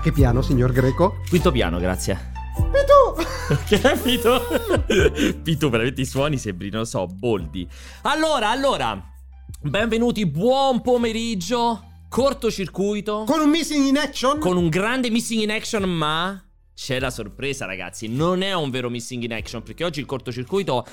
A che piano, signor Greco? Quinto piano, grazie. Pitu! Che è Pitu? Veramente i suoni sembri, non so, boldi. Allora, allora, benvenuti, buon pomeriggio. Cortocircuito. Con un missing in action? Con un grande missing in action, ma c'è la sorpresa, ragazzi. Non è un vero missing in action, perché oggi il cortocircuito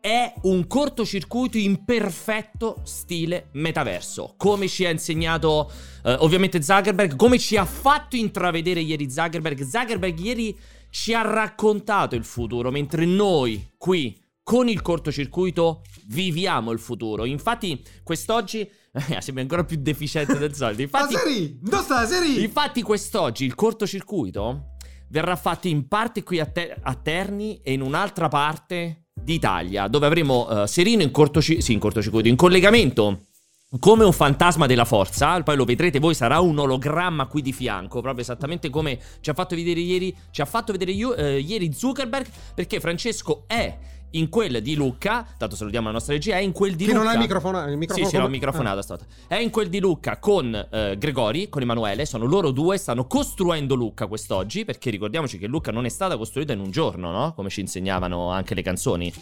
è un cortocircuito in perfetto stile metaverso. Come ci ha insegnato eh, ovviamente Zuckerberg, come ci ha fatto intravedere ieri Zuckerberg. Zuckerberg ieri ci ha raccontato il futuro, mentre noi qui con il cortocircuito viviamo il futuro. Infatti, quest'oggi eh, sembra ancora più deficiente del solito. Infatti, infatti, quest'oggi il cortocircuito verrà fatto in parte qui a, Te- a Terni e in un'altra parte d'Italia, dove avremo eh, Serino in, cortoci- sì, in cortocircuito, in collegamento come un fantasma della forza, poi lo vedrete voi, sarà un ologramma qui di fianco, proprio esattamente come ci ha fatto vedere ieri, ci ha fatto vedere io- eh, ieri Zuckerberg, perché Francesco è in quel di Lucca, tanto salutiamo la nostra regia, è in quel di Che Lucca. non ha il microfono, il microfono Sì, sì, l'ho microfonato stato. È in quel di Lucca con eh, Gregori, con Emanuele, sono loro due, stanno costruendo Lucca quest'oggi, perché ricordiamoci che Lucca non è stata costruita in un giorno, no? Come ci insegnavano anche le canzoni.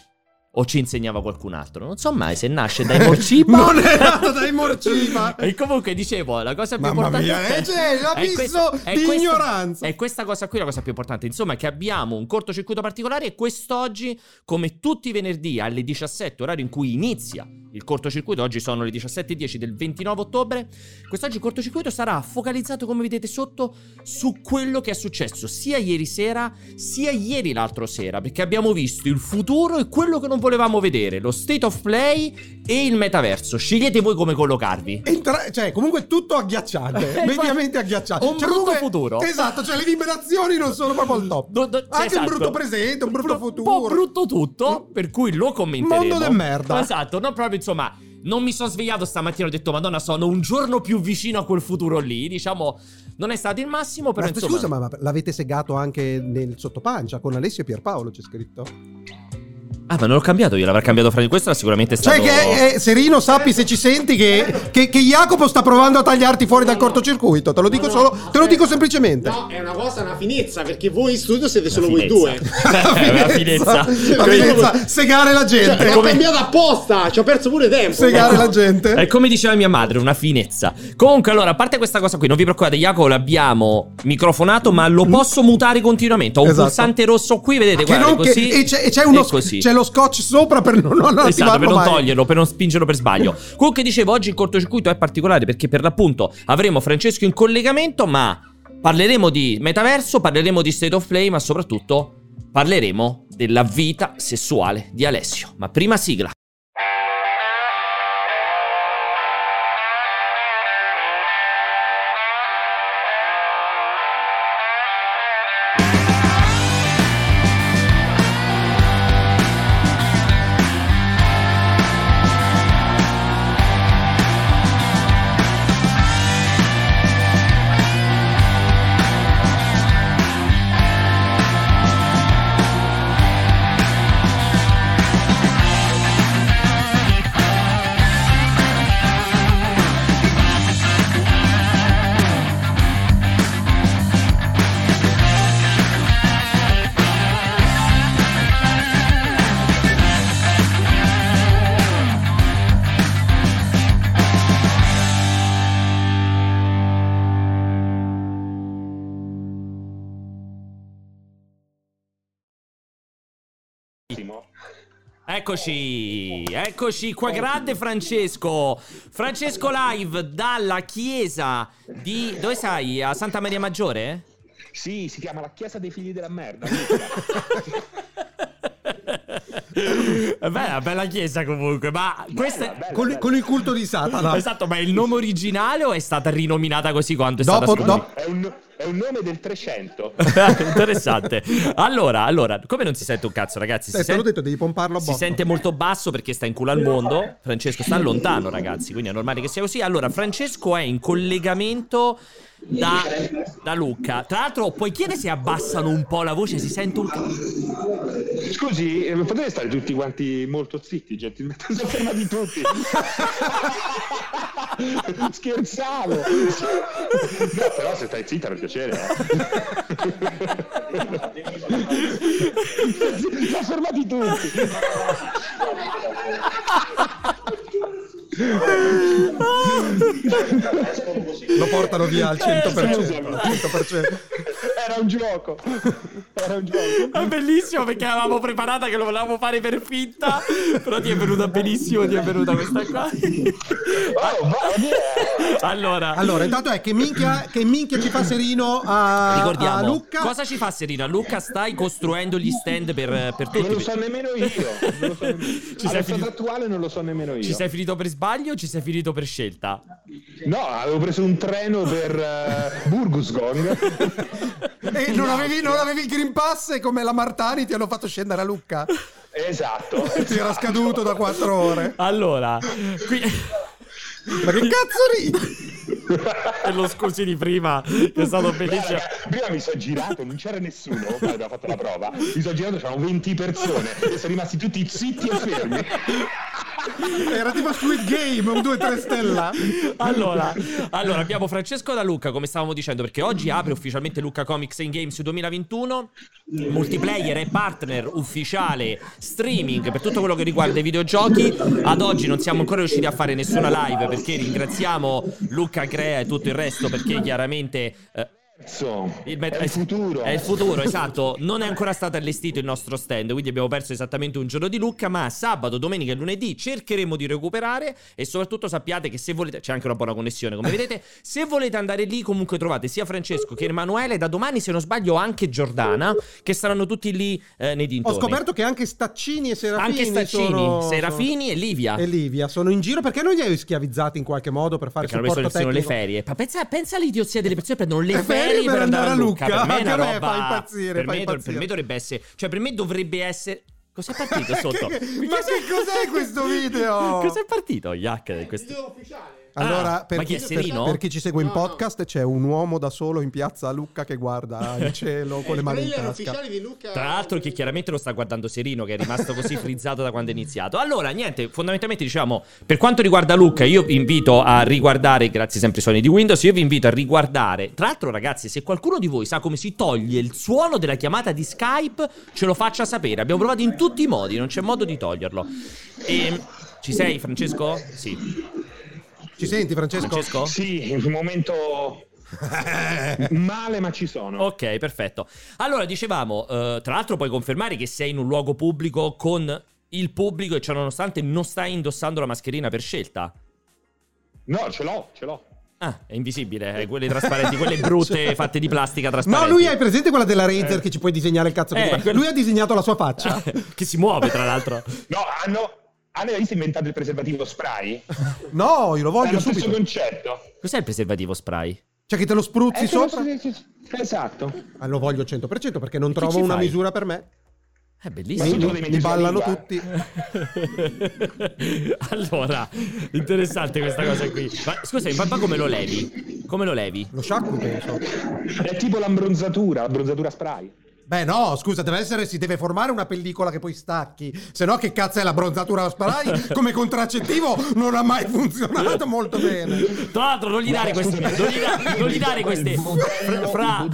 O ci insegnava qualcun altro, non so mai se nasce dai Morciba. Non è nato dai Morciba! E comunque dicevo, la cosa più Mamma importante mia, eh, c'è l'abisso questo- è di questa- ignoranza. È questa cosa qui la cosa più importante. Insomma, è che abbiamo un cortocircuito particolare e quest'oggi, come tutti i venerdì alle 17, orario in cui inizia il cortocircuito, oggi sono le 17.10 del 29 ottobre, quest'oggi il cortocircuito sarà focalizzato, come vedete sotto, su quello che è successo sia ieri sera, sia ieri l'altro sera, perché abbiamo visto il futuro e quello che non volevamo vedere, lo state of play e il metaverso. Scegliete voi come collocarvi. Entra- cioè, comunque tutto agghiacciante, mediamente agghiacciante. un Cioè, brutto comunque- futuro. Esatto, cioè le vibrazioni non sono proprio al top. Do- do- Anche esatto. un brutto presente, un brutto Bru- futuro. Un po' brutto tutto, per cui lo commenteremo. Mondo de merda. Esatto, no, proprio insomma, non mi sono svegliato stamattina ho detto "Madonna, sono un giorno più vicino a quel futuro lì". Diciamo, non è stato il massimo, però Ma insomma scusa, ma ma l'avete segato anche nel sottopancia con Alessio e Pierpaolo, c'è scritto. Ah, ma non l'ho cambiato io, l'avrà cambiato fra di questo era sicuramente stato Cioè che, eh, Serino, sappi se ci senti che, che, che Jacopo sta provando a tagliarti fuori dal cortocircuito. Te lo dico solo, te lo dico semplicemente. No, è una cosa, una finezza, perché voi in studio siete solo voi due. È una finezza. La finezza, segare la Cioè, gente. l'ho cambiato apposta, ci ho perso pure tempo. Segare la gente. È come diceva mia madre, una finezza. Comunque, allora, a parte questa cosa qui, non vi preoccupate, Jacopo l'abbiamo microfonato, ma lo posso mutare continuamente. Ho un Esatto. pulsante rosso qui, vedete, non che- così. e c'è, e c'è uno, e così. c'è lo scotch sopra per non, non Esatto, per non mai. toglierlo, per non spingerlo per sbaglio. Comunque dicevo, oggi il cortocircuito è particolare perché per l'appunto avremo Francesco in collegamento, ma parleremo di metaverso, parleremo di state of play, ma soprattutto parleremo della vita sessuale di Alessio. Ma prima sigla. Eccoci, eccoci qua, grande Francesco. Francesco live dalla chiesa di... Dove sei? A Santa Maria Maggiore? Sì, si chiama la Chiesa dei Figli della Merda. Beh, una bella chiesa comunque, ma questa è... bella, Con, bella. con il culto di Satana. Esatto, ma è il nome originale o è stata rinominata così quando è Dopo- stata scoperta? dopo- È un, è un nome del 300. Interessante. Allora, allora, come non si sente un cazzo, ragazzi? Si, Eh, te l'ho sente- detto, devi pomparlo a si botto. sente molto basso perché sta in culo al mondo. Francesco sta lontano, ragazzi, quindi è normale che sia così. Allora, Francesco è in collegamento da, da Lucca. Tra l'altro, puoi chiedere se abbassano un po' la voce? Si sente un. Scusi, eh, potete stare tutti quanti molto zitti, gentilmente? Sono fermati tutti. Scherzavo. No, però se stai zitta ti piacere. Eh. Sono fermati tutti. Lo portano via al 100%. scusami. al 100%. Era un gioco. Era un gioco. È bellissimo perché avevamo preparata che lo volevamo fare per finta. Però ti è venuta benissimo, ti è venuta questa qua. Allora, Allora, intanto è che minchia, che minchia ci fa Serino a, ricordiamo a Lucca. cosa ci fa Serino? Luca stai costruendo gli stand per, per Non lo tutti. so nemmeno io. Non lo so nemmeno. Ci sei Allo finito- attuale non lo so nemmeno io. Ci sei finito per sbaglio o ci sei finito per scelta? No, avevo preso un treno per eh, Burgusgong. E non avevi, non avevi il Green Pass e come la Martani ti hanno fatto scendere a Lucca. Esatto. Ti era scaduto da 4 ore. Allora, qui... Ma che cazzo ridi? e lo scusi di prima, che è stato bellissimo. Raga, prima mi sono girato, non c'era nessuno quando abbiamo fatto la prova. Mi sono girato, c'erano 20 persone e sono rimasti tutti zitti e fermi. Era tipo Squid Game, un 2-3 stella. Allora, allora, abbiamo Francesco da Lucca, come stavamo dicendo, perché oggi apre ufficialmente Lucca Comics in Games 2021. Multiplayer e partner ufficiale streaming per tutto quello che riguarda i videogiochi. Ad oggi non siamo ancora riusciti a fare nessuna live perché ringraziamo Lucca Crea e tutto il resto perché chiaramente eh, il met- è il futuro. È il futuro, esatto. Non è ancora stato allestito il nostro stand, quindi abbiamo perso esattamente un giorno di Lucca, ma sabato, domenica e lunedì cercheremo di recuperare e soprattutto sappiate che se volete c'è anche una buona connessione, come vedete, se volete andare lì comunque trovate sia Francesco che Emanuele, da domani se non sbaglio anche Giordana, che saranno tutti lì eh, nei Ho dintorni. scoperto che anche Staccini e Serafini anche Staccini, sono- Serafini e Livia. e Livia sono in giro perché non li hai schiavizzati in qualche modo per fare Perché hanno messo supporto le, sono le tecnico? ferie. Ma pensa, pensa all'idiozia delle persone che prendono le Le ferie ferie per, andare a Lucca. Per me è una roba. fa impazzire, per, fa me, impazzire. per me dovrebbe essere. Cioè, per me dovrebbe essere. Cos'è partito sotto? Che- ma che cos'è questo video? Cos'è partito, Yak? di questo- Video ufficiale. Allora, Ah, per, ma chi per- per chi ci segue in No, no. podcast, c'è un uomo da solo in piazza a Lucca che guarda il cielo con le il mani in tasca. Luca. Tra l'altro, che chiaramente lo sta guardando Serino, che è rimasto così frizzato da quando è iniziato. Allora, niente, fondamentalmente diciamo, per quanto riguarda Luca, io vi invito a riguardare, grazie sempre ai suoni di Windows, io vi invito a riguardare. Tra l'altro, ragazzi, se qualcuno di voi sa come si toglie il suono della chiamata di Skype, ce lo faccia sapere. Abbiamo provato in tutti i modi, non c'è modo di toglierlo. E... Ci sei, Francesco? Sì. Ci senti, Francesco? Francesco? Sì, in un momento male, ma ci sono. Ok, perfetto. Allora, dicevamo, eh, tra l'altro puoi confermare che sei in un luogo pubblico con il pubblico e ciò nonostante non stai indossando la mascherina per scelta. No, ce l'ho, ce l'ho. Ah, è invisibile, è quelle trasparenti, quelle brutte fatte di plastica No, trasparenti. lui hai presente quella della Razer che ci puoi disegnare il cazzo che Eh, ti quello- Lui ha disegnato la sua faccia. che si muove, tra l'altro. No, hanno, hanno visto inventato il preservativo spray? No, io lo È voglio lo stesso subito. concetto. Cos'è il preservativo spray? Cioè che te lo spruzzi Eh, sopra? sì. Esatto. Ah, lo voglio al 100% perché non Chi trovo una fai? misura per me. È Ma bellissimo. lo Mi, ballano tutti. allora, interessante questa cosa qui. Ma scusami, ma ma come lo levi? Come lo levi? Lo sciacqui, penso. È tipo l'abbronzatura, l'abbronzatura spray. Beh, no, scusa, deve essere, si deve formare una pellicola che poi stacchi. Se no, che cazzo è la bronzatura spray? Come contraccettivo non ha mai funzionato molto bene. Tra l'altro, non gli dare queste. Non gli, da- non gli dare queste. Budello, Fra.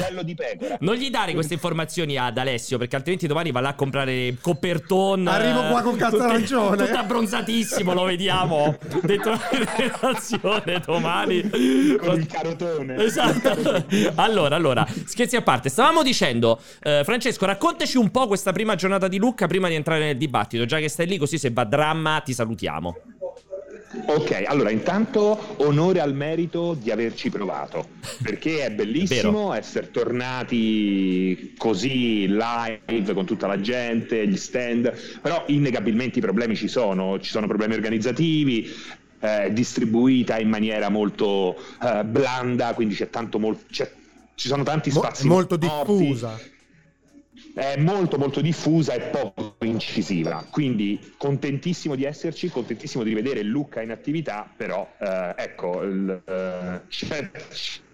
Non gli dare queste informazioni ad Alessio, perché altrimenti domani va là a comprare coperton. Arrivo qua con cazzo arancione. Tutto abbronzatissimo, lo vediamo. Dentro la redazione domani. Con il carotone. Esatto. Allora, allora, scherzi a parte, stavamo dicendo, eh, Francesco, raccontaci un po' questa prima giornata di Lucca prima di entrare nel dibattito, già che stai lì, così se va dramma ti salutiamo. Ok, allora intanto onore al merito di averci provato, perché è bellissimo essere tornati così live con tutta la gente, gli stand, però innegabilmente i problemi ci sono, ci sono problemi organizzativi, eh, distribuita in maniera molto eh, blanda, quindi c'è tanto mol- c'è- ci sono tanti Mo- spazi molto morti. diffusa. È molto molto diffusa e poco incisiva, quindi contentissimo di esserci, contentissimo di vedere Lucca in attività, però eh, ecco, il, eh, c'è,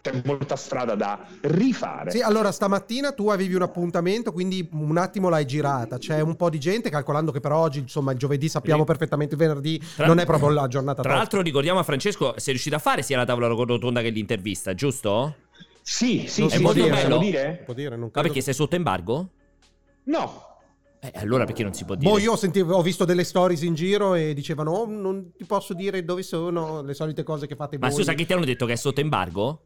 c'è molta strada da rifare. Sì, allora stamattina tu avevi un appuntamento, quindi un attimo l'hai girata. C'è un po' di gente, calcolando che per oggi, insomma, il giovedì sappiamo Sì. perfettamente il venerdì, Tra- non è proprio la giornata Tra top. l'altro ricordiamo a Francesco, sei riuscito a fare sia la tavola rotonda che l'intervista, giusto? Sì, sì, Non sì, può sì, dire? No. dire? Può dire, non Ma credo- perché sei sotto embargo? No. Eh, allora perché non si può dire? Boh, io sentivo, ho visto delle stories in giro e dicevano: "Oh, non ti posso dire dove sono, le solite cose che fate Ma voi. scusa, che ti hanno detto che è sotto embargo?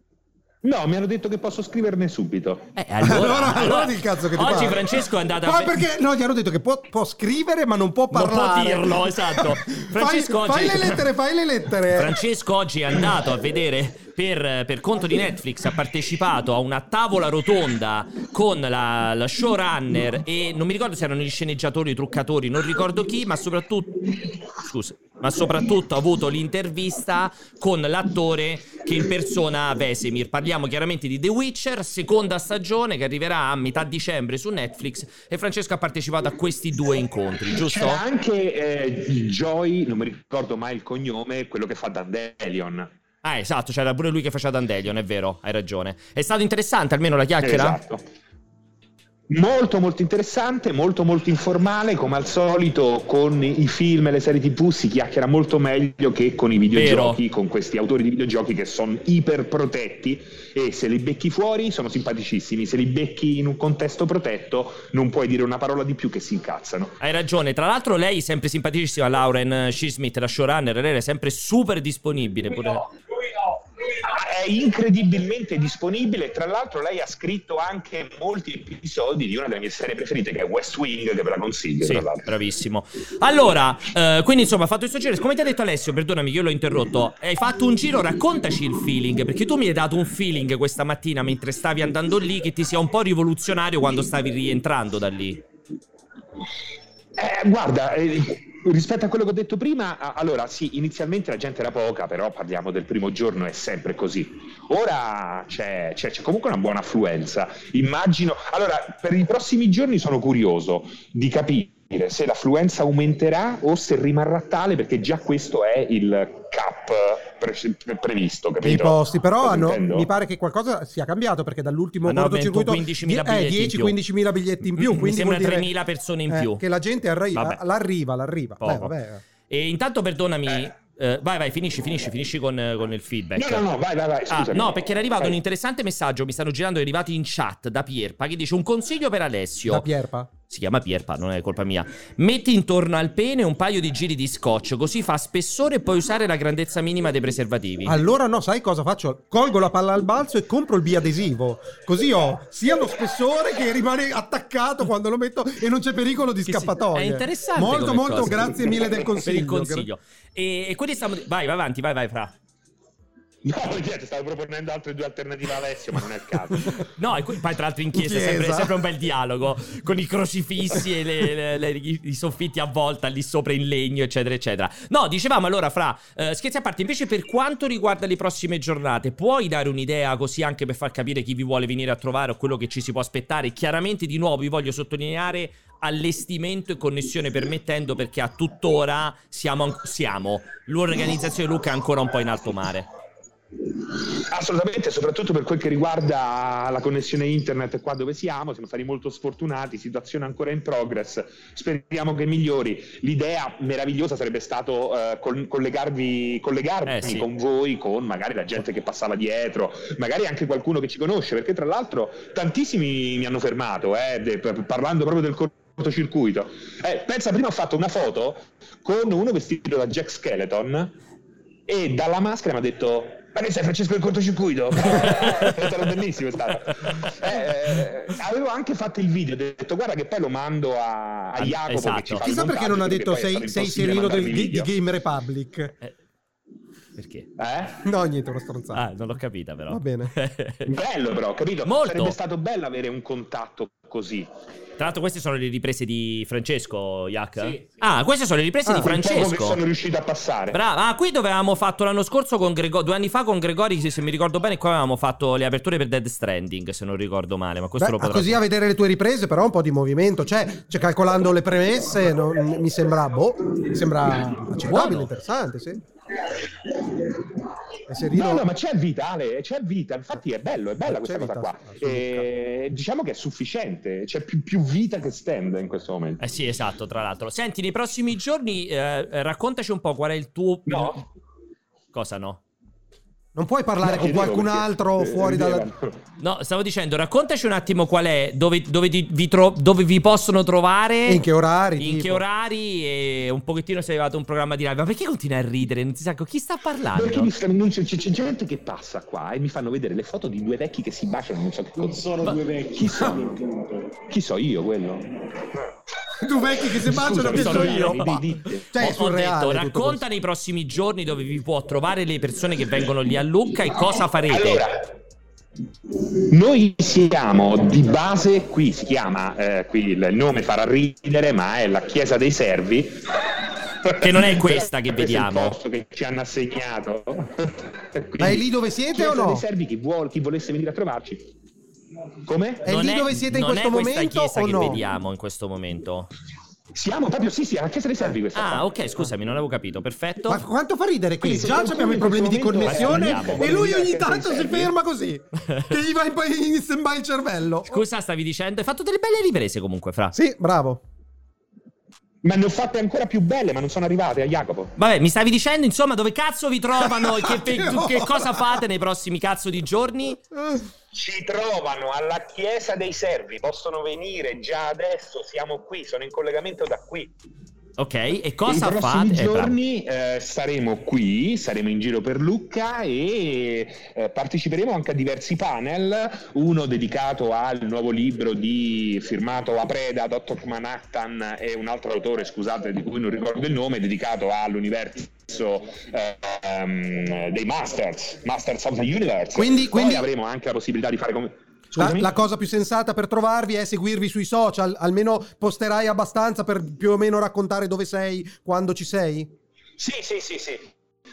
No, mi hanno detto che posso scriverne subito. Eh, allora, allora, allora di cazzo che ti Oggi pare. Francesco è andato Ma a... perché no, gli hanno detto che può, può scrivere, ma non può Non può parlare. dirlo, esatto. Francesco fai, oggi- fai le lettere, fai le lettere. Francesco oggi è andato a vedere per, per conto di Netflix, ha partecipato a una tavola rotonda con la, la showrunner e non mi ricordo se erano gli sceneggiatori, i truccatori, non ricordo chi, ma soprattutto... Scusa. Ma soprattutto ha avuto l'intervista con l'attore che impersona Vesemir. Parliamo chiaramente di The Witcher, seconda stagione che arriverà a metà dicembre su Netflix e Francesco ha partecipato a questi due incontri, giusto? C'era anche eh, Joy, non mi ricordo mai il cognome, quello che fa Dandelion. Ah, esatto, c'era pure lui che faceva Dandelion, è vero, hai ragione. È stato interessante almeno la chiacchiera? Esatto. Molto molto interessante, molto molto informale, come al solito con i film e le serie tv si chiacchiera molto meglio che con i videogiochi, con questi autori di videogiochi che sono iper protetti e se li becchi fuori sono simpaticissimi, se li becchi in un contesto protetto non puoi dire una parola di più che si incazzano. Hai ragione, tra l'altro lei è sempre simpaticissima, Lauren Shizmith, la showrunner, lei è sempre super disponibile. Pure... È incredibilmente disponibile. Tra l'altro, lei ha scritto anche molti episodi di una delle mie serie preferite, che è West Wing, che ve la consiglio. Sì, bravissimo. Allora, eh, quindi insomma, ha fatto questo giro. Come ti ha detto Alessio, perdonami, io l'ho interrotto. Hai fatto un giro, raccontaci il feeling, perché tu mi hai dato un feeling questa mattina mentre stavi andando lì che ti sia un po' rivoluzionario quando stavi rientrando da lì. Eh, guarda, eh, rispetto a quello che ho detto prima, allora sì, inizialmente la gente era poca, però parliamo del primo giorno, è sempre così. Ora c'è, c'è- c'è comunque una buona affluenza. Immagino. Allora, per i prossimi giorni sono curioso di capire se l'affluenza aumenterà o se rimarrà tale, perché già questo è il cap pre- previsto. Dei Capito? posti, però hanno- mi pare che qualcosa sia cambiato perché dall'ultimo Hanno cortocircuito aumentato 15.000 eh, biglietti in più. 10-15.000 biglietti in più. Mi Quindi sembra vuol dire 3.000 persone in eh, più. che la gente arriva, Vabbè. l'arriva, l'arriva. Poco. Beh, vabbè. E intanto perdonami. eh, vai, vai, finisci, finisci, finisci con, con il feedback. No, no, no, vai, vai, vai. Ah, no, perché era arrivato Vai. un interessante messaggio. Mi stanno girando, è arrivato in chat da Pierpa che dice: Un consiglio per Alessio. Da Pierpa. Si chiama Pierpa, non è colpa mia. Metti intorno al pene un paio di giri di scotch, così fa spessore e puoi usare la grandezza minima dei preservativi. Allora no, sai cosa faccio? Colgo la palla al balzo e compro il biadesivo. Così ho sia lo spessore che rimane attaccato quando lo metto e non c'è pericolo di scappatoia. È interessante. Molto, molto cosa. grazie mille del consiglio. Per il consiglio. E, e quindi stiamo. Vai, vai avanti, vai, vai, Fra. No, niente, stavo proponendo altre due alternative a Alessio, ma non è il caso. No, e qui- poi tra l'altro in chiesa, Chiesa. è sempre, sempre un bel dialogo con i crocifissi e le- le- le- i, soffitti a volta lì sopra in legno, eccetera, eccetera. No, dicevamo allora, Fra, eh, scherzi a parte, invece per quanto riguarda le prossime giornate, puoi dare un'idea così anche per far capire chi vi vuole venire a trovare o quello che ci si può aspettare? Chiaramente, di nuovo, vi voglio sottolineare allestimento e connessione permettendo perché a tuttora siamo, siamo. l'organizzazione Luca è ancora un po' in alto mare. Assolutamente, soprattutto per quel che riguarda la connessione internet qua dove siamo, siamo stati molto sfortunati, situazione ancora in progress, speriamo che migliori. L'idea meravigliosa sarebbe stato eh, col- collegarvi, collegarmi Eh, sì. con voi, con magari la gente che passava dietro, magari anche qualcuno che ci conosce, perché tra l'altro tantissimi mi hanno fermato, eh, de- parlando proprio del cortocircuito. Eh, pensa, prima ho fatto una foto con uno vestito da Jack Skeleton e dalla maschera mi ha detto ma ne sei Francesco del cortocircuito? è stato bellissimo è stato. Eh, eh, avevo anche fatto il video ho detto guarda che poi lo mando a, a Jacopo esatto. che ci fa il Chissà perché non ha detto sei, sei Serino del, di, di. Game Republic. Eh, perché? Eh? No, niente, una stronzata. Ah, non l'ho capita però. Va bene. Bello però, capito? Molto. Sarebbe stato bello avere un contatto così. Tra l'altro queste sono le riprese di Francesco, Yak? Sì, sì. Ah, queste sono le riprese Ah, di Francesco. sono riuscito a passare. Bravo, ah, qui dove avevamo fatto l'anno scorso con Gregori, due anni fa con Gregori, se- se mi ricordo bene, qua avevamo fatto le aperture per Dead Stranding, se non ricordo male, ma questo Beh, lo potrò così a vedere le tue riprese, però un po' di movimento. Cioè, cioè, calcolando le premesse, non- mi sembra, boh, mi sembra accettabile, Buono. interessante, sì. Serino... No, no, ma c'è vita, Ale, c'è vita. Infatti è bello, è bella C'è questa cosa vita, qua. su- su E diciamo che è sufficiente, c'è più, più vita che stand in questo momento. Eh sì, esatto, tra l'altro. Senti, nei prossimi giorni eh, raccontaci un po' qual è il tuo... No. Cosa no? Non puoi parlare con Chiedevo qualcun perché, altro fuori dalla... No, stavo dicendo, raccontaci un attimo qual è, dove, dove ti- vi, tro- dove vi possono trovare. In che orari? In tipo? che orari e un pochettino se avevate un programma di live. Ma perché continui a ridere? Non si sa con chi sta parlando? Perché mi sta- non c'è, c'è gente che passa qua e mi fanno vedere le foto di due vecchi che si baciano, non so che Non sono due vecchi. Chi so? Chi so io quello? Due vecchi che si baciano che sono so io. Cioè, Ho- ho, detto, racconta nei prossimi giorni dove vi può trovare le persone che vengono lì a Lucca e cosa farete. Allora, noi siamo di base qui, si chiama, eh, qui il nome farà ridere, ma è la Chiesa dei Servi. Che non è questa che Questo vediamo. posto che ci hanno assegnato. Ma è lì dove siete Chiesa o no? dei Servi, chi, vuole, chi volesse venire a trovarci. Come? È Non lì dove siete in non questo è questa momento chiesa o che no? vediamo in questo momento. Siamo proprio, sì, sì, alla Chiesa dei Servi questa. Ah, qua. ok, scusami, non avevo capito. Perfetto. Ma quanto fa ridere Quindi se già abbiamo i in problemi di momento- connessione e lui ogni tanto si ferma così. che gli va in, poi in stand-by il cervello. Scusa, stavi dicendo? Hai fatto delle belle riprese comunque, Fra. Sì, bravo. Ma ne ho fatte ancora più belle, ma non sono arrivate a Jacopo. Vabbè, mi stavi dicendo, insomma, dove cazzo vi trovano e che, che cosa fate nei prossimi cazzo di giorni? Eh, Ci trovano alla Chiesa dei Servi, possono venire già adesso, siamo qui, sono in collegamento da qui. Ok, e cosa I prossimi fate? Giorni eh, saremo qui, saremo in giro per Lucca e eh, parteciperemo anche a diversi panel, uno dedicato al nuovo libro di firmato a Preda, Dr. Manhattan e un altro autore, scusate, di cui non ricordo il nome, dedicato all'universo eh, ehm, dei Masters, Masters of the Universe. Quindi- quindi- avremo anche la possibilità di fare come... La, la cosa più sensata per trovarvi è seguirvi sui social. Almeno posterai abbastanza per più o meno raccontare dove sei, quando ci sei. Sì, sì, sì, sì.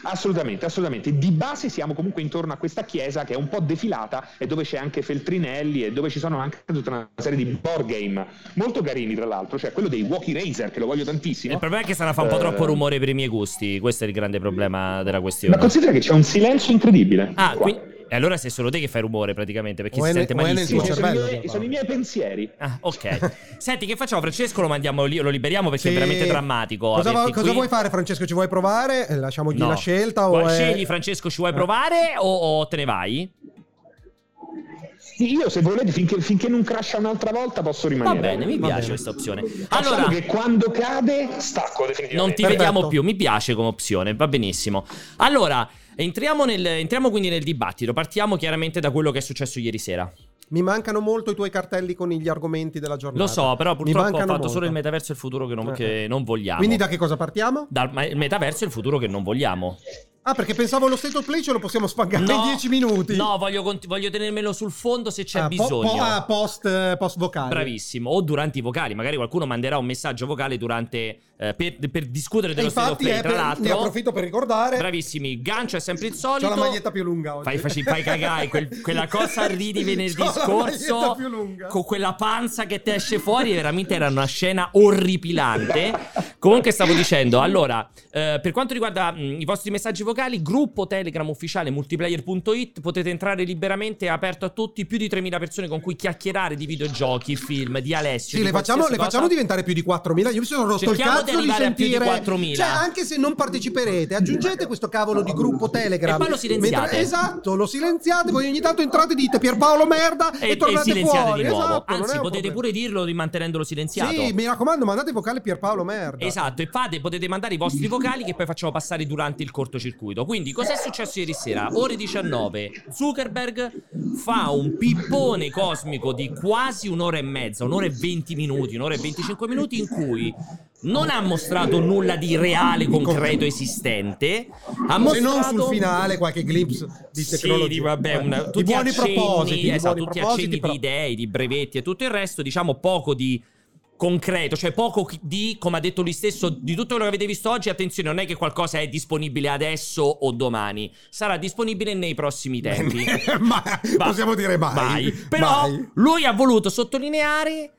Assolutamente, assolutamente. Di base siamo comunque intorno a questa chiesa che è un po' defilata e dove c'è anche Feltrinelli e dove ci sono anche tutta una serie di board game molto carini tra l'altro, cioè quello dei Walkie Racer che lo voglio tantissimo. Il problema è che sarà fa un po' Eh, troppo rumore per i miei gusti. Questo è il grande problema della questione. Ma considera che c'è un silenzio incredibile. Ah, qui- E allora sei solo te che fai rumore praticamente perché O si sente malissimo. Sì, sono, i miei, sono i miei pensieri. Ah, ok. Senti, che facciamo? Francesco lo mandiamo lì, lo liberiamo perché Sì. è veramente drammatico. Cosa, vuoi- cosa vuoi fare, Francesco? Ci vuoi provare? Eh, Lasciamogli No. la scelta? O Vuoi- è- Scegli, Francesco, ci vuoi provare o, o te ne vai? Io se volete finché, finché non crasha un'altra volta posso Va rimanere. bene, mi Va piace bene. questa opzione. Facciamo Allora, che quando cade stacco definitivamente. non ti Perfetto. vediamo più, mi piace come opzione, va benissimo. Allora, entriamo, nel- entriamo quindi nel dibattito. Partiamo chiaramente da quello che è successo ieri sera. Mi mancano molto i tuoi cartelli con gli argomenti della giornata. Lo so, però purtroppo ho fatto molto. solo il metaverso e il futuro che non, Eh. che non vogliamo. Quindi da che cosa partiamo? Dal metaverso e il futuro che non vogliamo. Ah, perché pensavo lo state of play ce lo possiamo spangare in 10 minuti. No, voglio, cont- voglio tenermelo sul fondo se c'è Ah, po- bisogno. po- ah, post, eh, post vocale. Bravissimo, o durante i vocali, magari qualcuno manderà un messaggio vocale durante eh, per, per discutere dello state of play. Tra per- l'altro, ne approfitto per ricordare. bravissimi. Gancio è sempre il solito. C'ho la maglietta più lunga oggi. Fai, fai cagare quel- quella cosa ridi venerdì C'ho scorso maglietta più lunga. con quella panza che ti esce fuori. Veramente era una scena orripilante. Comunque, stavo dicendo, allora, eh, per quanto riguarda mh, i vostri messaggi vocali, gruppo Telegram ufficiale multiplayer.it potete entrare liberamente, è aperto a tutti, più di 3000 persone con cui chiacchierare di videogiochi, film, di Alessio. Sì, di le facciamo, le facciamo diventare più di 4.000. Io mi sono rotto Cerchiamo il cazzo di, arrivare a più di sentire. 4.000. Cioè, anche se non parteciperete, aggiungete questo cavolo di gruppo Telegram. E poi lo silenziate. Mentre- esatto, lo silenziate. Poi ogni tanto entrate e dite Pierpaolo merda e, E, e tornate silenziate fuori. di nuovo. Esatto, Anzi, potete problema. pure dirlo mantenendolo silenziato. Sì, mi raccomando, mandate vocale Pierpaolo merda. Esatto, e fate, potete mandare i vostri vocali che poi facciamo passare durante il cortocircuito. Quindi, cos'è successo ieri sera? Ore 19, Zuckerberg fa un pippone cosmico di quasi un'ora e mezza, un'ora e 20 minuti, un'ora e 25 minuti in cui non ha mostrato nulla di reale, concreto, esistente. Ha Se mostrato... non sul finale, qualche glimpse di Sì, tecnologia. di, vabbè, una- tutti di buoni accenni, propositi. esatto, buoni tutti propositi, accenni però- di idee, di brevetti e tutto il resto, diciamo poco di concreto, cioè poco di, come ha detto lui stesso, di tutto quello che avete visto oggi, attenzione, non è che qualcosa è disponibile adesso o domani, sarà disponibile nei prossimi tempi. Ma Va- possiamo dire mai. Mai. Però Mai. lui ha voluto sottolineare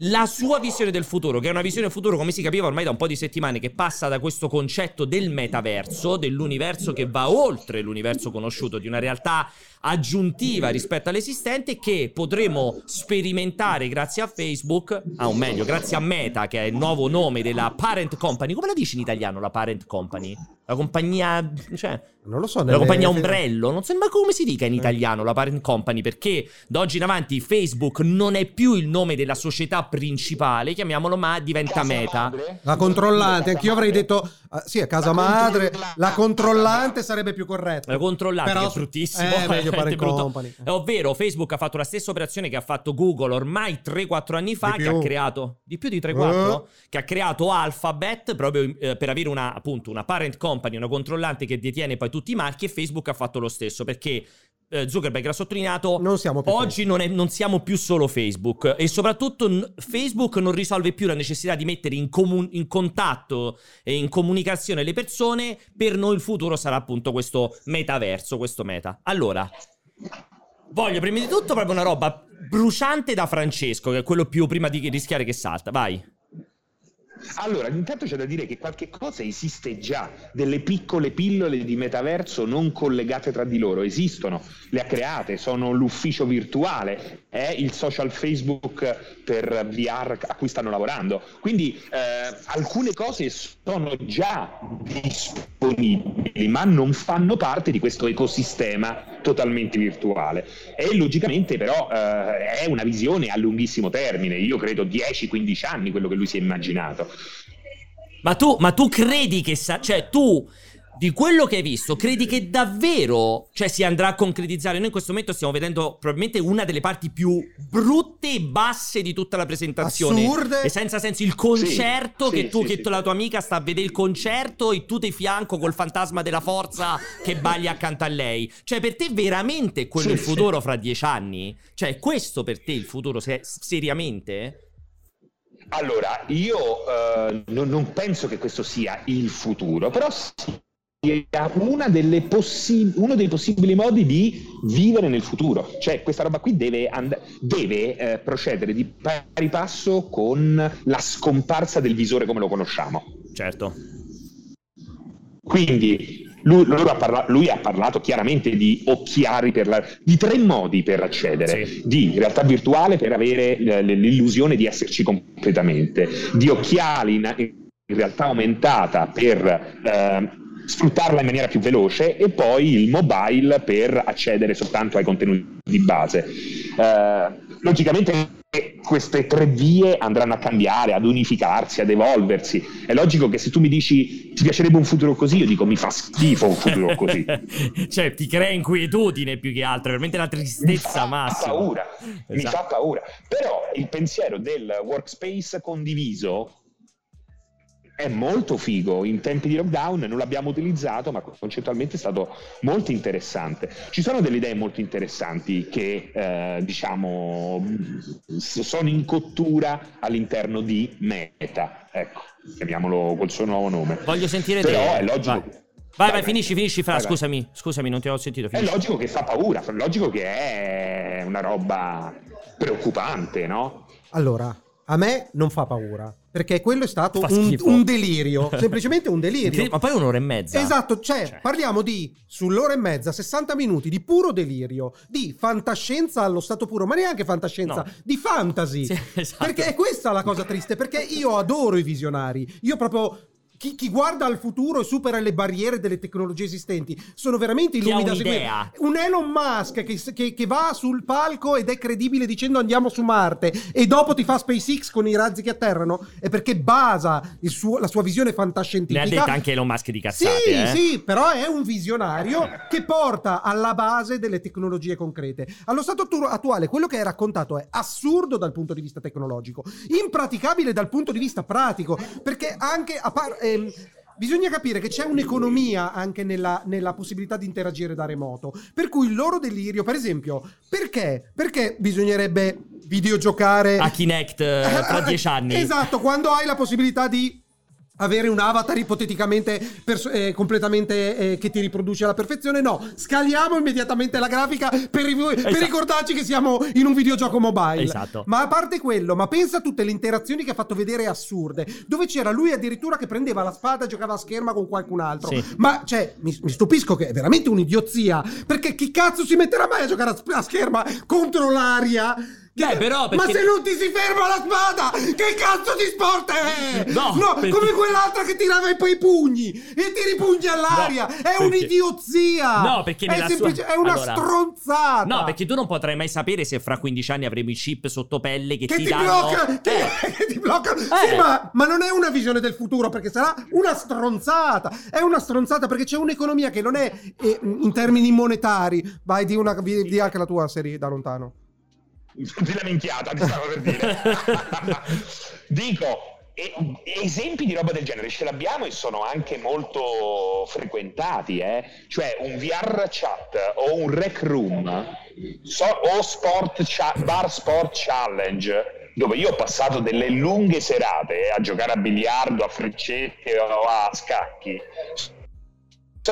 la sua visione del futuro, che è una visione futuro, come si capiva ormai da un po' di settimane, che passa da questo concetto del metaverso, dell'universo che va oltre l'universo conosciuto, di una realtà aggiuntiva rispetto all'esistente, che potremo sperimentare grazie a Facebook, ah, o meglio, grazie a Meta, che è il nuovo nome della parent company. Come la dici in italiano la parent company? La compagnia. Cioè. Non lo so. La nelle- compagnia ombrello, non so ma come si dica in italiano la parent company, perché da oggi in avanti Facebook non è più il nome della società principale, chiamiamolo ma diventa meta. La controllante, anch'io avrei detto ah, sì, a casa La madre, la controllante sarebbe più corretta. La controllante Però- che è bruttissimo, Eh, meglio brutto. company. Eh, Ovvero Facebook ha fatto la stessa operazione che ha fatto Google ormai 3-4 anni fa, che ha creato di più di 3-4, Eh. che ha creato Alphabet proprio eh, per avere una appunto una parent company, una controllante che detiene poi tutti i marchi e Facebook ha fatto lo stesso perché Zuckerberg ha sottolineato Non Oggi non, è- non siamo più solo Facebook e soprattutto n- Facebook non risolve più la necessità di mettere in, comu- in contatto e in comunicazione le persone. Per noi il futuro sarà appunto questo metaverso, questo meta. Allora, voglio prima di tutto proprio una roba bruciante da Francesco, che è quello più prima di rischiare che salta. Vai. Allora, intanto c'è da dire che qualche cosa esiste già, delle piccole pillole di metaverso non collegate tra di loro, esistono, le ha create, sono l'ufficio virtuale, è il social Facebook per VR a cui stanno lavorando. Quindi eh, alcune cose sono già disponibili, ma non fanno parte di questo ecosistema totalmente virtuale. E logicamente però eh, è una visione a lunghissimo termine, io credo 10-15 anni quello che lui si è immaginato. Ma tu, ma tu credi che sa- cioè tu di quello che hai visto, credi che davvero cioè, si andrà a concretizzare? Noi in questo momento stiamo vedendo probabilmente una delle parti più brutte e basse di tutta la presentazione. Assurde. E senza senso il concerto Sì, che sì, tu, sì, che la tua amica sta a vedere il concerto e tu ti fianco col fantasma della forza che balli accanto a lei. Cioè, per te veramente è quello Sì, il futuro fra dieci anni? Cioè, è questo per te il futuro se- seriamente? Allora, io eh, non, non penso che questo sia il futuro, però delle possi- uno dei possibili modi di vivere nel futuro. Cioè, questa roba qui deve, and- deve eh, procedere di pari passo con la scomparsa del visore come lo conosciamo. Certo. Quindi lui, loro ha parla- lui ha parlato chiaramente di occhiali per la- di tre modi per accedere: Sì. di realtà virtuale per avere l- l'illusione di esserci completamente, di occhiali in, in realtà aumentata per eh, sfruttarla in maniera più veloce e poi il mobile per accedere soltanto ai contenuti di base. Eh, logicamente queste tre vie andranno a cambiare, ad unificarsi, ad evolversi. È logico che se tu mi dici ti piacerebbe un futuro così, io dico mi fa schifo un futuro così. cioè, ti crea inquietudine più che altro, veramente la mi tristezza fa massima. paura, mi Esatto. fa paura. Però il pensiero del workspace condiviso è molto figo. In tempi di lockdown non l'abbiamo utilizzato, ma concettualmente è stato molto interessante. Ci sono delle idee molto interessanti che, eh, diciamo, sono in cottura all'interno di Meta. Ecco, chiamiamolo col suo nuovo nome. Voglio sentire Però te. è logico. Vai, vai, vai, finisci, finisci, Fra, Vai, vai. scusami, scusami, non ti ho sentito. È Finisci. logico che fa paura, è logico che è una roba preoccupante, no? Allora, a me non fa paura, perché quello è stato un, un delirio, semplicemente un delirio. Ma poi un'ora e mezza. Esatto, cioè, Cioè. parliamo di sull'ora e mezza, 60 minuti di puro delirio, di fantascienza allo stato puro, ma neanche fantascienza, No. di fantasy. Sì, esatto. Perché è questa la cosa triste, perché io adoro i visionari. Io proprio chi, chi guarda al futuro e supera le barriere delle tecnologie esistenti sono veramente i da seguire. Un Elon Musk che, che- che va sul palco ed è credibile dicendo andiamo su Marte e dopo ti fa SpaceX con i razzi che atterrano è perché basa il suo- la sua visione Ne fantascientifica ha detta anche Elon Musk di cazzate, sì, eh. sì, però è un visionario che porta alla base delle tecnologie concrete. Allo stato attu- attuale, quello che hai raccontato è assurdo dal punto di vista tecnologico, impraticabile dal punto di vista pratico, perché anche a par- ehm, Bisogna capire che c'è un'economia anche nella, nella possibilità di interagire da remoto. Per cui il loro delirio, per esempio, perché? Perché bisognerebbe videogiocare A Kinect eh, tra dieci anni. Esatto, quando hai la possibilità di avere un avatar ipoteticamente pers- eh, completamente eh, che ti riproduce alla perfezione, no, scaliamo immediatamente la grafica per, ri- per Esatto. ricordarci che siamo in un videogioco mobile. Esatto. Ma a parte quello, ma pensa a tutte le interazioni che ha fatto vedere assurde, dove c'era lui addirittura che prendeva la spada e giocava a scherma con qualcun altro. Sì. Ma cioè, mi, mi stupisco che è veramente un'idiozia, perché chi cazzo si metterà mai a giocare a, sp- a scherma contro l'aria? Beh, però, Ma perché- se non ti si ferma la spada, che cazzo di sport è? No, perché- come quell'altra che tirava i poi pugni e tiri i pugni all'aria. No, è perché- un'idiozia. No, perché è, semplice- sua- è una Allora- stronzata. No, perché tu non potrai mai sapere se fra 15 anni avremo i chip sotto pelle che, che ti, ti, danno. blocca, che, Eh. che ti blocca. Eh. Sì, ma, ma non è una visione del futuro perché sarà una stronzata. È una stronzata perché c'è un'economia che non è eh, in termini monetari. Vai, di, una, di, di anche la tua serie da lontano. Di la minchiata, ti stavo per dire. Dico, e- esempi di roba del genere ce l'abbiamo e sono anche molto frequentati, eh? cioè un VR chat o un rec room so- o sport cha- bar sport challenge dove io ho passato delle lunghe serate a giocare a biliardo, a freccette o a scacchi.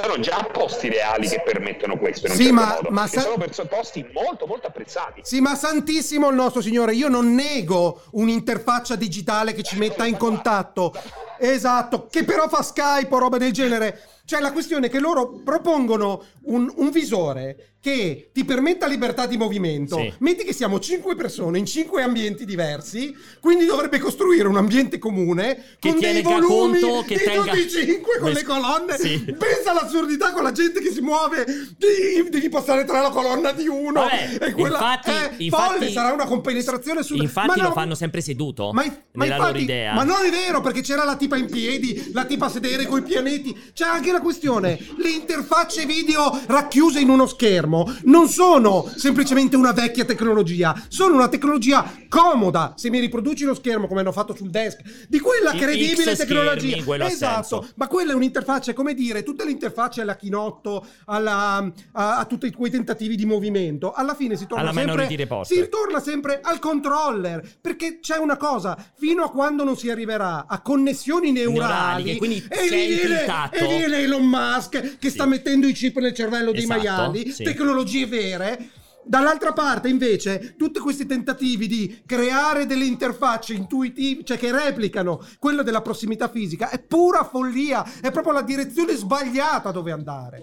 Sono già posti reali che permettono questo in un Sì, certo ma- modo. ma E sa- sono perso- posti molto molto apprezzati. Sì, ma santissimo il nostro Signore, io non nego un'interfaccia digitale che ci metta in contatto. Esatto, che però fa Skype o roba del genere. Cioè, la questione è che loro propongono un, un visore che ti permetta libertà di movimento. Sì. Metti che siamo cinque persone in cinque ambienti diversi, quindi dovrebbe costruire un ambiente comune Che con dei volumi conto, che di tenga- tutti e cinque con Mes- le colonne. Sì. Pensa all'assurdità con la gente che si muove, devi, devi passare tra la colonna di uno Vabbè, e quella infatti- è infatti- folle, sarà una compenetrazione su Infatti ma lo no, fanno sempre seduto ma, ma nella infatti- ma non è vero perché c'era la tipa in piedi, la tipa a sedere coi pianeti. C'è anche la questione: le interfacce video racchiuse in uno schermo non sono semplicemente una vecchia tecnologia, sono una tecnologia comoda. Se mi riproduci lo schermo come hanno fatto sul desk, di quella I- credibile tecnologia. schermi, esatto, ma quella è un'interfaccia, come dire, tutte le interfacce alla Kinotto, alla, a, a tutti quei tentativi di movimento, alla fine si torna Alla sempre si ritorna sempre al controller, perché c'è una cosa, fino a quando non si arriverà a connessioni neurali, Neurali, quindi e, viene, e viene Elon Musk che Sì. sta mettendo i chip nel cervello dei Esatto, maiali, sì. Tecnologie vere. Dall'altra parte, invece, tutti questi tentativi di creare delle interfacce intuitive, cioè che replicano quello della prossimità fisica, è pura follia, è proprio la direzione sbagliata dove andare.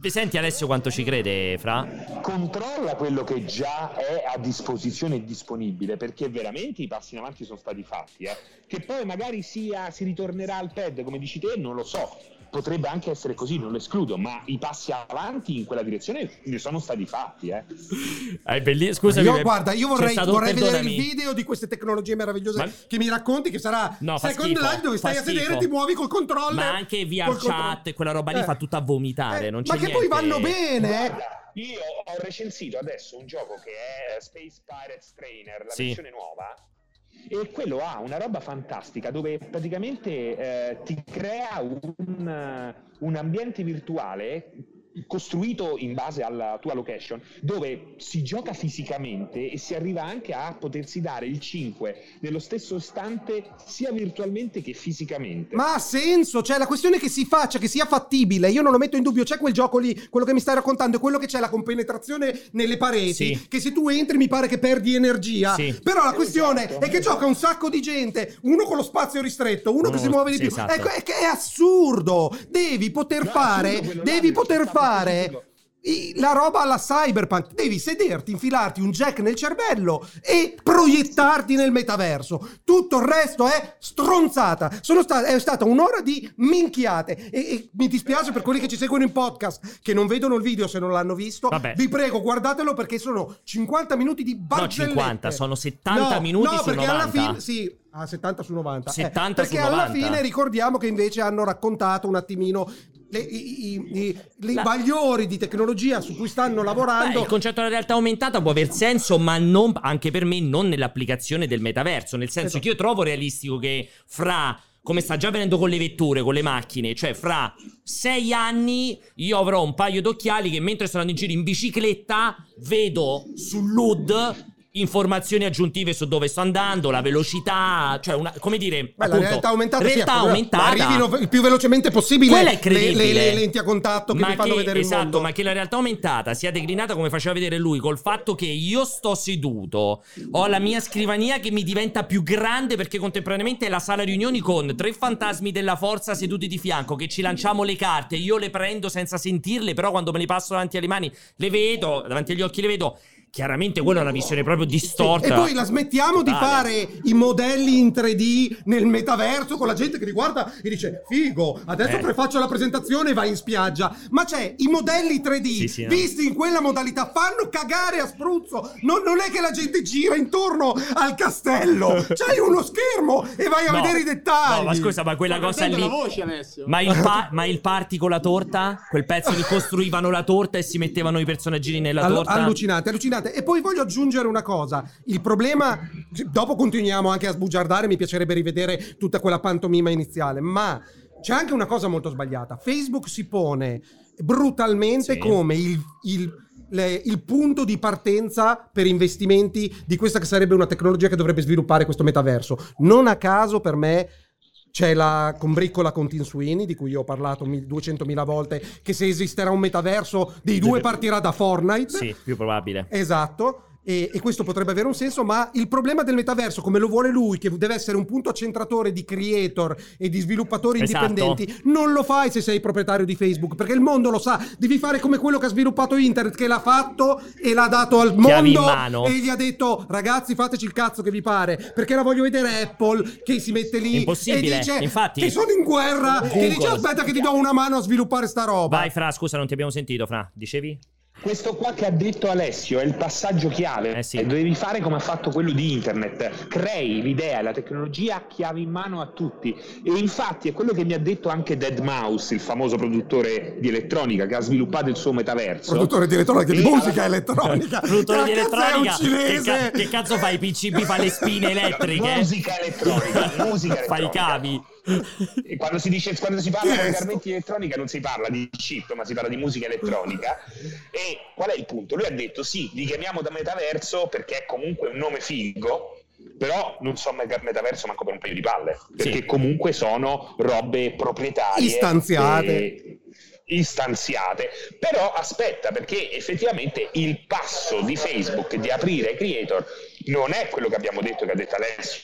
Senti Alessio quanto ci crede, Fra? controlla quello che già è a disposizione e disponibile perché veramente i passi in avanti sono stati fatti eh. che poi magari sia, si ritornerà al pad come dici te non lo so potrebbe anche essere così non lo escludo ma i passi avanti in quella direzione ne sono stati fatti eh. È bellissimo. Scusami. io, ma- guarda, io vorrei, vorrei vedere il video di queste tecnologie meravigliose Ma- che mi racconti che sarà No, Second schifo, Life dove stai a sedere schifo. e ti muovi col controller. Ma anche col chat controllo. e quella roba lì Eh. fa tutto a vomitare. Eh, non c'è ma che niente. poi vanno bene, eh. Guarda, io ho recensito adesso un gioco che è Space Pirates Trainer la Sì. versione nuova e quello ha una roba fantastica dove praticamente eh, ti crea un, eh, un ambiente virtuale costruito in base alla tua location dove si gioca fisicamente e si arriva anche a potersi dare il 5 nello stesso istante sia virtualmente che fisicamente Ma ha senso, cioè la questione è che si faccia, che sia fattibile, io non lo metto in dubbio, c'è quel gioco lì, quello che mi stai raccontando è quello che c'è la compenetrazione nelle pareti, Sì. che se tu entri mi pare che perdi energia, Sì. però la questione Esatto. è che gioca un sacco di gente, uno con lo spazio ristretto, uno, Uno che si muove di sì, più, esatto. ecco, è, che è assurdo, devi poter No, fare, assurdo devi poter sta fare... La roba alla cyberpunk, devi sederti, infilarti un jack nel cervello e proiettarti nel metaverso. Tutto il resto è stronzata. Sono sta- è stata un'ora di minchiate. E, e mi dispiace per quelli che ci seguono in podcast, che non vedono il video se non l'hanno visto. Vabbè. Vi prego, guardatelo perché sono 50 minuti di No, barzellette. 50, sono 70 minuti no, su perché 90. alla fine sì, ah, 70 su 90. 70 perché su alla 90. fine ricordiamo che invece hanno raccontato un attimino le- i, i- i- i La- bagliori di tecnologia su cui stanno Beh, lavorando. il concetto della realtà aumentata può aver senso, ma non, anche per me non nell'applicazione del metaverso. Nel senso Esatto. che io trovo realistico che fra, come sta già avvenendo con le vetture, con le macchine, cioè fra sei anni io avrò un paio d'occhiali che mentre sto andando in giro in bicicletta vedo sull'HUD informazioni aggiuntive su dove sto andando, la velocità, cioè una, come dire, Beh, la appunto, realtà aumentata, sì, realtà ecco, aumentata arrivino il più velocemente possibile Quella è le, credibile. le- le lenti a contatto che ma mi fanno che- vedere il esatto, mondo. ma che la realtà aumentata sia declinata come faceva vedere lui, col fatto che io sto seduto, ho la mia scrivania che mi diventa più grande perché contemporaneamente è la sala riunioni con tre fantasmi della forza seduti di fianco che ci lanciamo le carte, io le prendo senza sentirle, però quando me le passo davanti alle mani le vedo, davanti agli occhi le vedo chiaramente quella è una visione proprio distorta. E poi la smettiamo di Totale. fare i modelli in 3D nel metaverso con la gente che li guarda e dice figo, adesso Eh. prefaccio la presentazione e vai in spiaggia. Ma c'è i modelli 3D Sì, sì, no. visti in quella modalità fanno cagare a spruzzo. Non, non è che la gente gira intorno al castello. C'hai uno schermo e vai a No, vedere i dettagli. No, ma scusa, ma quella cosa Sento lì. la voce. Ma il, pa- ma il party con la torta? Quel pezzo di costruivano la torta e si mettevano i personaggini nella Allu- torta? allucinante, allucinante. E poi voglio aggiungere una cosa. Il problema, dopo continuiamo anche a sbugiardare, mi piacerebbe rivedere tutta quella pantomima iniziale, ma c'è anche una cosa molto sbagliata. Facebook si pone brutalmente Sì. come il, il- le- il punto di partenza per investimenti di questa che sarebbe una tecnologia che dovrebbe sviluppare questo metaverso. Non a caso per me c'è la combriccola con Sweeney, di cui io ho parlato mil- 200.000 volte, che se esisterà un metaverso dei due partirà da Fortnite. Sì, più probabile. Esatto. E, e questo potrebbe avere un senso, ma il problema del metaverso, come lo vuole lui, che deve essere un punto accentratore di creator e di sviluppatori Esatto. indipendenti, non lo fai se sei proprietario di Facebook, perché il mondo lo sa. Devi fare come quello che ha sviluppato internet, che l'ha fatto e l'ha dato al mondo e gli ha detto ragazzi fateci il cazzo che vi pare, perché la voglio vedere Apple che si mette lì e dice infatti. che sono in guerra, che Google. dice aspetta che ti do una mano a sviluppare sta roba. Vai, Fra, scusa, non ti abbiamo sentito, Fra. Dicevi? Questo qua che ha detto Alessio è il passaggio chiave. Eh sì. E Devi fare come ha fatto quello di internet. Crei l'idea la tecnologia a chiave in mano a tutti. E infatti è quello che mi ha detto anche Dead Mouse, il famoso produttore di elettronica che ha sviluppato il suo metaverso. Produttore di elettronica, di E musica alla- elettronica. Produttore di Che elettronica. Che, cinese? ca- che cazzo fai? PCB fa le spine elettriche? Musica elettronica, musica Fai i elettronica. cavi. E quando si dice quando si parla di armamenti elettronica non si parla di chip ma si parla di musica elettronica e qual è il punto? lui ha detto sì li chiamiamo da metaverso perché è comunque un nome figo però non so meta- metaverso manco per un paio di palle perché Sì. comunque sono robe proprietarie Istanziate. e- istanziate però aspetta perché effettivamente il passo di Facebook di aprire creator non è quello che abbiamo detto che ha detto Alessio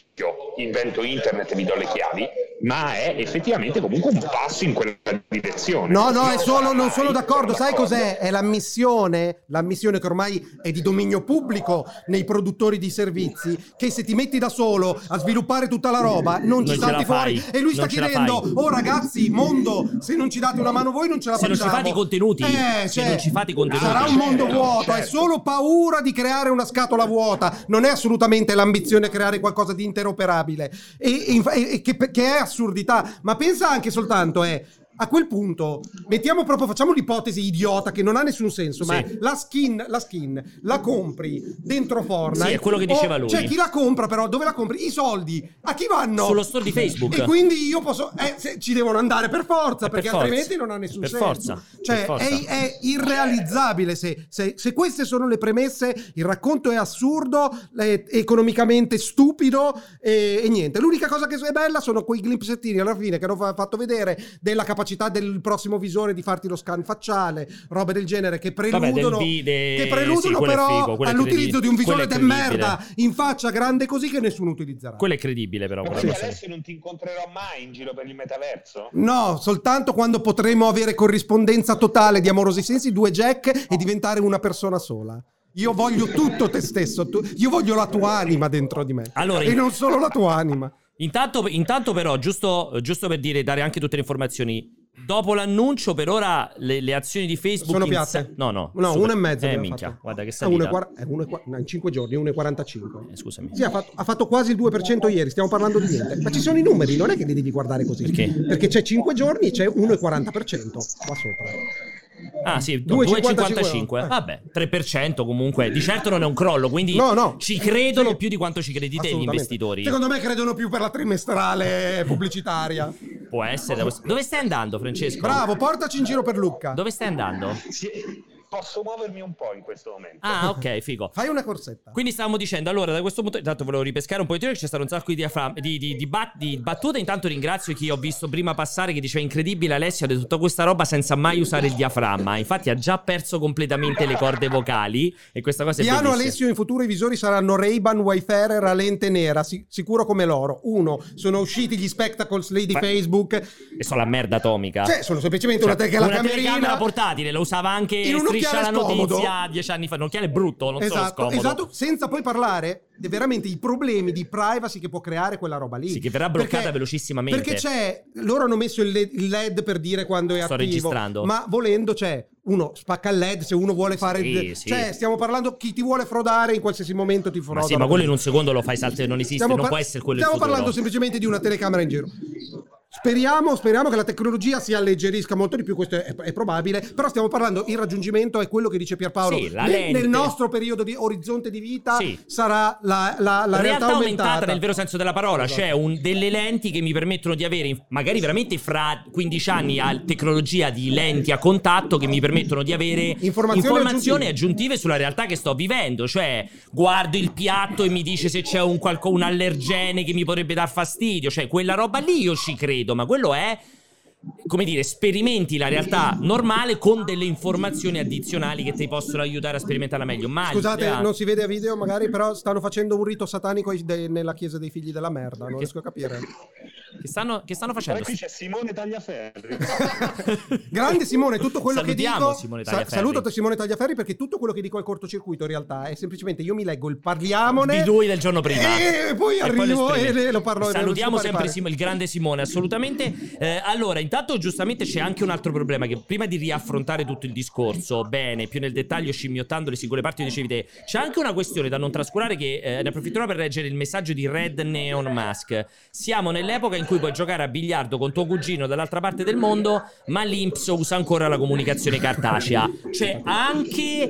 invento internet e vi do le chiavi ma è effettivamente comunque un passo in quella direzione No, no, Non è lo solo, non sono d'accordo. Sai cos'è? È l'ammissione, l'ammissione che ormai è di dominio pubblico nei produttori di servizi, che se ti metti da solo a sviluppare tutta la roba, non ci Non ce salti fuori. E lui sta Non chiedendo, oh ragazzi, mondo, se non ci date una mano voi non ce la Se non facciamo. ci fate i contenuti, Eh, se cioè, non ci fate i contenuti. Sarà un mondo Certo, vuoto, è certo. solo paura di creare una scatola vuota. Non è assolutamente l'ambizione creare qualcosa di interoperabile. E, e e che, che è assurdità. Ma pensa anche soltanto, eh, a quel punto, mettiamo proprio, facciamo l'ipotesi idiota che non ha nessun senso, ma Sì. la skin, la skin la compri dentro Fortnite. Sì, è quello che diceva lui. Cioè, chi la compra, però, dove la compri? I soldi a chi vanno? Sullo store di Facebook. E quindi io posso. eh, se- ci devono andare per forza, per perché forza. altrimenti non ha nessun Per senso. forza, Cioè, per forza. È, è irrealizzabile. Se, se- se queste sono le premesse, il racconto è assurdo, è economicamente stupido e, e niente. L'unica cosa che è bella sono quei glimpsettini alla fine che hanno fa- fatto vedere della capacità del prossimo visore di farti lo scan facciale, robe del genere che preludono, vi- de- che preludono sì, però figo, all'utilizzo di un visore de merda in faccia grande così che nessuno utilizzerà. Quello è credibile, però. Ma quindi. Alessio non ti incontrerò mai in giro per il metaverso? No, soltanto quando potremo avere corrispondenza totale di amorosi sensi, due Jack e diventare una persona sola. Io voglio tutto te stesso, tu- io voglio la tua anima dentro di me. Allora, e non solo la tua anima. Intanto, intanto però, giusto, giusto per dire, dare anche tutte le informazioni. Dopo l'annuncio, per ora le, le azioni di Facebook Sono in piatte. sa- No, no. No, super- uno e mezzo. Eh, minchia, fatto. guarda che salita. quar- è uno e qua- no, in 5 giorni, 1,45. Eh, scusami. Sì, ha fatto, ha fatto quasi il 2% ieri, stiamo parlando di niente. Ma ci sono i numeri, non è che li devi guardare così. Perché? Perché c'è 5 giorni e c'è 1,40% qua sopra. Ah, sì, 2,55. 2,55. Eh. Vabbè, 3% comunque. Di certo non è un crollo, quindi No, no. ci credono Sì. più di quanto ci credi te gli investitori. Secondo me credono più per la trimestrale pubblicitaria. Può essere. Dove stai andando, Francesco? Bravo, portaci in giro per Lucca. Dove stai andando? Sì, posso muovermi un po' in questo momento. Ah, ok, figo. Fai una corsetta. Quindi stavamo dicendo, allora, da questo punto, intanto volevo ripescare un po' di teoria, c'è stato un sacco di, diafram- di, di, di bat- di battute. Intanto ringrazio chi ho visto prima passare che diceva incredibile Alessio ha detto tutta questa roba senza mai usare il diaframma. Infatti ha già perso completamente le corde vocali e questa cosa è Piano bellissima. Alessio, in futuro i visori saranno Ray-Ban Wayfarer a lente nera, si- sicuro come l'oro. Uno, sono usciti gli spectacles lì di Ma- Facebook. E sono la merda atomica. Cioè, sono semplicemente Cioè, una, te- che la una telecamera camerina portatile, lo usava anche in uno striscia la scomodo. notizia dieci anni fa. Nokiale è brutto, non solo Esatto, scomodo. esatto, senza poi parlare veramente i problemi di privacy che può creare quella roba lì. Sì, che verrà bloccata Perché- velocissimamente. Perché c'è, loro hanno messo il LED, il LED per dire quando è Sto attivo, registrando. ma volendo c'è uno spacca il LED se uno vuole fare Sì, sì. cioè stiamo parlando chi ti vuole frodare in qualsiasi momento ti froda. Ma sì, ma quello in un secondo lo fai saltare, non esiste, Stiamo non par- può essere quello Stiamo parlando semplicemente di una telecamera in giro. Speriamo, speriamo che la tecnologia si alleggerisca molto di più, questo è, è probabile, però stiamo parlando, il raggiungimento è quello che dice Pierpaolo, Sì, nel, nel nostro periodo di orizzonte di vita Sì. sarà la, la- la realtà, realtà, aumentata. nel vero senso della parola, Esatto. cioè un- delle lenti che mi permettono di avere, magari veramente fra 15 anni, a tecnologia di lenti a contatto che mi permettono di avere Informazioni aggiuntive sulla realtà che sto vivendo. Cioè, guardo il piatto e mi dice se c'è un, qualco- un allergene che mi potrebbe dar fastidio. Cioè, quella roba lì io ci credo, ma quello è. Come dire, sperimenti la realtà normale con delle informazioni addizionali che ti possono aiutare a sperimentarla meglio. Ma Scusate, l'idea- non si vede a video magari, però stanno facendo un rito satanico de- nella chiesa dei figli della merda, non riesco a capire. Che, stanno, che stanno facendo? Guarda, qui c'è Simone Tagliaferri. Grande Simone, tutto quello che Salutiamo dico Simone sa- Tagliaferri. saluto Simone Tagliaferri perché tutto quello che dico al cortocircuito in realtà è semplicemente io mi leggo il parliamone di lui del giorno prima e poi lo arrivo e esprime. le- lo parlo salutiamo lo sempre pare Simo- il grande Simone assolutamente Eh, allora intanto giustamente c'è anche un altro problema che prima di riaffrontare tutto il discorso bene più nel dettaglio scimmiottando le singole parti dicevi te c'è anche una questione da non trascurare che eh, ne approfitterò per leggere il messaggio di Red Neon Mask siamo nell'epoca in cui puoi giocare a biliardo con tuo cugino dall'altra parte del mondo ma l'Inps usa ancora la comunicazione cartacea. C'è anche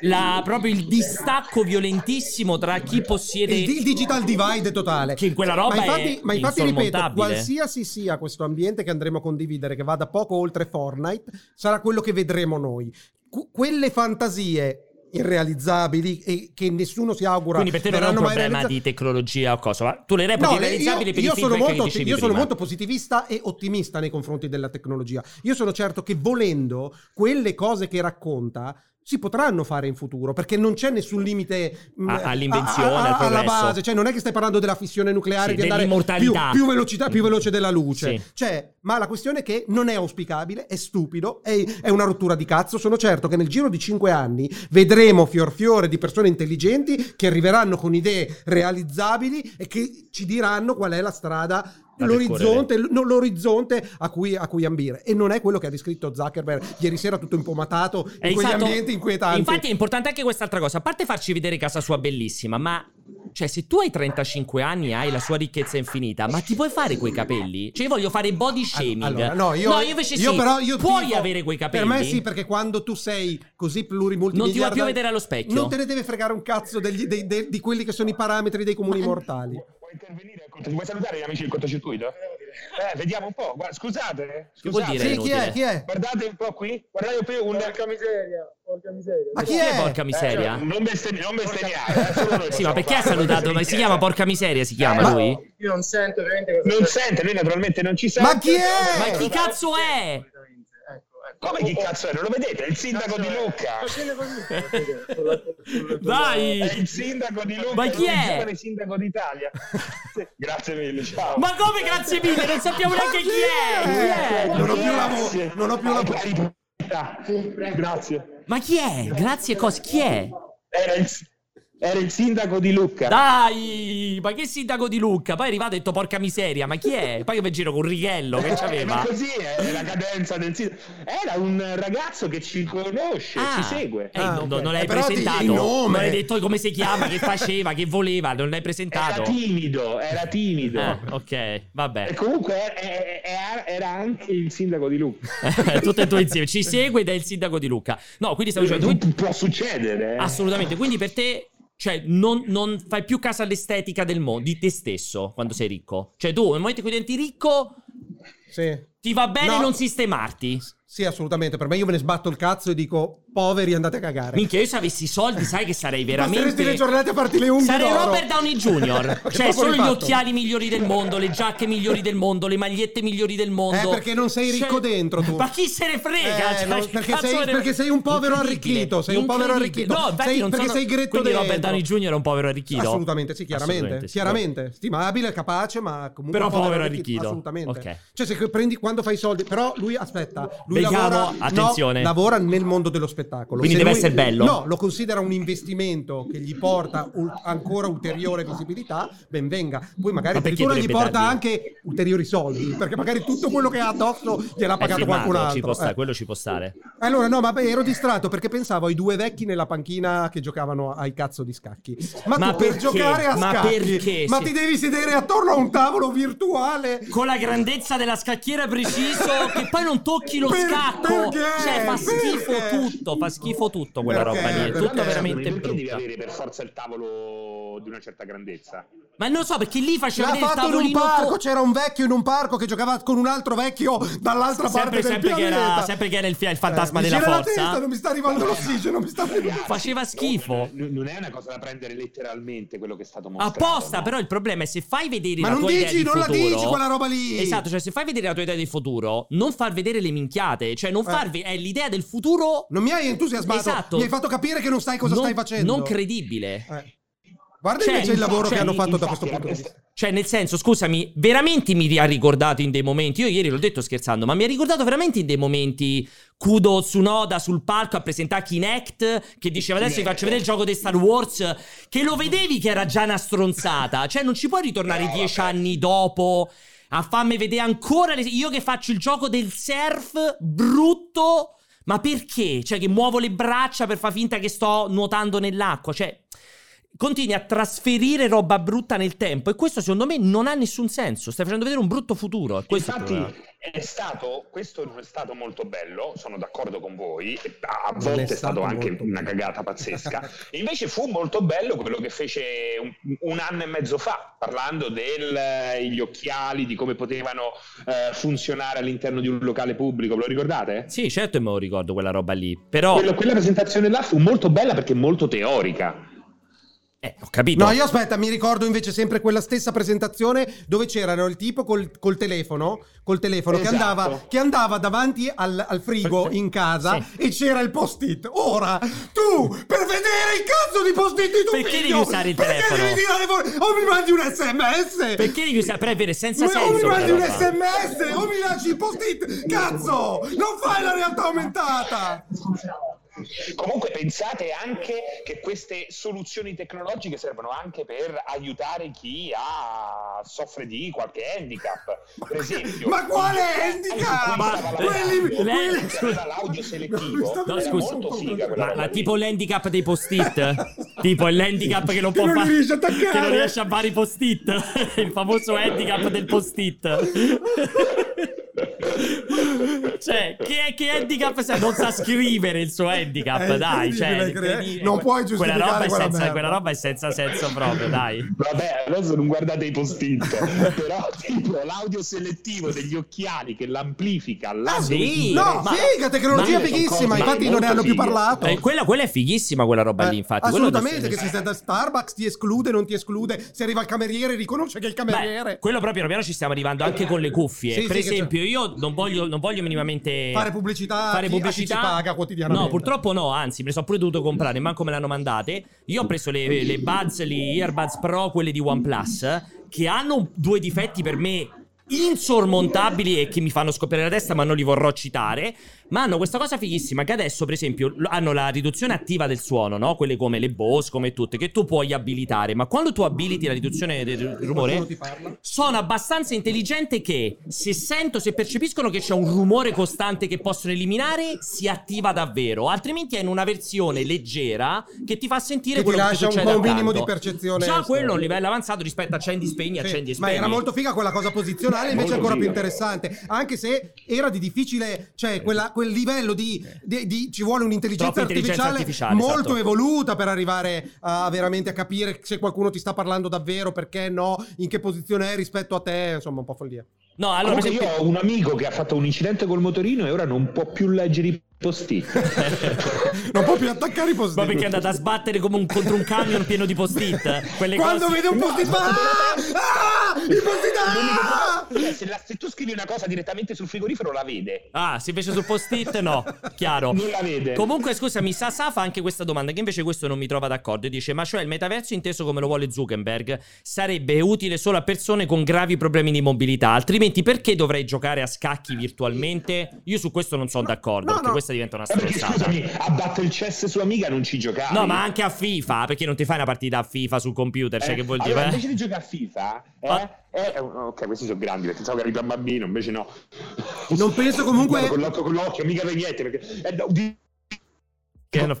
la- proprio il distacco violentissimo tra chi possiede il, il digital divide totale. Che quella roba ma infatti, è ma infatti ripeto qualsiasi sia questo ambiente che andremo a condividere che vada poco oltre Fortnite sarà quello che vedremo noi. Cu- quelle fantasie irrealizzabili e che nessuno si augura Quindi per te non è un problema di tecnologia o cosa, ma tu le reputi No, le- realizzabili io, per io i sono molto, io sono prima. molto positivista e ottimista nei confronti della tecnologia. Io sono certo che volendo quelle cose che racconta si potranno fare in futuro perché non c'è nessun limite mh, A- all'invenzione, al alla base, cioè non è che stai parlando della fissione nucleare Sì, di andare più, più velocità, più veloce della luce. Sì. Cioè, ma la questione è che non è auspicabile, è stupido, è, è una rottura di cazzo. Sono certo che nel giro di cinque anni vedremo fior fiore di persone intelligenti che arriveranno con idee realizzabili e che ci diranno qual è la strada. L'orizzonte, l- no, l'orizzonte a cui, a cui ambire e non è quello che ha descritto Zuckerberg ieri sera tutto impomatato in Eh, quegli esatto. ambienti inquietanti Infatti è importante anche quest'altra cosa. A parte farci vedere casa sua bellissima, ma cioè se tu hai 35 anni e hai la sua ricchezza infinita, ma ti puoi fare quei capelli? Cioè io voglio fare body shaming. Allora, no, io, invece io sì. però io puoi dico- avere quei capelli. Per me sì, perché quando tu sei così plurimultimiliardario Non ti vuoi più vedere allo specchio. Non te ne deve fregare un cazzo degli- dei- dei- di quelli che sono i parametri dei comuni mortali. Intervenire? Vuoi salutare gli amici del cortocircuito? Eh, vediamo un po'. Guarda, scusate. Scusate. dire? Sì, chi è? Chi è? Guardate un po' qui. Guardate qui un... Porca miseria, porca miseria. Ma chi Chi è porca miseria? Eh, non bestemmi- non bestemmiare. eh, Sì, ma perché ha salutato? Ma si chiama porca miseria, si chiama Eh, lui? Io non sento veramente cosa Non sente, lui naturalmente non ci sente. Ma chi è? Ma chi cazzo è? Come chi cazzo è? Non lo vedete? È il sindaco di Lucca. Dai! È il sindaco di Lucca. Ma chi il è? giovane sindaco d'Italia. Grazie mille, ciao. Ma come grazie mille? Non sappiamo neanche chi è! Chi è? Non ho più Grazie. lavoro. Non ho più lavoro. Grazie. Grazie. Ma chi è? Grazie cosa? Chi è? Era il, era il sindaco di Lucca. Dai, ma che sindaco di Lucca? Poi è arrivato e ha detto porca miseria, ma chi è? Poi io mi giro con Righello, che Eh, c'aveva? ma così è la cadenza del sindaco. Era un ragazzo che ci conosce, ci segue. Eh, Ah, non, ok. non l'hai Eh, presentato. il nome. Non hai detto come si chiama, che faceva, che voleva, non l'hai Era presentato. timido, era timido. Ah, ok, E vabbè. comunque era, era- era anche il sindaco di Lucca. Tutte e due insieme. Ci segue ed è il sindaco di Lucca. No, quindi stavo dicendo. può succedere. eh. assolutamente. Quindi per te. Cioè, non, non fai più caso all'estetica del mondo, di te stesso, quando sei ricco. Cioè, tu, nel momento in cui diventi ricco, Sì. Ti va bene No. non sistemarti. Sì, assolutamente. Per me io me ne sbatto il cazzo e dico poveri andate a cagare. Minchia, io se avessi i soldi, sai che sarei veramente. le giornate a farti le unghie Sarei d'oro. Robert Downey Jr. Cioè, solo gli occhiali migliori del mondo, le giacche migliori del mondo, le magliette migliori del mondo. Eh, perché non sei ricco Cioè, dentro, tu. Ma chi se ne frega? Eh, Cioè, no, perché sei- ne- perché sei un povero arricchito, sei un povero arricchito. No, infatti Sei- non perché sono- sei gretto Quindi Robert dentro. Downey Jr. è un povero arricchito. Assolutamente, sì, chiaramente. Assolutamente, sì. chiaramente. Stimabile, capace, ma comunque. Però povero arricchito. Assolutamente. Cioè, se prendi quando fai i soldi. Però lui, aspetta, lui Vediamo, lavora. no, attenzione. lavora nel mondo dello spettacolo. Quindi Se deve lui- essere bello? No, lo considera un investimento che gli porta ul- ancora ulteriore visibilità, ben venga. Poi magari Ma addirittura gli porta dargli? anche ulteriori soldi, perché magari tutto quello che ha addosso gliel'ha pagato firmato, qualcun altro. ci può stare, Eh. quello ci può stare. Allora, no, ma beh, ero distratto perché pensavo ai due vecchi nella panchina che giocavano ai cazzo di scacchi. Ma, Ma tu per giocare a Ma scacchi, perché? ma ti devi sedere attorno a un tavolo virtuale. Con la grandezza della scacchiera preciso, che poi non tocchi lo Per- scacco. perché? Cioè, fa schifo Perché? tutto, fa schifo tutto quella Perché? roba lì. È Perché? tutto veramente perché devi avere per forza il tavolo di una certa grandezza? Ma non lo so, perché lì faceva L'ha vedere il fatto in un tavolino. parco, co- c'era un vecchio in un parco che giocava con un altro vecchio dall'altra Sempre, parte del sempre, che pianeta. era, sempre che era il, fi- il fantasma Eh, della la forza. testa, non mi sta arrivando l'ossigeno, mi sta arrivando. Faceva schifo. Non, non è una cosa da prendere letteralmente quello che è stato mostrato. Apposta, no? però il problema è se fai vedere Ma la non tua idea dici, di non la futuro, dici quella roba lì. Esatto, cioè se fai vedere la tua idea di futuro, non far vedere le minchiate, cioè non Eh. far ve- è l'idea del futuro Non mi hai entusiasmato, Esatto. mi hai fatto capire che non sai cosa non, stai facendo. non credibile. Eh. Guarda Cioè, invece il lavoro cioè, che hanno fatto da questo punto di vista. Cioè, nel senso, scusami, veramente mi ha ricordato in dei momenti. Io ieri l'ho detto scherzando, ma mi ha ricordato veramente in dei momenti. Kudo Tsunoda sul palco a presentare Kinect. Che diceva adesso vi faccio vedere il gioco di Star Wars. Che lo vedevi che era già una stronzata. Cioè, non ci puoi ritornare No, dieci vabbè. anni dopo. A farmi vedere ancora. le- Io che faccio il gioco del surf brutto. Ma perché? Cioè, che muovo le braccia per far finta che sto nuotando nell'acqua. Cioè. Continui a trasferire roba brutta nel tempo e questo secondo me non ha nessun senso. Stai facendo vedere un brutto futuro. Infatti è stato, questo non è stato molto bello, sono d'accordo con voi, a Non volte è è stato stato anche molto una bello. cagata pazzesca. Invece fu molto bello quello che fece un, un anno e mezzo fa, parlando degli occhiali, di come potevano eh, funzionare all'interno di un locale pubblico, ve lo ricordate? Sì, certo, me lo ricordo quella roba lì. Però, Quello- quella presentazione là fu molto bella perché molto teorica. Eh, ho capito. No, io aspetta, mi ricordo invece sempre quella stessa presentazione dove c'erano il tipo col, col telefono, col telefono che, Esatto. andava, che andava davanti al, al frigo in casa Sì. e c'era il post-it. Ora, tu, per vedere il cazzo di post-it di tuo Perché figlio, devi usare il perché telefono? devi tirare fuori? O mi mandi un sms? Perché devi usare? Per avere senza o senso. mi quella mandi un roba. sms o mi lasci il post-it cazzo non fai la realtà aumentata Comunque pensate anche che queste soluzioni tecnologiche servono anche per aiutare chi ha, soffre di qualche handicap. Per esempio, ma quale handicap? Ma la- quelli- la- aveva l'audio selettivo No, No, scusa. molto figa quella Ma, ma tipo l'handicap dei post-it? tipo l'handicap che non può fare. riesce a attaccare. Che non riesce a fare i post-it. il famoso handicap del post-it. cioè, che, che handicap sa? Non sa scrivere il suo handicap, È dai. Cioè, cre- non puoi quella roba, giustificare è quella senza, quella roba è senza senso proprio, dai. Vabbè, adesso non guardate i post-it, però tipo l'audio selettivo degli occhiali che l'amplifica là Ah, sì? no Ma- figa tecnologia ma- fighissima ma- infatti non ne hanno più parlato Eh, quella, quella è fighissima, quella roba Eh, lì, infatti. Assolutamente che se sei da Starbucks ti esclude non ti esclude se arriva il cameriere riconosce che è il cameriere Beh, quello proprio piano piano ci stiamo arrivando anche con le cuffie. Sì, per sì, esempio, io non voglio, non voglio minimamente Fare pubblicità fare pubblicità. ci paga quotidianamente. No, purtroppo no, anzi, me le sono pure dovuto comprare, manco me l'hanno mandate. Io ho preso le, le Buds, le Earbuds Pro, quelle di OnePlus, che hanno due difetti per me insormontabili e che mi fanno scoppiare la testa, ma non li vorrò citare. Ma hanno questa cosa fighissima che adesso, per esempio, hanno la riduzione attiva del suono, no? Quelle come le Bose, come tutte, che tu puoi abilitare. Ma quando tu abiliti la riduzione del rumore, ti sono abbastanza intelligente che se sento, se percepiscono che c'è un rumore costante che possono eliminare, si attiva davvero. Altrimenti è in una versione leggera che ti fa sentire Che ti quello lascia che un po' un minimo di percezione Già quello è un livello avanzato rispetto a accendi, spegni, Sì, accendi e ma spegni. era molto figa quella cosa posizionale, invece Molto ancora più figa. interessante. Anche se era di difficile, cioè quella- quel livello di, di- di- ci vuole un'intelligenza artificiale, artificiale, molto esatto. evoluta per arrivare a veramente a capire se qualcuno ti sta parlando davvero, perché no, in che posizione è rispetto a te, insomma, un po' follia. No, allora Comunque esempio... io ho un amico che ha fatto un incidente col motorino e ora non può più leggere i post-it. non può più attaccare i post Ma perché è andata a sbattere come un- contro un camion pieno di post-it? Quelle Quando cose... vede un post-it fa... Ah! Ah! I post-it! L'unico- cioè, se, la- se tu scrivi una cosa direttamente sul frigorifero la vede. Ah, se invece su post-it no, chiaro. Non la vede. Comunque, scusami, Sasa fa anche questa domanda, che invece questo non mi trova d'accordo. Dice: Ma cioè il metaverso inteso come lo vuole Zuckerberg sarebbe utile solo a persone con gravi problemi di mobilità. Altrimenti, perché dovrei giocare a scacchi virtualmente? Io su questo non sono d'accordo, no, perché no. Questa diventa una Eh, stronzata. scusami, a Battle Chess su Amiga non ci giocavi. No, ma anche a FIFA, perché non ti fai una partita a FIFA sul computer? Cioè, Eh, che vuol allora, dire? invece di giocare a FIFA, eh, Ah. eh, ok, questi sono grandi perché pensavo che eri un bambino, invece no. Non penso comunque- Con l'occhio, con l'occhio, mica per niente. Perché, eh, no, di- Che hanno-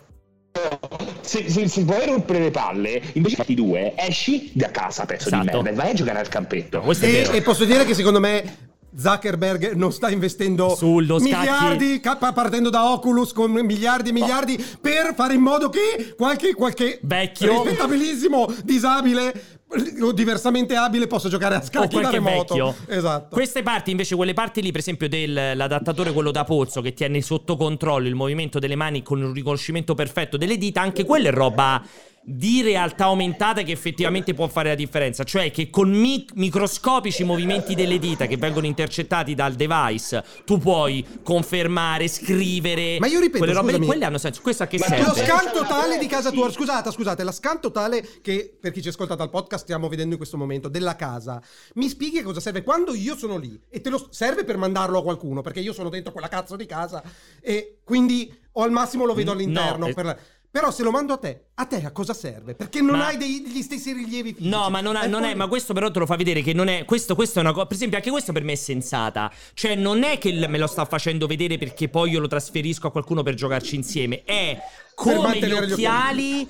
se, se, se vuoi rompere le palle, invece fatti due, esci da casa, pezzo Esatto. di merda, e vai a giocare al campetto. Questo è E, vero. e posso dire che secondo me Zuckerberg non sta investendo Sullo scacchi. miliardi ca- partendo da Oculus con miliardi e miliardi per fare in modo che qualche, qualche Vecchio. rispettabilissimo disabile o diversamente abile possa giocare a scacchi da remoto. vecchio. Esatto. Queste parti, invece, quelle parti lì, per esempio, dell'adattatore, quello da polso, che tiene sotto controllo il movimento delle mani con un riconoscimento perfetto delle dita, anche quella è roba di realtà aumentata che effettivamente può fare la differenza. Cioè che con mi- microscopici movimenti delle dita che vengono intercettati dal device, tu puoi confermare, scrivere. Ma io ripeto, quelle robe scusami. quelle hanno senso. Questo a che Ma serve? Lo scan totale di casa tua, scusate, scusate, la scan totale che per chi ci ascolta dal podcast stiamo vedendo in questo momento della casa. Mi spieghi a cosa serve quando io sono lì e te lo serve per mandarlo a qualcuno, perché io sono dentro quella cazzo di casa e quindi o al massimo lo vedo Mm, all'interno. no, eh. per Però se lo mando a te, a te a cosa serve? Perché non Ma- hai dei- degli stessi rilievi fisici. No, ma non, ha- non è. poi- Ma questo però te lo fa vedere che non è. Questo, questo è una cosa. Per esempio, anche questo per me è sensata. Cioè, non è che me lo sta facendo vedere perché poi io lo trasferisco a qualcuno per giocarci insieme. È come gli gli occhiali.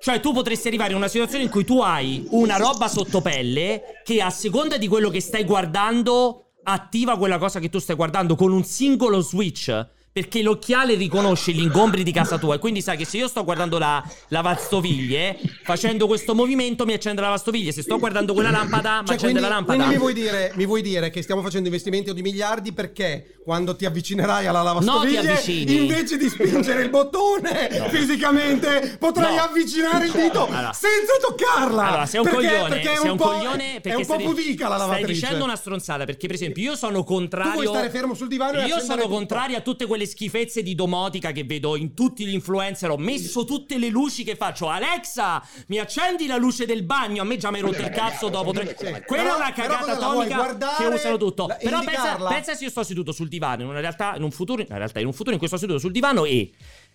Cioè, tu potresti arrivare in una situazione in cui tu hai una roba sotto pelle che a seconda di quello che stai guardando attiva quella cosa che tu stai guardando con un singolo switch. Perché l'occhiale riconosce gli ingombri di casa tua e quindi sai che se io sto guardando la lavastoviglie, facendo questo movimento mi accende la lavastoviglie. Se sto guardando quella lampada, mi Cioè, accende quindi, la lampada. quindi mi, vuoi dire, mi vuoi dire che stiamo facendo investimenti di miliardi perché quando ti avvicinerai alla lavastoviglie, No, invece di spingere il bottone fisicamente, potrai No. avvicinare il dito Allora. senza toccarla. Allora, sei un Perché- coglione, perché è sei un, po', coglione è perché un po' stai, pudica la stai lavatrice. dicendo una stronzata perché per esempio io sono contrario Tu vuoi stare fermo sul divano e Io sono tutto. contrario a tutte quelle schifezze di domotica che vedo in tutti gli influencer. Ho messo tutte le luci che faccio. Alexa, mi accendi la luce del bagno. A me già mi hai rotto il cazzo dopo tre. Sì. Quella è una cagata atomica che usano tutto. la- Però pensa, pensa se io sto seduto sul divano in una realtà in un futuro in realtà in un futuro in cui sto seduto sul divano e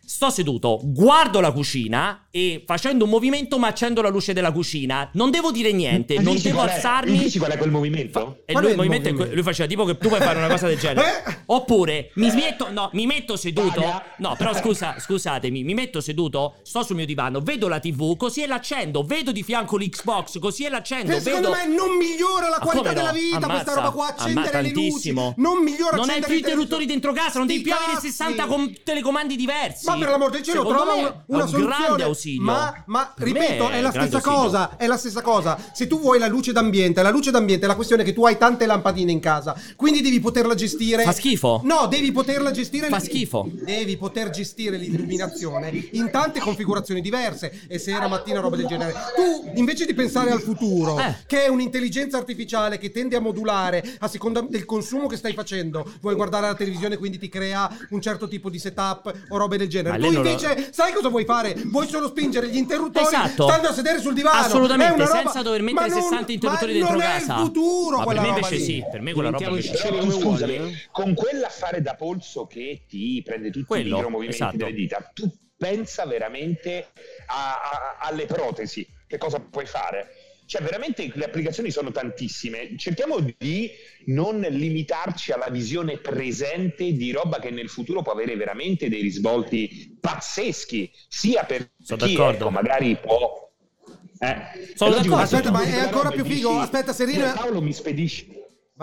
Sto seduto, guardo la cucina e facendo un movimento mi accendo la luce della cucina. Non devo dire niente, Ma non devo alzarmi. Mi dici qual è quel movimento? E lui il movimento que- movimento? lui faceva tipo che tu puoi fare una cosa del genere. Eh? Oppure mi metto no, mi metto seduto. No, però scusa, scusatemi, mi metto seduto, sto sul mio divano, vedo la TV, così e l'accendo, vedo di fianco l'Xbox, così e l'accendo, Che secondo vedo me non migliora la Ma qualità no? della vita Ammazza. questa roba qua, Amma- accendere le luci. Non migliora Non hai più interruttori dentro casa, non devi più avere cazzi. 60 com- telecomandi diversi. Ma per l'amor del cielo, trova una, una è un soluzione. ausilio. Ma, ma, ripeto, è la un grande stessa ausilio. cosa. È la stessa cosa. Se tu vuoi la luce d'ambiente, la luce d'ambiente è la questione che tu hai tante lampadine in casa. Quindi devi poterla gestire. Fa schifo. No, devi poterla gestire. Fa schifo. Devi poter gestire l'illuminazione in tante configurazioni diverse. E sera, mattina, roba del genere. Tu, invece di pensare al futuro, Eh. che è un'intelligenza artificiale che tende a modulare a seconda del consumo che stai facendo, vuoi guardare la televisione, quindi ti crea un certo tipo di setup o robe del genere. Ma Tu non lo- invece, sai cosa vuoi fare? Vuoi solo spingere gli interruttori Esatto. stando a sedere sul divano. Assolutamente, roba- senza dover mettere ma non- 60 interruttori ma dentro non casa. è il futuro Ma per quella me roba invece lì. sì, per me quella roba invece sì. Come scusami, eh? con quell'affare da polso che ti prende tutti Quello, i micromovimenti esatto. delle dita, tu pensa veramente a- a- alle protesi, che cosa puoi fare? Cioè, veramente le applicazioni sono tantissime. Cerchiamo di non limitarci alla visione presente di roba che nel futuro può avere veramente dei risvolti pazzeschi, sia per Sono chi d'accordo. ecco, magari può. Eh. Sono d'accordo. Aspetta, ma è ancora più figo. dici, Aspetta, Serena- Paolo mi spedisce.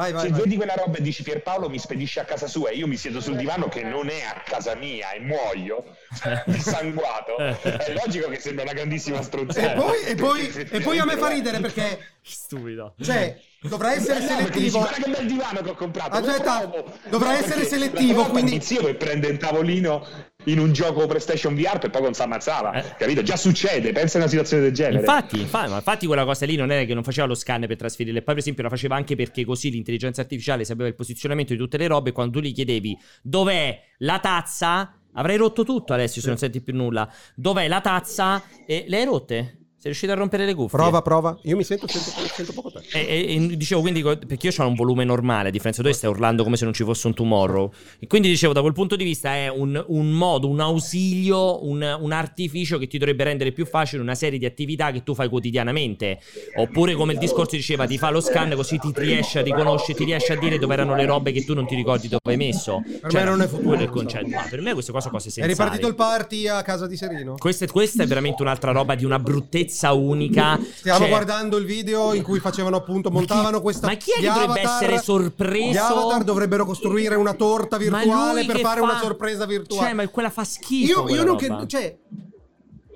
Vai, vai, Se vai. vedi quella roba e dici Pierpaolo mi spedisce a casa sua e io mi siedo sul divano che non è a casa mia e muoio sanguato, è logico che sembra una grandissima stronzata. E poi, e poi- e poi a me fa ridere perché, stupido. cioè, dovrà essere selettivo. guarda che bel divano che ho comprato. Aspetta, dovrà essere selettivo, quindi- mio zio che prende il tavolino in un gioco PlayStation VR per poi non si ammazzava, Eh. capito? Già succede, pensa a una situazione del genere. Infatti, infa- ma infatti quella cosa lì non era che non faceva lo scan per trasferirle, poi per esempio la faceva anche perché così l'intelligenza artificiale sapeva il posizionamento di tutte le robe e quando tu gli chiedevi dov'è la tazza, avrai rotto tutto Alessio se non senti più nulla, dov'è la tazza e le hai rotte? Sei riuscito a rompere le cuffie? Prova, prova. Io mi sento, sento, sento poco te. E, e- e dicevo quindi perché io ho un volume normale, a differenza di te stai urlando come se non ci fosse un tomorrow. E quindi dicevo, da quel punto di vista è un, un modo, un ausilio, un, un artificio che ti dovrebbe rendere più facile una serie di attività che tu fai quotidianamente. Oppure, come il discorso diceva, ti fa lo scan così ti riesce a riconoscere, ti riesce a dire dove erano le robe che tu non ti ricordi dove hai messo. Per me non è futuro. quello il concetto. Ma per me queste cose sono cose È sensate. ripartito il party a casa di Serino? Questa, questa è veramente un'altra roba di una bruttezza unica. Stiamo Cioè- guardando il video in cui facevano appunto, montavano questa. ma chi è che gli dovrebbe avatar- essere sorpreso? Gli avatar dovrebbero costruire una torta virtuale per fare fa- una sorpresa virtuale. Cioè, ma quella fa schifo. io, io non che. Cioè,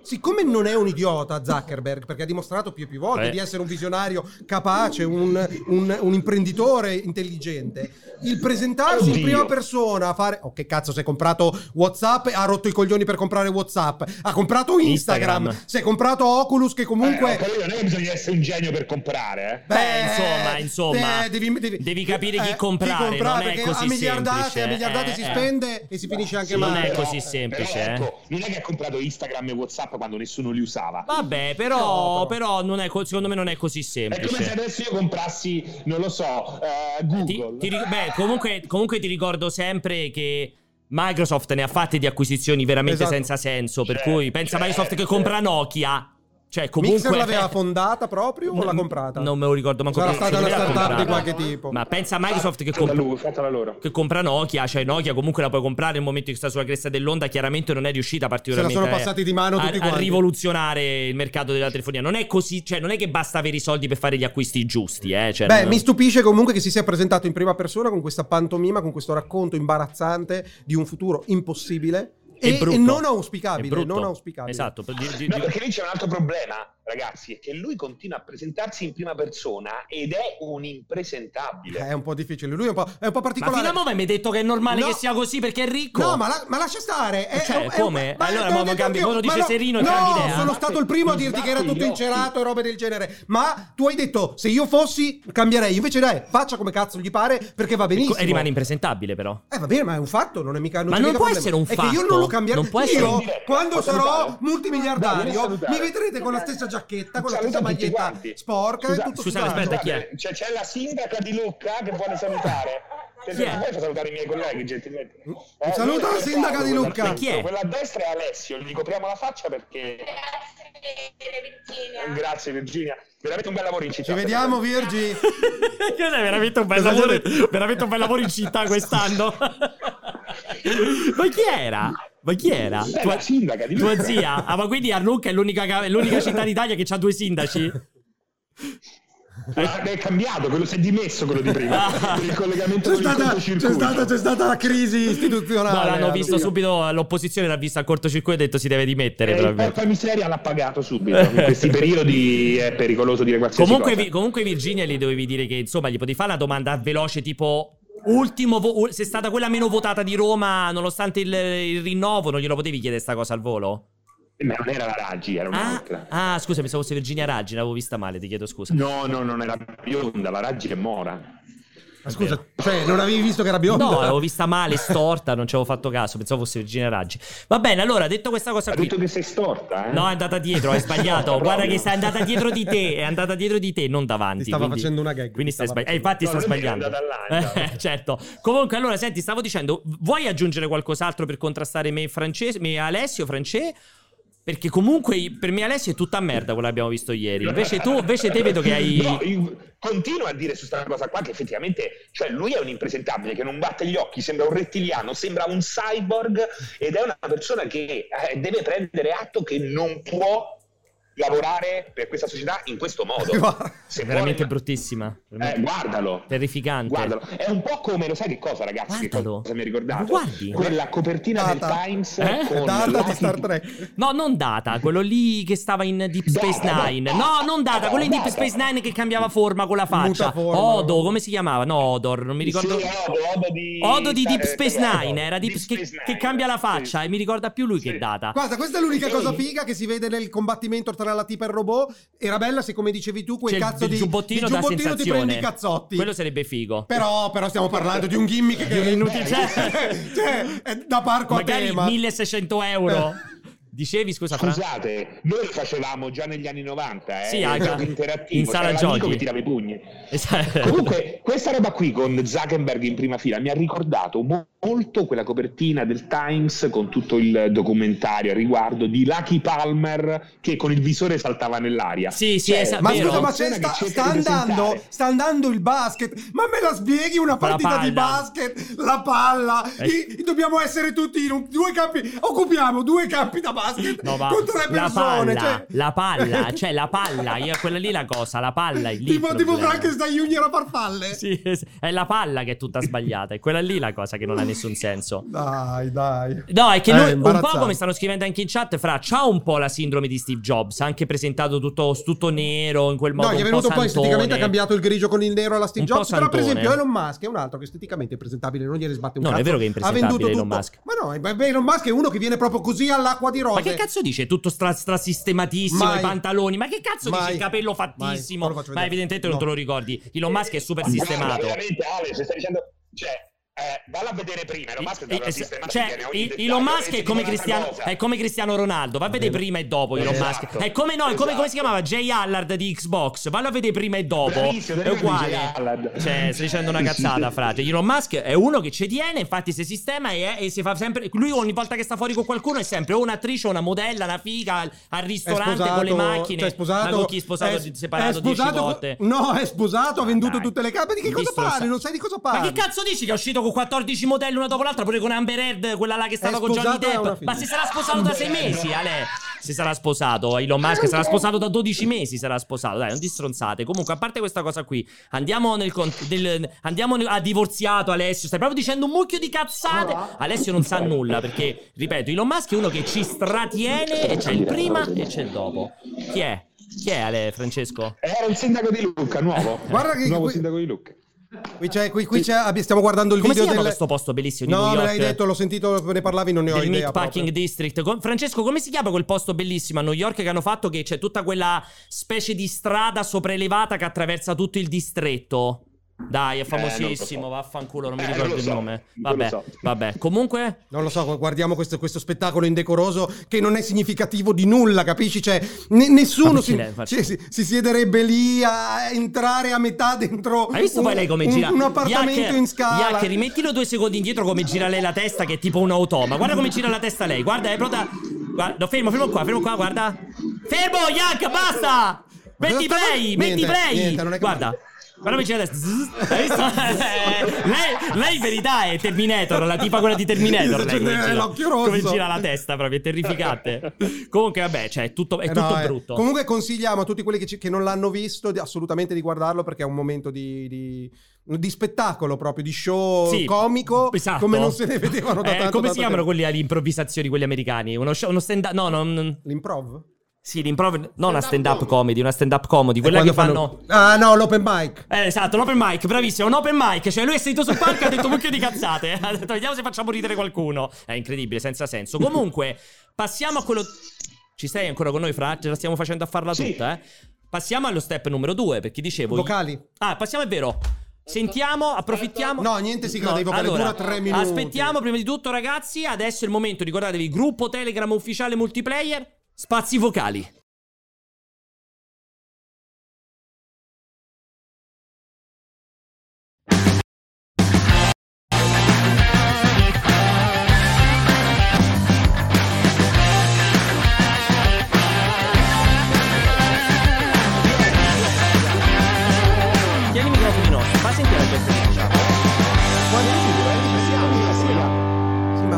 siccome non è un idiota Zuckerberg, perché ha dimostrato più e più volte Eh. di essere un visionario capace, un, un- un imprenditore intelligente, il presentarsi in Oddio. prima persona a fare. Oh, che cazzo, si è comprato WhatsApp, ha rotto i coglioni per comprare WhatsApp, ha comprato Instagram, Instagram. si è comprato Oculus, che comunque. Eh, non è che bisogna essere un genio per comprare, eh. Beh, insomma, insomma, eh, devi, devi capire chi comprare, non è così a miliardate, semplice, a miliardate eh, si eh. spende e si finisce anche Sì, non male. è Però- così semplice, però, eh. ecco, non è che ha comprato Instagram e WhatsApp quando nessuno li usava. Vabbè, però, No, però non è co- secondo me non è così È come se semplice. adesso io comprassi, non lo so, eh, Ti- Google. ti ri- beh, comunque, comunque ti ricordo sempre che Microsoft ne ha fatte di acquisizioni veramente Esatto. senza senso. Per Certo, cui pensa a Microsoft che certo. compra Nokia. Cioè, comunque. Mixer l'aveva fondata proprio o l'ha comprata? Non me lo ricordo manco Sarà stata una startup di qualche tipo. Ma pensa a Microsoft che compra. lui, che compra Nokia, cioè Nokia comunque la puoi comprare nel momento che sta sulla cresta dell'onda, chiaramente non è riuscita particolarmente sono passati di mano a, tutti a quanti. rivoluzionare il mercato della telefonia. Non è così, cioè non è che basta avere i soldi per fare gli acquisti giusti, eh, cioè, Beh, non- mi stupisce comunque che si sia presentato in prima persona con questa pantomima, con questo racconto imbarazzante di un futuro impossibile e, e non auspicabile. Non auspicabile. Esatto, di- di- No, di- perché lì c'è un altro problema, ragazzi, è che lui continua a presentarsi in prima persona ed è un impresentabile. È un po' difficile. Lui è un po', è un po' Ma particolare. fino a mo' mi hai detto che è normale No. che sia così perché è ricco. No, ma, la- ma lascia stare. È, Cioè, è un- è un- come? ma- Allora, detto cambi- anch'io. mo lo dice Ma no, Serino e No, cambi idea. sono stato il primo a dirti che era tutto incerato e robe del genere. Ma tu hai detto, se io fossi, cambierei. Invece dai, faccia come cazzo gli pare, perché va benissimo. E rimane impresentabile però. Eh va bene, ma è un fatto, non è mica non Ma non mica può problema. essere un È che io fatto. non lo cambierei. Non può essere io, quando sarò multimiliardario, mi vedrete con la stessa giacchetta, con la stessa Saluta maglietta quanti. sporca Scusa- tutto scusate, sudato. aspetta, chi è? C'è, c'è la sindaca di Lucca che vuole salutare. Se Chi è? fa salutare i miei colleghi, gentilmente. Un saluto alla sindaca di Lucca. Chi è? Quella a destra è Alessio, gli copriamo la faccia perché... Virginia. Grazie Virginia, veramente un bel lavoro in città. Ci vediamo, Virgi. Cos'è veramente un bel lavoro, veramente un bel lavoro in città quest'anno. ma chi era? Ma chi era? Beh, Tua, la sindaca di tua Lucca. zia? Ah, ma quindi a Lucca è l'unica, è l'unica città d'Italia che ha due sindaci? Eh, È cambiato, quello si è dimesso quello di prima. Ah. il collegamento C'è con il stata, c'è, stata, c'è stata la crisi istituzionale. No, l'hanno Hanno- visto subito, l'opposizione l'ha visto al cortocircuito e ha detto si deve dimettere. E il probabilmente. porca miseria l'ha pagato subito. In questi periodi è pericoloso dire qualsiasi Comunque, cosa. vi- comunque Virginia gli dovevi dire che insomma gli potevi fare una domanda veloce tipo ultimo vo- se è stata quella meno votata di Roma nonostante il, il rinnovo non glielo potevi chiedere sta cosa al volo? Ma non era la Raggi, era Ah, un'altra. ah, scusa, pensavo fosse Virginia Raggi, l'avevo vista male, ti chiedo scusa. No, no, non era bionda, la Raggi è mora. Ma scusa, cioè, non avevi visto che era bionda? No, l'avevo vista male, storta, non ci avevo fatto caso, pensavo fosse Virginia Raggi. Va bene, allora, detto questa cosa Ha qui... detto che sei storta, eh? No, è andata dietro, hai sbagliato. Guarda che sta andata dietro di te, è andata dietro di te, non davanti. Ti stava quindi- facendo una gag, Quindi stai sbagliando. Eh, infatti No, è è sbagliando. Eh, certo. Comunque, allora, senti, stavo dicendo, vuoi aggiungere qualcos'altro per contrastare me e Francesco, me e Alessio, France? Perché comunque per me Alessio è tutta merda quello che abbiamo visto ieri. Invece tu, invece te vedo che hai... No, io continuo a dire su questa cosa qua che effettivamente, cioè lui è un impresentabile che non batte gli occhi, sembra un rettiliano, sembra un cyborg ed è una persona che eh, deve prendere atto che non può lavorare per questa società in questo modo. Se È veramente vuoi- bruttissima. Eh, guardalo. Terrificante. Guardalo, è un po' come, lo sai che cosa ragazzi? Che Guardalo. cosa mi ha ricordato? Guardi. Quella copertina Data. del Times Eh? con Data di Star Trek. No, non Data, quello lì che stava in Deep Space Data, Nine. Data. No, non Data, quello in Deep Data. Space Nine che cambiava forma con la faccia. Odo, come si chiamava? No, Odor, non mi ricordo. Sì, Odo, Odo di, Odo di Deep Space. Nine, era Deep, Deep che, Space che Nine. cambia la Sì. faccia e mi ricorda più lui che Sì. Data. Guarda, questa è l'unica Sì. cosa figa che si vede nel combattimento tra la tipa il robot. Era bella se, come dicevi tu, quel C'è cazzo il di giubbottino di giubbottino ti prendi i cazzotti. Quello sarebbe figo. Però, però stiamo parlando di un gimmick che inutile- cioè, è da parco Magari a tema. 1600 euro. Dicevi, scusa, Fra? Scusate, noi lo facevamo già negli anni 90, eh? Sì, il anche gioco interattivo, in sala giochi. che tirava i pugni. Esatto. Comunque, questa roba qui con Zuckerberg in prima fila mi ha ricordato mo- molto quella copertina del Times con tutto il documentario a riguardo di Lucky Palmer che con il visore saltava nell'aria. Sì, sì, Cioè, esatto, Ma vero. scusa, ma c'è, sta, sta andando, sta andando il basket. Ma me la spieghi una partita di basket? La palla. Eh. I- dobbiamo essere tutti in un- due campi. Occupiamo due campi da basket No, ma con tre la persone. palla, cioè- la palla, cioè la palla, io, quella lì è la cosa, la palla è lì. il tipo, tipo. Frankenstein Junior a farfalle. Sì, è la palla che è tutta sbagliata, è quella lì la cosa che non ha nessun senso. Dai, dai. No, è che Eh, lui, un po' come stanno scrivendo anche in chat, fra c'ha un po' la sindrome di Steve Jobs, ha anche presentato tutto, tutto nero in quel modo. No, gli è venuto un po' santone. esteticamente, ha cambiato il grigio con il nero alla Steve Jobs. Però, per esempio, Elon Musk è un altro che esteticamente è presentabile, non gliene sbatte un Non è cazzo. vero che è Ha impresentabile venduto Elon tutto. Musk. Ma no, Elon Musk è uno che viene proprio così all'acqua di rose. Ma che cazzo dice? Tutto stra- strasistematissimo, Mai. i pantaloni. Ma che cazzo dice? Mai. Il capello fattissimo. Ma evidentemente non No. te lo ricordi. Elon Musk è super sistemato. veramente Ale, se stai dicendo... Cioè, eh, valla a vedere prima, Elon Musk è Eh, eh, cioè, dettaglio, Elon Musk è come, Cristiano, è come Cristiano Ronaldo. Va a vedere prima e dopo Elon Esatto. Musk. È come no, è come, come si chiamava Jay Allard di Xbox. Vallo a vedere prima e dopo. Bravissimo, È uguale. Cioè, stai dicendo una cazzata, frate. Elon Musk è uno che ci tiene, infatti si sistema e, e si fa sempre. Lui ogni volta che sta fuori con qualcuno è sempre o un'attrice o una modella, una figa al, ristorante sposato, con le macchine. Cioè, è sposato. Ma con chi è sposato è- separato è 10 sposato con- volte. No, è sposato, ha venduto Dai. tutte le cape. Di che cosa parli? Non sai di cosa Ma parli. che cazzo dici che è uscito con 14 modelli una dopo l'altra pure con Amber Heard, quella là che stava È con Johnny Depp? Ma si sarà sposato da 6 mesi, Ale. Si sarà sposato, Elon Musk sarà sposato da 12 mesi, sarà sposato. Dai, non di stronzate. Comunque, a parte questa cosa qui, andiamo nel con- del- andiamo nel- a divorziato Alessio, stai proprio dicendo un mucchio di cazzate. Alessio non sa nulla perché, ripeto, Elon Musk è uno che ci stratiene e c'è il prima e c'è il dopo. Chi è? Chi è Ale Francesco? Era il sindaco di Lucca, nuovo. Guarda che- nuovo qui- sindaco di Lucca. Qui, c'è, qui, qui c'è, stiamo guardando il Come video chiama del... questo posto bellissimo di No, New me York? l'hai detto, l'ho sentito, ne parlavi, non ne ho del idea. Meatpacking. District. Com- Francesco, come si chiama quel posto bellissimo a New York che hanno fatto che c'è tutta quella specie di strada sopraelevata che attraversa tutto il distretto? Dai, è Eh, non famosissimo, lo so. vaffanculo, non mi Eh, ricordo non lo il so, nome. non Vabbè, so. vabbè. Comunque, Non lo so, guardiamo questo, questo spettacolo indecoroso che non è significativo di nulla, capisci? Cioè, ne- nessuno si, lei, infatti? si- si- si siederebbe lì a entrare a metà dentro hai visto un, poi lei come un- gira? un appartamento Yak, in scala. Yak, rimettilo due secondi indietro come gira lei la testa che è tipo un automa. Guarda come gira la testa lei. Guarda, è pronta. Guarda, no, fermo, fermo qua, fermo qua, guarda. Fermo, Yak, basta! Metti play, metti play. niente, non è che- Guarda. Guarda Zzz. Hai visto? Eh, lei, lei in verità è Terminator, la tipa quella di Terminator. Lei, come, gira, l'occhio rosso. come gira la testa, proprio è terrificante. Comunque, vabbè, cioè, è tutto, è Eh tutto no, eh. brutto. Comunque consigliamo a tutti quelli che, ci- che non l'hanno visto di- assolutamente di guardarlo perché è un momento di, di- di spettacolo proprio, di show Sì, comico esatto. come non se ne vedevano da Eh, tanto Come tanto si chiamano tempo. quelli alle improvvisazioni, quelli americani? Uno, show- uno stand up. No, no, non- L'improv? Sì, l'improv. Non una stand-up comedy, una stand-up comedy. Quella che fanno. Ah no, l'open mic. Eh, esatto, l'open mic, bravissimo, un open mic. Cioè, lui è seduto sul palco e ha detto mucchio di cazzate. Ha detto, vediamo se facciamo ridere qualcuno. È incredibile, senza senso. Comunque, passiamo a quello. Ci sei ancora con noi, Fra? Ce la stiamo facendo a farla Sì. tutta, eh? Passiamo allo step numero due, perché dicevo. Vocali. Ah, passiamo, è vero. Sentiamo, approfittiamo. No, niente sigla dei vocali, dura tre minuti. Aspettiamo prima di tutto, ragazzi. Adesso è il momento, ricordatevi, gruppo Telegram ufficiale multiplayer, spazi vocali. Tieni i microfoni nostri, fai sentire la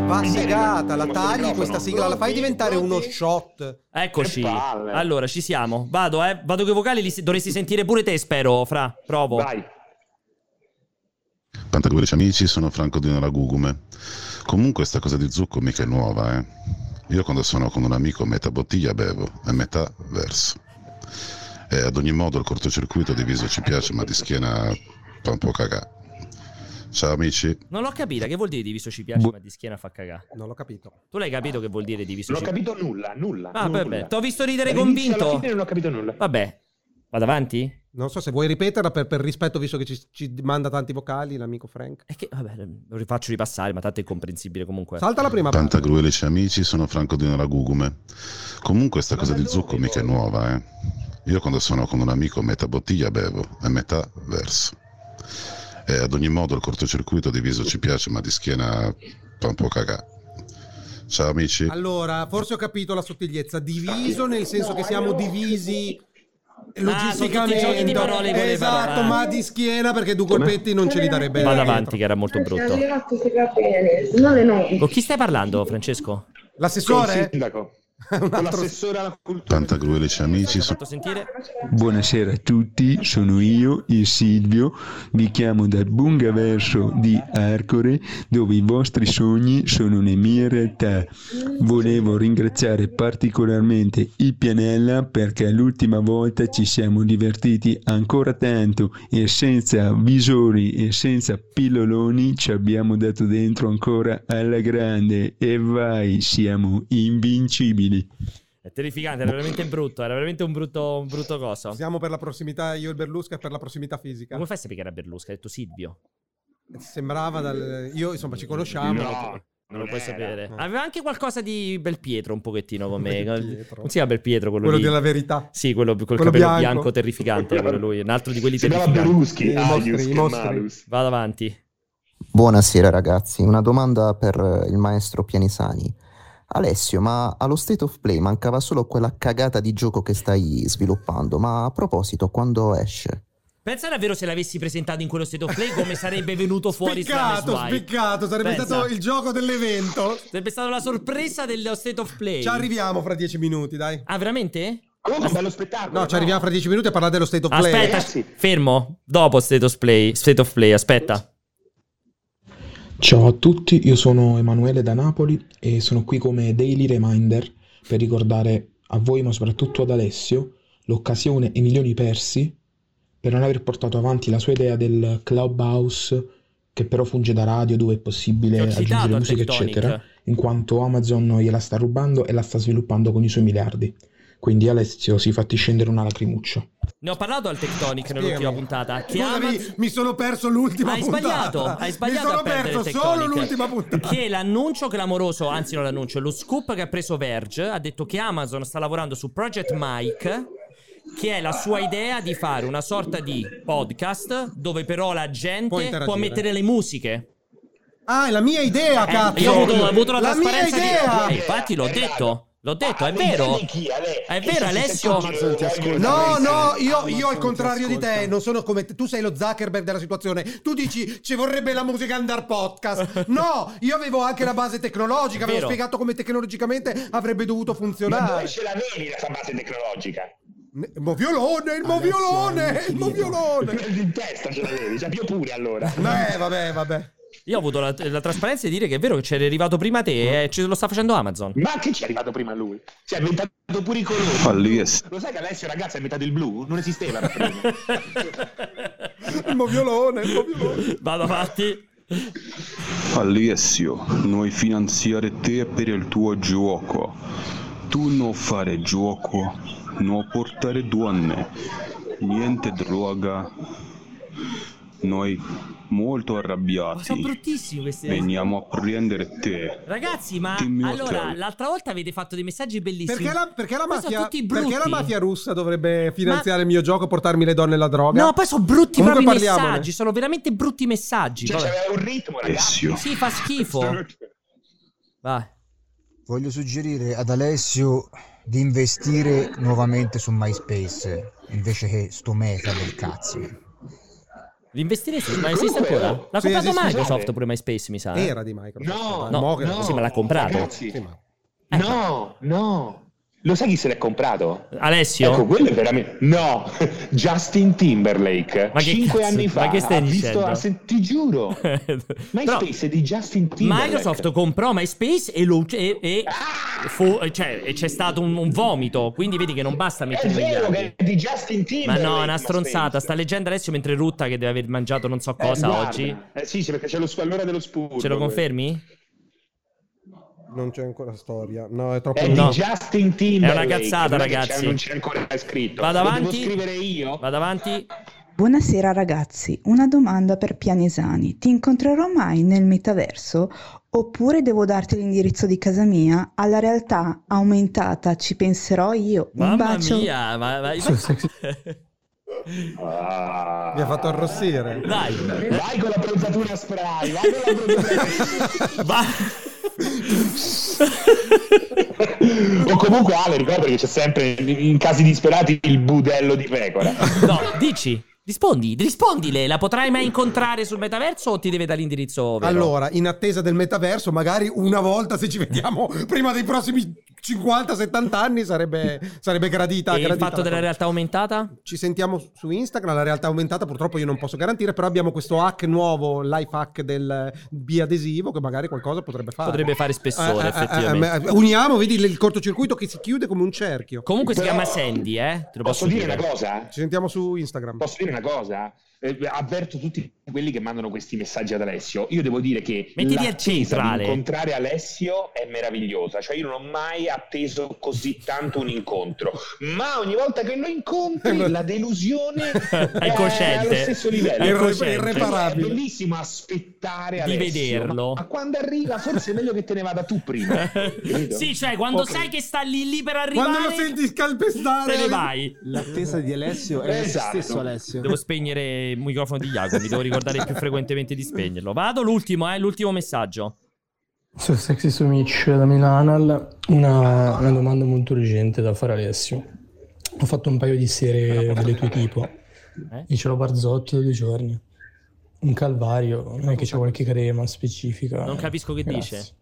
va segata la tagli questa sigla, la fai diventare uno shot. Eccoci. Allora, ci siamo. Vado, eh. Vado che i vocali li dovresti sentire pure te, spero, Fra. Provo. Vai. Pantagruelici amici, sono Franco di Noragugume. Comunque sta cosa di zucco mica è nuova, eh. Io quando sono con un amico metà bottiglia bevo e metà verso. E ad ogni modo il cortocircuito di viso ci piace, ma di schiena fa un po' cagà. Ciao amici. Non l'ho capita. Che vuol dire diviso ci piace, Bu- ma di schiena fa cagare? Non l'ho capito. Tu l'hai capito che vuol dire diviso Non ho ci capito nulla, nulla. Ah, nulla. vabbè. T'ho visto ridere Dall'inizio alla convinto. fine non ho capito nulla. Vabbè. Vado avanti? Non so se vuoi ripeterla per, per rispetto, visto che ci, ci manda tanti vocali l'amico Frank. È che, vabbè, lo rifaccio ripassare, ma tanto è comprensibile comunque. Salta la prima parte. Pantagruelici amici, sono Franco di Noragugume. Comunque sta cosa di zucco mica è nuova, eh. Io quando sono con un amico metà bottiglia bevo e metà verso. E ad ogni modo il cortocircuito di viso ci piace, ma di schiena fa un po' cagà. Ciao amici. Allora, forse ho capito la sottigliezza. Diviso nel senso che siamo divisi logisticamente. Ah, di parole esatto, ma di schiena perché due colpetti non ce li darebbe. Vado avanti, che era molto brutto. Con chi stai parlando, Francesco? L'assessore? sindaco. L'assessore alla cultura. Pantagruelici amici, sono Fatto sentire? Buonasera a tutti, sono io, il Silvio, vi chiamo dal Bungaverso di Arcore, dove i vostri sogni sono le mie realtà. Volevo ringraziare particolarmente il Pianella perché l'ultima volta ci siamo divertiti ancora tanto e senza visori e senza pilloloni ci abbiamo dato dentro ancora alla grande e vai, siamo invincibili. È terrificante, era veramente brutto, era veramente un brutto, un brutto coso. Siamo per la prossimità, io e il Berlusca, e per la prossimità fisica. Come fai a sapere che era Berlusca? Hai detto Silvio. Sembrava dal... Io, insomma, ci conosciamo. No, Non lo puoi era. sapere. No. Aveva anche qualcosa di Belpietro un pochettino con me. Belpietro. Non si chiama Belpietro quello, Quello lì? della verità. Sì, quello col Quello capello bianco. bianco, terrificante, quello lui. Un altro di quelli Si terrificanti. Berluschi. I mostri, Aius, mostri. malus. Vado avanti. Buonasera ragazzi, una domanda per il maestro Pianisani. Alessio, ma allo State of Play mancava solo quella cagata di gioco che stai sviluppando, ma a proposito, quando esce? Pensa davvero se l'avessi presentato in quello state of play come sarebbe venuto fuori Spiccato, spiccato. Sarebbe Pensa. stato il gioco dell'evento. Sarebbe stata la sorpresa dello state of play. Ci arriviamo fra dieci minuti, dai. Ah, veramente? Comunque, bello spettacolo. No, ci arriviamo fra dieci minuti a parlare dello State of Play. Aspetta, ragazzi. fermo. Dopo state of play. State of play, aspetta. Ciao a tutti, io sono Emanuele da Napoli e sono qui come daily reminder per ricordare a voi, ma soprattutto ad Alessio, l'occasione e i milioni persi per non aver portato avanti la sua idea del clubhouse che però funge da radio dove è possibile aggiungere musica eccetera, in quanto Amazon gliela sta rubando e la sta sviluppando con i suoi miliardi. Quindi Alessio si fatti scendere una lacrimuccia. Ne ho parlato al Tectonic nell'ultima puntata. Che Scusami, Amazon- mi sono perso l'ultima Hai puntata. sbagliato, hai sbagliato Mi sono perso solo l'ultima puntata. Che l'annuncio clamoroso, anzi non l'annuncio, lo scoop che ha preso Verge ha detto che Amazon sta lavorando su Project Mike, che è la sua idea di fare una sorta di podcast dove però la gente può, mettere le musiche. Ah, è la mia idea, Eh, cazzo. io ho avuto, ho avuto la, la mia trasparenza idea. di... Eh, infatti l'ho detto, l'ho detto, è Ma vero. chi, Ale? È vero, Alessio? No, no, io, io al contrario di te, non sono come te. Tu sei lo Zuckerberg della situazione. Tu dici ci vorrebbe la musica andar podcast. No, io avevo anche la base tecnologica, avevo spiegato come tecnologicamente avrebbe dovuto Ma funzionare. dove ce l'avevi la base tecnologica? Il moviolone, il moviolone, il moviolone. In testa ce l'avevi, cioè io pure allora. Beh, vabbè, vabbè. Io ho avuto la, la trasparenza di dire che è vero che c'era arrivato prima te e ce lo sta facendo Amazon. Ma che ci è arrivato prima lui? Si è inventato pure i colori. Alessio. Lo sai che Alessio ragazzo ha inventato il blu? Non esisteva prima. Il moviolone, il moviolone. Vado avanti. Alessio, noi finanziare te per il tuo gioco. Tu non fare gioco, non portare donne, niente droga. Noi molto Ma sono arrabbiati. bruttissimi questi. Veniamo a prendere te. Ragazzi, ma Dimmi allora, l'altra volta avete fatto dei messaggi bellissimi. Perché la, perché, la mafia, perché la mafia russa dovrebbe finanziare il mio gioco e portarmi le donne e la droga? No, poi sono brutti Comunque proprio i parliamone. messaggi. Sono veramente brutti messaggi. Cioè c'aveva un ritmo, ragazzi. Alessio. Sì, fa schifo. Vai. Voglio suggerire ad Alessio di investire nuovamente su MySpace invece che sto meta del cazzo. L'investiresti su MySpace Comunque, ancora? oh, L'ha sì, comprato esiste, Microsoft pure MySpace, mi sa. eh? Era di Microsoft. No, No, che- no, sì, ma l'ha comprato. ragazzi. Sì, ma- No, no. Lo sai chi se l'è comprato? Alessio? Ecco, quello è veramente. No, Justin Timberlake. Ma che Cinque cazzo- anni fa. ma che stai ha visto- dicendo? ha sen- ti giuro. MySpace è di Justin Timberlake. Microsoft comprò MySpace e, lo, e, e Ah! fu- cioè, c'è stato un, un vomito. Quindi vedi che non basta È mettere vero miliardi. che è di Justin Ma Timberlake. no, è una stronzata. Sta leggendo Alessio mentre rutta che deve aver mangiato non so Eh, cosa guarda. oggi. Eh sì, sì, perché c'è lo all'ora dello spurgo. Ce lo confermi? Non c'è ancora storia. No, è troppo È No. di Justin Timberlake. È una cazzata, ragazzi. c'è- Non c'è ancora scritto. Vado avanti. Devo scrivere io? Vado avanti. Buonasera ragazzi, una domanda per Pianesani. Ti incontrerò mai nel metaverso oppure devo darti l'indirizzo di casa mia? Alla realtà aumentata ci penserò io. Un Mamma bacio. mia, ma, ma- Ah. Mi ha fatto arrossire. Dai, Vai con la prontatura spray, vai con la prontatura spray. va. O comunque Ale, ricorda che c'è sempre in casi disperati il budello di pecora. No, dici. Rispondi, rispondile. La potrai mai incontrare sul metaverso o ti deve dare l'indirizzo vero? Allora, in attesa del metaverso, magari una volta se ci vediamo prima dei prossimi 50-70 anni sarebbe, sarebbe gradita. e il gradita fatto la della cosa. realtà aumentata? Ci sentiamo su Instagram, la realtà aumentata purtroppo io non posso garantire, però abbiamo questo hack nuovo, life hack del biadesivo che magari qualcosa potrebbe fare. Potrebbe fare spessore, Eh, eh, eh, effettivamente. eh, uniamo, vedi il cortocircuito che si chiude come un cerchio. Comunque si Però- chiama Sandy, eh? Te lo posso, Posso dire una cosa? Ci sentiamo su Instagram. Posso dire una cosa? Eh, avverto tutti quelli che mandano questi messaggi ad Alessio. Io devo dire che Mettiti l'attesa di incontrare Alessio è meravigliosa. Cioè, io non ho mai atteso così tanto un incontro. Ma ogni volta che lo incontri, la delusione È cosciente. allo stesso livello. È cosciente. irreparabile. È bellissimo aspettare Di Alessio, vederlo. Ma, ma quando arriva, forse è meglio che te ne vada tu prima. sì, cioè quando Ok. sai che sta lì lì per arrivare Quando lo senti scalpestare, te ne vai. L'attesa di Alessio è Esatto. lo stesso Alessio. Devo spegnere il microfono di Jacopo, mi devo ricordare più frequentemente di spegnerlo. Vado l'ultimo, eh, l'ultimo messaggio. Su Sexy Sumic da Milanal, una, una domanda molto urgente da fare Alessio. Ho fatto un paio di serie delle tue tipo, Eh? Icelo Barzotto due giorni. Un calvario, non è che c'è qualche crema specifica. Non capisco che Grazie. dice.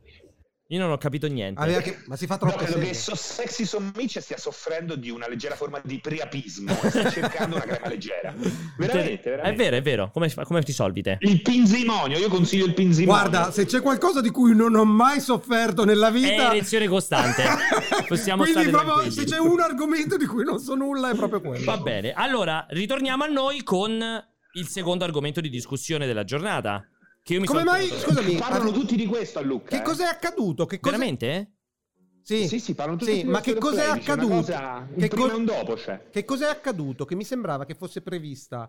Io non ho capito niente. Aveva che- Ma si fa No, troppo credo che serio. so Sexy Sommice stia soffrendo di una leggera forma di priapismo sta cercando una crema leggera. Veramente, veramente. È vero, è vero. Come, come ti solvi te? Il pinzimonio, io consiglio il pinzimonio. Guarda, se c'è qualcosa di cui non ho mai sofferto nella È vita... erezione costante. Possiamo Quindi stare proprio se c'è un argomento di cui non so nulla è proprio quello. Va bene, allora ritorniamo a noi con il secondo argomento di discussione della giornata. Che io mi Come mai, tenuto- scusami, Parlano ah, tutti di questo a Luca. che eh. cos'è accaduto? Che cos'è... Veramente? Sì, Sì, sì, parlano tutti sì, di ma che cos'è accaduto? cosa- Che co- dopo c'è. Che cos'è accaduto? Che mi sembrava che fosse prevista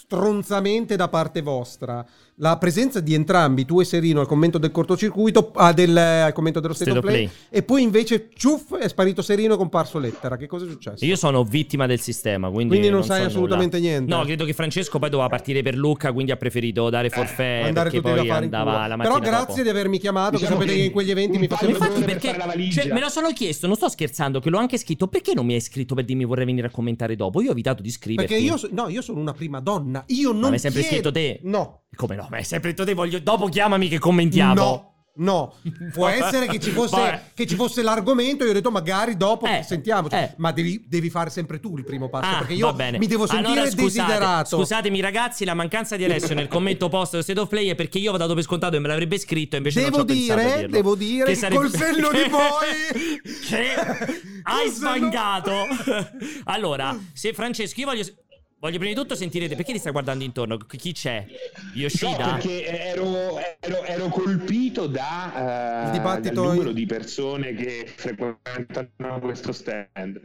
stronzamente da parte vostra la presenza di entrambi, tu e Serino, al commento del cortocircuito, ah, del, al commento dello State, State of of Play, Play. e poi invece ciuff è sparito Serino e è comparso Lettera. Che cosa è successo? Io sono vittima del sistema, quindi, Quindi non sai so assolutamente nulla. niente. No, credo che Francesco poi doveva partire per Lucca, quindi ha preferito dare forfè Andare perché tutti da poi andava la mattina Però grazie dopo. di avermi chiamato, Diciamo che sapete che che in quegli eventi mi faceva Infatti per la valigia. cioè, me lo sono chiesto, non sto scherzando, che l'ho anche scritto, perché non mi hai scritto per dirmi vorrei venire a commentare dopo? Io ho evitato di scriverti. Perché io, no, io sono una prima donna. Io non Ma mi hai sempre chiedo- scritto te? No. Come no? Ma hai sempre detto te, voglio... dopo chiamami che commentiamo. No. No, può essere che ci fosse, che ci fosse l'argomento. Io ho detto magari dopo Eh, sentiamoci. eh. Ma devi, devi fare sempre tu il primo passo. Ah, perché io mi devo sentire allora, scusate, desiderato. Scusatemi ragazzi, la mancanza di Alessio nel commento post dello State of Play è perché io avevo dato per scontato e me l'avrebbe scritto e invece Devo dire, devo dire, Che che sarebbe- col senno di poi. che hai sbangato. allora, se Francesco, io voglio... Voglio prima di tutto sentire te, perché ti stai guardando intorno? Chi c'è? No, Yoshida? perché ero, ero- ero colpito da, eh, Il dibattito dal in- numero di persone che frequentano questo stand.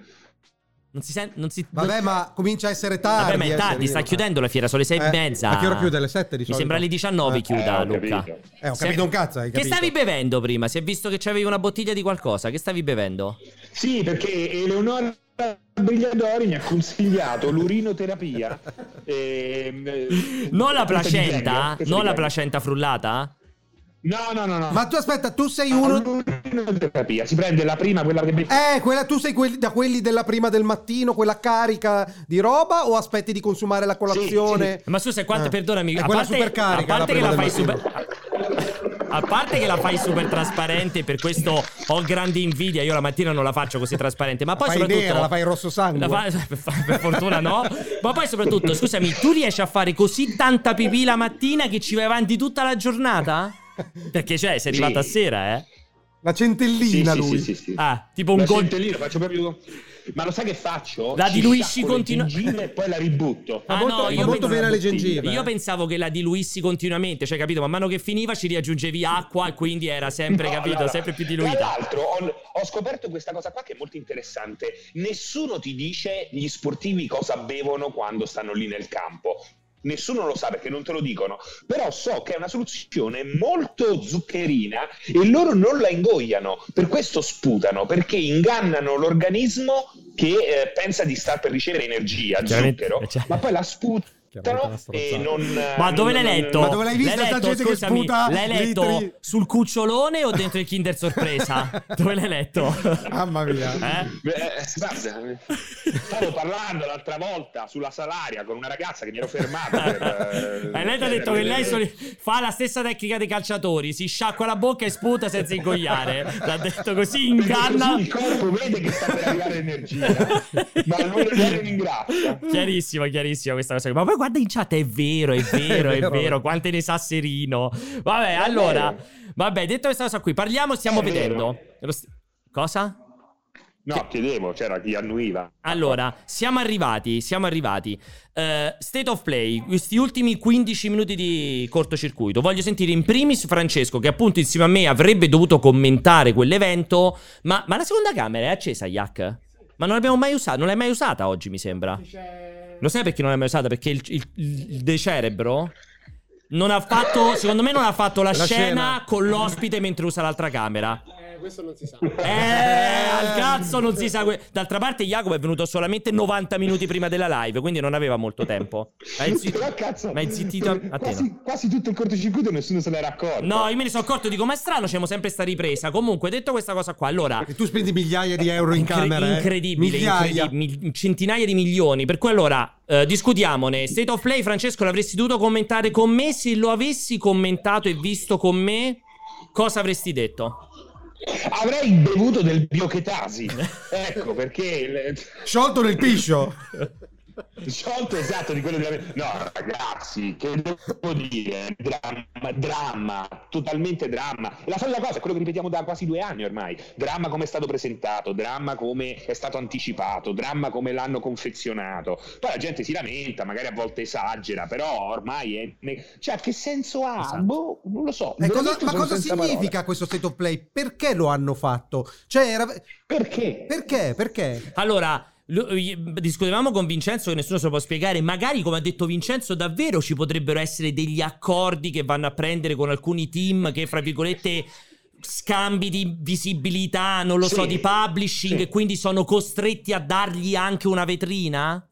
Non si sente... Non si... Vabbè, ma comincia a essere tardi. Vabbè, ma è eh, tardi, Serino. sta chiudendo la fiera, sono le sei e Eh, mezza. a che ora chiude? Alle sette di Mi sembra alle 19 Eh, chiuda, eh, ho Luca. capito. Eh, ho capito un cazzo, hai Che capito? stavi bevendo prima? Si è visto che c'avevi una bottiglia di qualcosa. Che stavi bevendo? Sì, perché Eleonora Brigliadori mi ha consigliato l'urinoterapia. ehm, Non la placenta? Non la placenta frullata? No, no, no, no. Ma tu aspetta, tu sei uno. Terapia. Si prende la prima, quella che Eh, quella, tu sei quelli, da quelli della prima del mattino, quella carica di roba, o aspetti di consumare la colazione? Ma scusa, quante, Eh. perdonami, È a quella parte, super carica, a parte la che la fai super a parte che la fai super trasparente, per questo ho grande invidia. Io la mattina non la faccio così trasparente, ma poi fai soprattutto nera, la fai rosso sangue. la fa- per, fortuna no. Ma poi soprattutto, scusami, tu riesci a fare così tanta pipì la mattina che ci vai avanti tutta la giornata? Perché cioè, sei arrivata a Sì. sera, eh? La centellina Sì, sì, lui. sì, sì, sì. Ah, tipo un La gol- centellina, faccio proprio. Ma lo sai che faccio? La Ci diluisci sciacquo le continua- gengive e poi la ributto. Ah, molto- no, io molto pensavo- bene alle gengive. Io eh. pensavo che la diluissi continuamente, cioè capito, man mano che finiva ci riaggiungevi acqua e quindi era sempre, No, capito, no, no. sempre più Tra diluita. l'altro ho, ho scoperto questa cosa qua che è molto interessante. Nessuno ti dice gli sportivi cosa bevono quando stanno lì nel campo. Nessuno lo sa perché non te lo dicono, però so che è una soluzione molto zuccherina e loro non la ingoiano, per questo sputano, perché ingannano l'organismo che eh, pensa di star per ricevere energia, zucchero, eh, cioè- ma poi la sputano Chiaramente una e stronzata. non... Ma dove l'hai non- letto? Ma dove l'hai vista sta letto, scusami, L'hai letto litri? sul cucciolone o dentro il Kinder Sorpresa? dove l'hai letto? Mamma mia. Eh? Beh, guarda, stavo parlando l'altra volta sulla Salaria con una ragazza che mi ero fermato per, Eh, lei ti ha detto che lei soli- fa la stessa tecnica dei calciatori, si sciacqua la bocca e sputa senza ingoiare. L'ha detto così, inganna. Così il corpo vede che sta per arrivare energia, ma non lo ringrazia. Chiarissima, chiarissima questa cosa. Ma poi guarda in chat, è vero, è vero, è vero. vero. Quante ne sa Serino. Vabbè, allora. Vabbè, detto questa cosa qui, parliamo, stiamo È vedendo. St- Cosa? No, chiedevo, c'era chi annuiva. Allora, siamo arrivati, siamo arrivati. Eh, state of play, questi ultimi 15 minuti di cortocircuito. Voglio sentire in primis Francesco, che appunto insieme a me avrebbe dovuto commentare quell'evento. Ma, ma la seconda camera è accesa, Yak? Ma non l'abbiamo mai usata, non l'hai mai usata oggi, mi sembra. Lo sai perché non l'hai mai usata? Perché il, il, il De Cerebro non ha fatto, secondo me non ha fatto la, La scena, scena. con l'ospite mentre usa l'altra camera. Eh, questo non si sa. Eh, al cazzo non si sa. que- D'altra parte, Jacopo è venuto solamente 90 minuti prima della live, quindi non aveva molto tempo. Ma è, zi- Però, cazzo, ma è zittito a quasi, quasi tutto il cortocircuito e nessuno se l'era accorto. No, io me ne sono accorto, dico, ma è strano, c'è sempre sta ripresa. Comunque, detto questa cosa qua, allora. E tu spendi migliaia di euro in Incre- camera. eh? incredibile, Migliaia. incredibile, mil- centinaia di milioni. Per cui allora eh, discutiamone. State of Play, Francesco, l'avresti dovuto commentare con me. Se lo avessi commentato e visto con me, cosa avresti detto? Avrei bevuto del biochetasi. ecco perché. il- Sciolto nel piscio. Sciolto esatto di quello della... No, ragazzi, che devo dire? Dramma, dramma, totalmente dramma. La solita cosa è quello che ripetiamo da quasi due anni ormai. Dramma come è stato presentato, dramma come è stato anticipato, dramma come l'hanno confezionato. Poi la gente si lamenta, magari a volte esagera, però ormai è... Cioè, che senso ha? Esatto. Boh, non lo so. E cosa- ma cosa significa parole. questo state of play? Perché lo hanno fatto? Cioè, era... Perché? Perché? Perché? Allora, lo- eh, discutevamo con Vincenzo che nessuno se lo può spiegare. Magari, come ha detto Vincenzo, davvero ci potrebbero essere degli accordi che vanno a prendere con alcuni team che, fra virgolette, scambi di visibilità, non lo Sì, so, di publishing, sì. e quindi sono costretti a dargli anche una vetrina?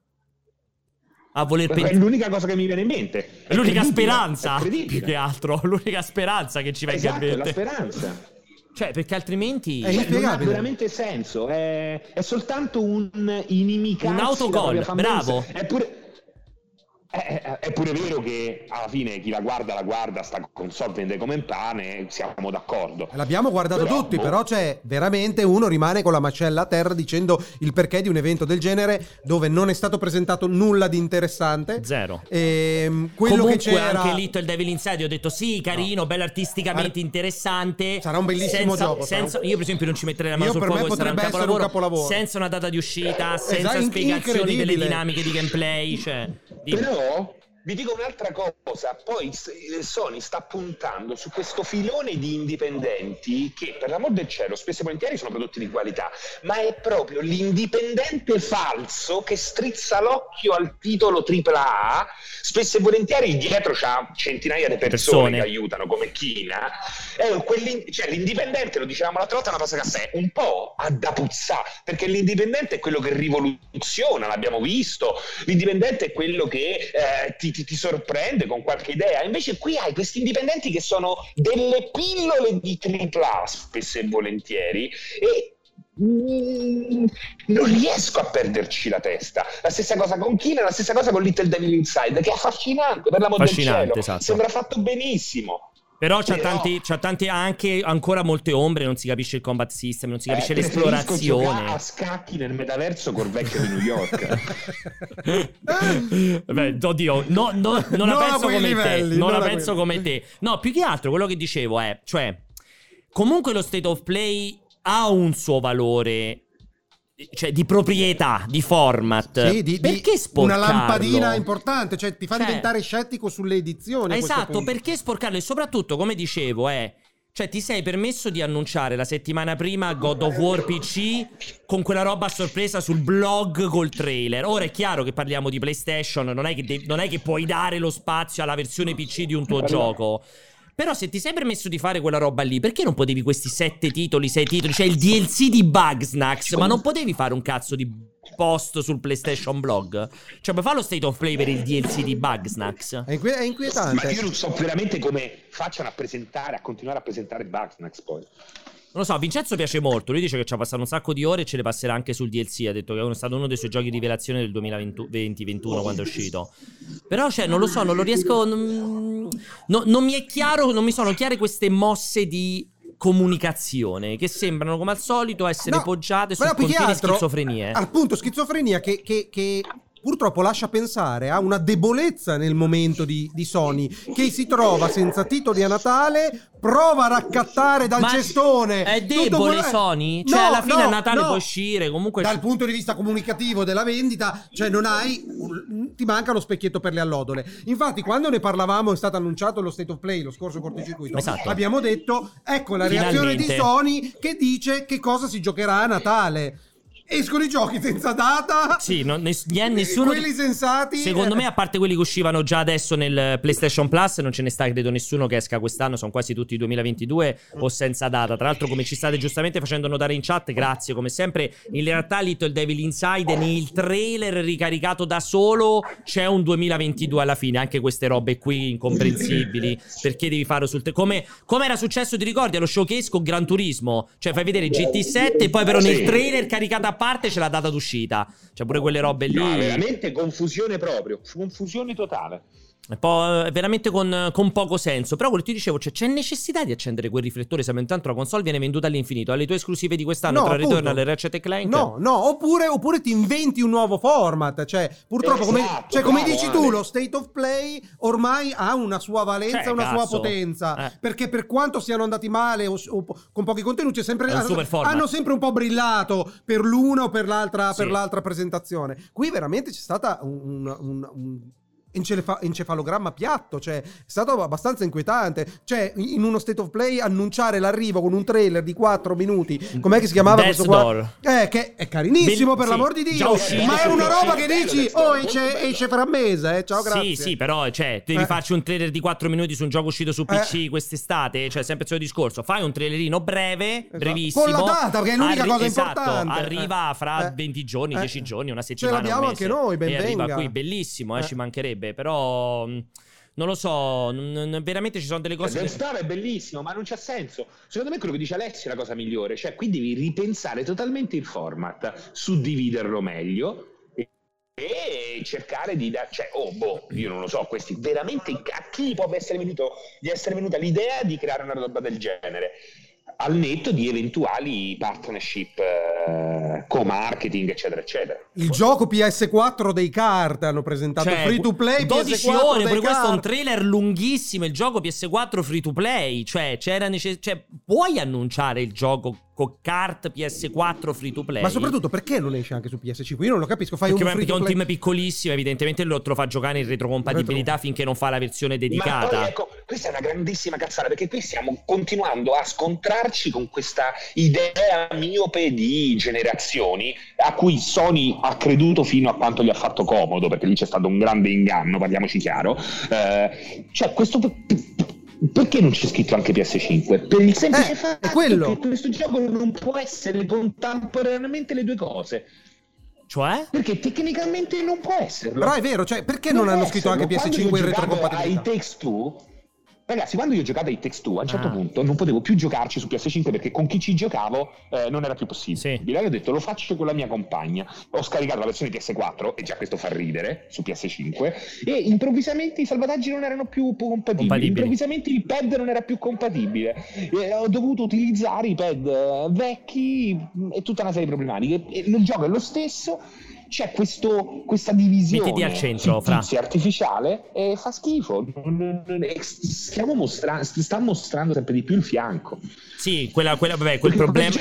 A voler È pensare. l'unica cosa che mi viene in mente. È L'unica speranza, è più che altro, l'unica speranza che ci venga Esatto, in è la mente. speranza. Cioè, perché altrimenti. È Cioè, non ha veramente senso, è, è soltanto un inimicarsi Un autogol, bravo. È pure, è, è- è pure vero che alla fine chi la guarda la guarda, sta con so vende come un pane, siamo d'accordo. L'abbiamo guardato Però, tutti, boh. però c'è veramente uno rimane con la mascella a terra dicendo il perché di un evento del genere dove non è stato presentato nulla di interessante. Zero. Ehm, quello Comunque che c'era anche Little Devil Inside ho detto sì, carino, bello artisticamente Ar- interessante. Sarà un bellissimo senza- gioco, sarà un- senza- Io per esempio non ci metterei la mano Io sul per me fuoco, sarà un potrebbe essere un capolavoro, capolavoro. senza una data di uscita, senza Esatto, spiegazioni delle dinamiche di gameplay, cioè di- Però law vi dico un'altra cosa, poi eh, Sony sta puntando su questo filone di indipendenti che per l'amor del cielo spesso e volentieri sono prodotti di qualità, ma è proprio l'indipendente falso che strizza l'occhio al titolo AAA, spesso e volentieri dietro c'ha centinaia di persone, Persone. che aiutano come quell'in- cioè, l'indipendente, lo dicevamo l'altra volta, è una cosa che a sé un po' ha da puzzare, perché l'indipendente è quello che rivoluziona, l'abbiamo visto, l'indipendente è quello che eh, ti ti, ti- ti sorprende con qualche idea. Invece qui hai questi indipendenti che sono delle pillole di tripla spesso e volentieri, e mm, non riesco a perderci la testa. La stessa cosa con Kina, la stessa cosa con Little Devil Inside, che è affascinante, per l'amor del cielo. esatto. Sembra fatto benissimo. Però c'ha, Però- tanti, c'ha tanti anche ancora molte ombre, non si capisce il combat system, non si capisce Eh, preferisco giocare l'esplorazione. a scacchi nel metaverso col vecchio di New York. Beh, oddio, no, no, non la Non a penso come livelli, te. Non non la a penso quei- come te. No, più che altro quello che dicevo è, cioè, comunque lo state of play ha un suo valore. Cioè, di proprietà, di format. Sì, di, perché una sporcarlo? lampadina importante, cioè ti fa Cioè- diventare scettico sulle edizioni. Esatto, perché sporcarlo? E soprattutto, come dicevo, è. Cioè, ti sei permesso di annunciare la settimana prima God of War PC con quella roba a sorpresa sul blog col trailer. Ora è chiaro che parliamo di PlayStation, non è che, de- non è che puoi dare lo spazio alla versione PC di un tuo gioco. Però se ti sei permesso di fare quella roba lì, perché non potevi questi sette titoli, sei titoli? Cioè il DLC di Bugsnax, ma non potevi fare un cazzo di post sul PlayStation blog? Cioè, puoi fare lo state of play per il DLC di Bugsnax? È, inque- è inquietante. Ma io non so veramente come facciano a presentare, a continuare a presentare Bugsnax poi. Non lo so, Vincenzo piace molto. Lui dice che ci ha passato un sacco di ore e ce le passerà anche sul DLC. Ha detto che è stato uno dei suoi giochi di rivelazione del 2020-2021 quando è uscito. Però, cioè, non lo so, non lo riesco. Non, no- non mi è chiaro, non mi sono chiare queste mosse di comunicazione che sembrano come al solito essere No, poggiate su continue altro, schizofrenie. Appunto, schizofrenia che, che- che purtroppo lascia pensare a una debolezza nel momento di, di Sony, che si trova senza titoli a Natale, prova a raccattare dal Ma cestone. È debole quello- Sony? Cioè, No, alla fine no, a Natale no. può uscire. Comunque. Dal punto di vista comunicativo della vendita, cioè non hai, ti manca lo specchietto per le allodole. Infatti, quando ne parlavamo, è stato annunciato lo state of play, lo scorso cortocircuito. Esatto. Abbiamo detto, ecco la reazione di Finalmente. Sony che dice che cosa si giocherà a Natale. Escono i giochi senza data. Sì, non, ness- nessuno. Quelli sensati. Secondo eh, me, a parte quelli che uscivano già adesso nel PlayStation Plus, non ce ne sta, credo, nessuno che esca quest'anno. Sono quasi tutti 2022 o senza data. Tra l'altro, come ci state giustamente facendo notare in chat, grazie come sempre. In realtà, Little Devil Inside, nel trailer ricaricato da solo, c'è un 2022 alla fine. Anche queste robe qui incomprensibili. Perché devi fare sul. Te- come, come era successo, ti ricordi, allo showcase con Gran Turismo? Cioè, fai vedere GT7 e poi, però, nel trailer caricato a parte c'è la data d'uscita. Cioè, pure quelle robe lì. No, veramente confusione proprio, confusione totale. Eh, veramente con, con poco senso. Però quello che ti dicevo, cioè, c'è necessità di accendere quel riflettore se intanto la console viene venduta all'infinito. Alle tue esclusive di quest'anno, No, tra appunto. Returnal e Ratchet Clank. No, no, oppure, oppure ti inventi un nuovo format. Cioè, purtroppo, come, Esatto, cioè, come dici Ale. tu, lo state of play ormai ha una sua valenza, Cioè, una sua cazzo. potenza. Eh. Perché per quanto siano andati male o, o con pochi contenuti, è sempre, hanno sempre un po' brillato per l'una o per l'altra, Sì. per l'altra presentazione. Qui veramente c'è stata un. un- un- un encefalogramma piatto, cioè è stato abbastanza inquietante. Cioè, in uno state of play annunciare l'arrivo con un trailer di 4 minuti, com'è che si chiamava Death's questo qua? Door. Eh, che è carinissimo Bel- per sì, l'amor di Dio, uscito, ma è una roba che dici, oh, esce, esce fra mese, eh, ciao, grazie. Sì, sì, però, cioè, devi Eh. farci un trailer di 4 minuti su un gioco uscito su PC quest'estate. Cioè, sempre il solito discorso. Fai un trailerino breve, brevissimo. Con la data, che è l'unica cosa esatto, importante. Arriva Eh. fra Eh. 20 giorni, Eh. 10 giorni, una settimana. un l'abbiamo anche noi, ben E arriva qui, bellissimo, eh, Eh. ci mancherebbe. Però. mh, Non lo so, n- n- veramente ci sono delle cose. Death che- Star è bellissimo, ma non c'ha senso. Secondo me quello che dice Alessio è la cosa migliore, cioè qui devi ripensare totalmente il format, suddividerlo meglio e, cercare di dare, cioè, oh boh, io non lo so, questi veramente a chi può essere venuto di essere venuta l'idea di creare una roba del genere? Al netto di eventuali partnership, eh, co-marketing, eccetera, eccetera. Il gioco PS4 dei kart hanno presentato Cioè, free to play 12 PS4 ore, pure questo è un trailer lunghissimo. Il gioco PS4 free to play. Cioè, c'era necess- cioè, puoi annunciare il gioco con kart PS4 free to play? Ma soprattutto perché non esce anche su PS5? Io non lo capisco. Fai Perché, un perché è un team piccolissimo, evidentemente lo, te lo fa giocare in retrocompatibilità finché non fa la versione Ma poi dedicata. ecco, questa è una grandissima cazzata perché qui stiamo continuando a scontrarci con questa idea miope di generazioni a cui Sony ha creduto fino a quanto gli ha fatto comodo, perché lì c'è stato un grande inganno, parliamoci chiaro. Eh, cioè, questo. Perché non c'è scritto anche PS5? Per il semplice Eh, fatto quello. che questo gioco non può essere contemporaneamente le due cose. Cioè? Perché tecnicamente non può esserlo. Però è vero, cioè, perché non, può hanno scritto anche esserlo. PS5 in retrocompatibilità? ai Takes Two, Ragazzi, quando io ho giocato ai Takes Two, a un certo Ah. punto non potevo più giocarci su PS5 perché con chi ci giocavo eh, non era più possibile. Allora ho detto lo faccio con la mia compagna. Ho scaricato la versione PS4 e già questo fa ridere su PS5 e improvvisamente i salvataggi non erano più compatibili. Compatibili. Improvvisamente il pad non era più compatibile. E ho dovuto utilizzare i pad eh, vecchi mh, e tutta una serie di problematiche. E il gioco è lo stesso. C'è questo, questa divisione Mettiti al centro, Fra. fittizia artificiale e fa schifo. Stiamo mostra- sta mostrando sempre di più il fianco. Sì, quella, quella- vabbè, quel problema.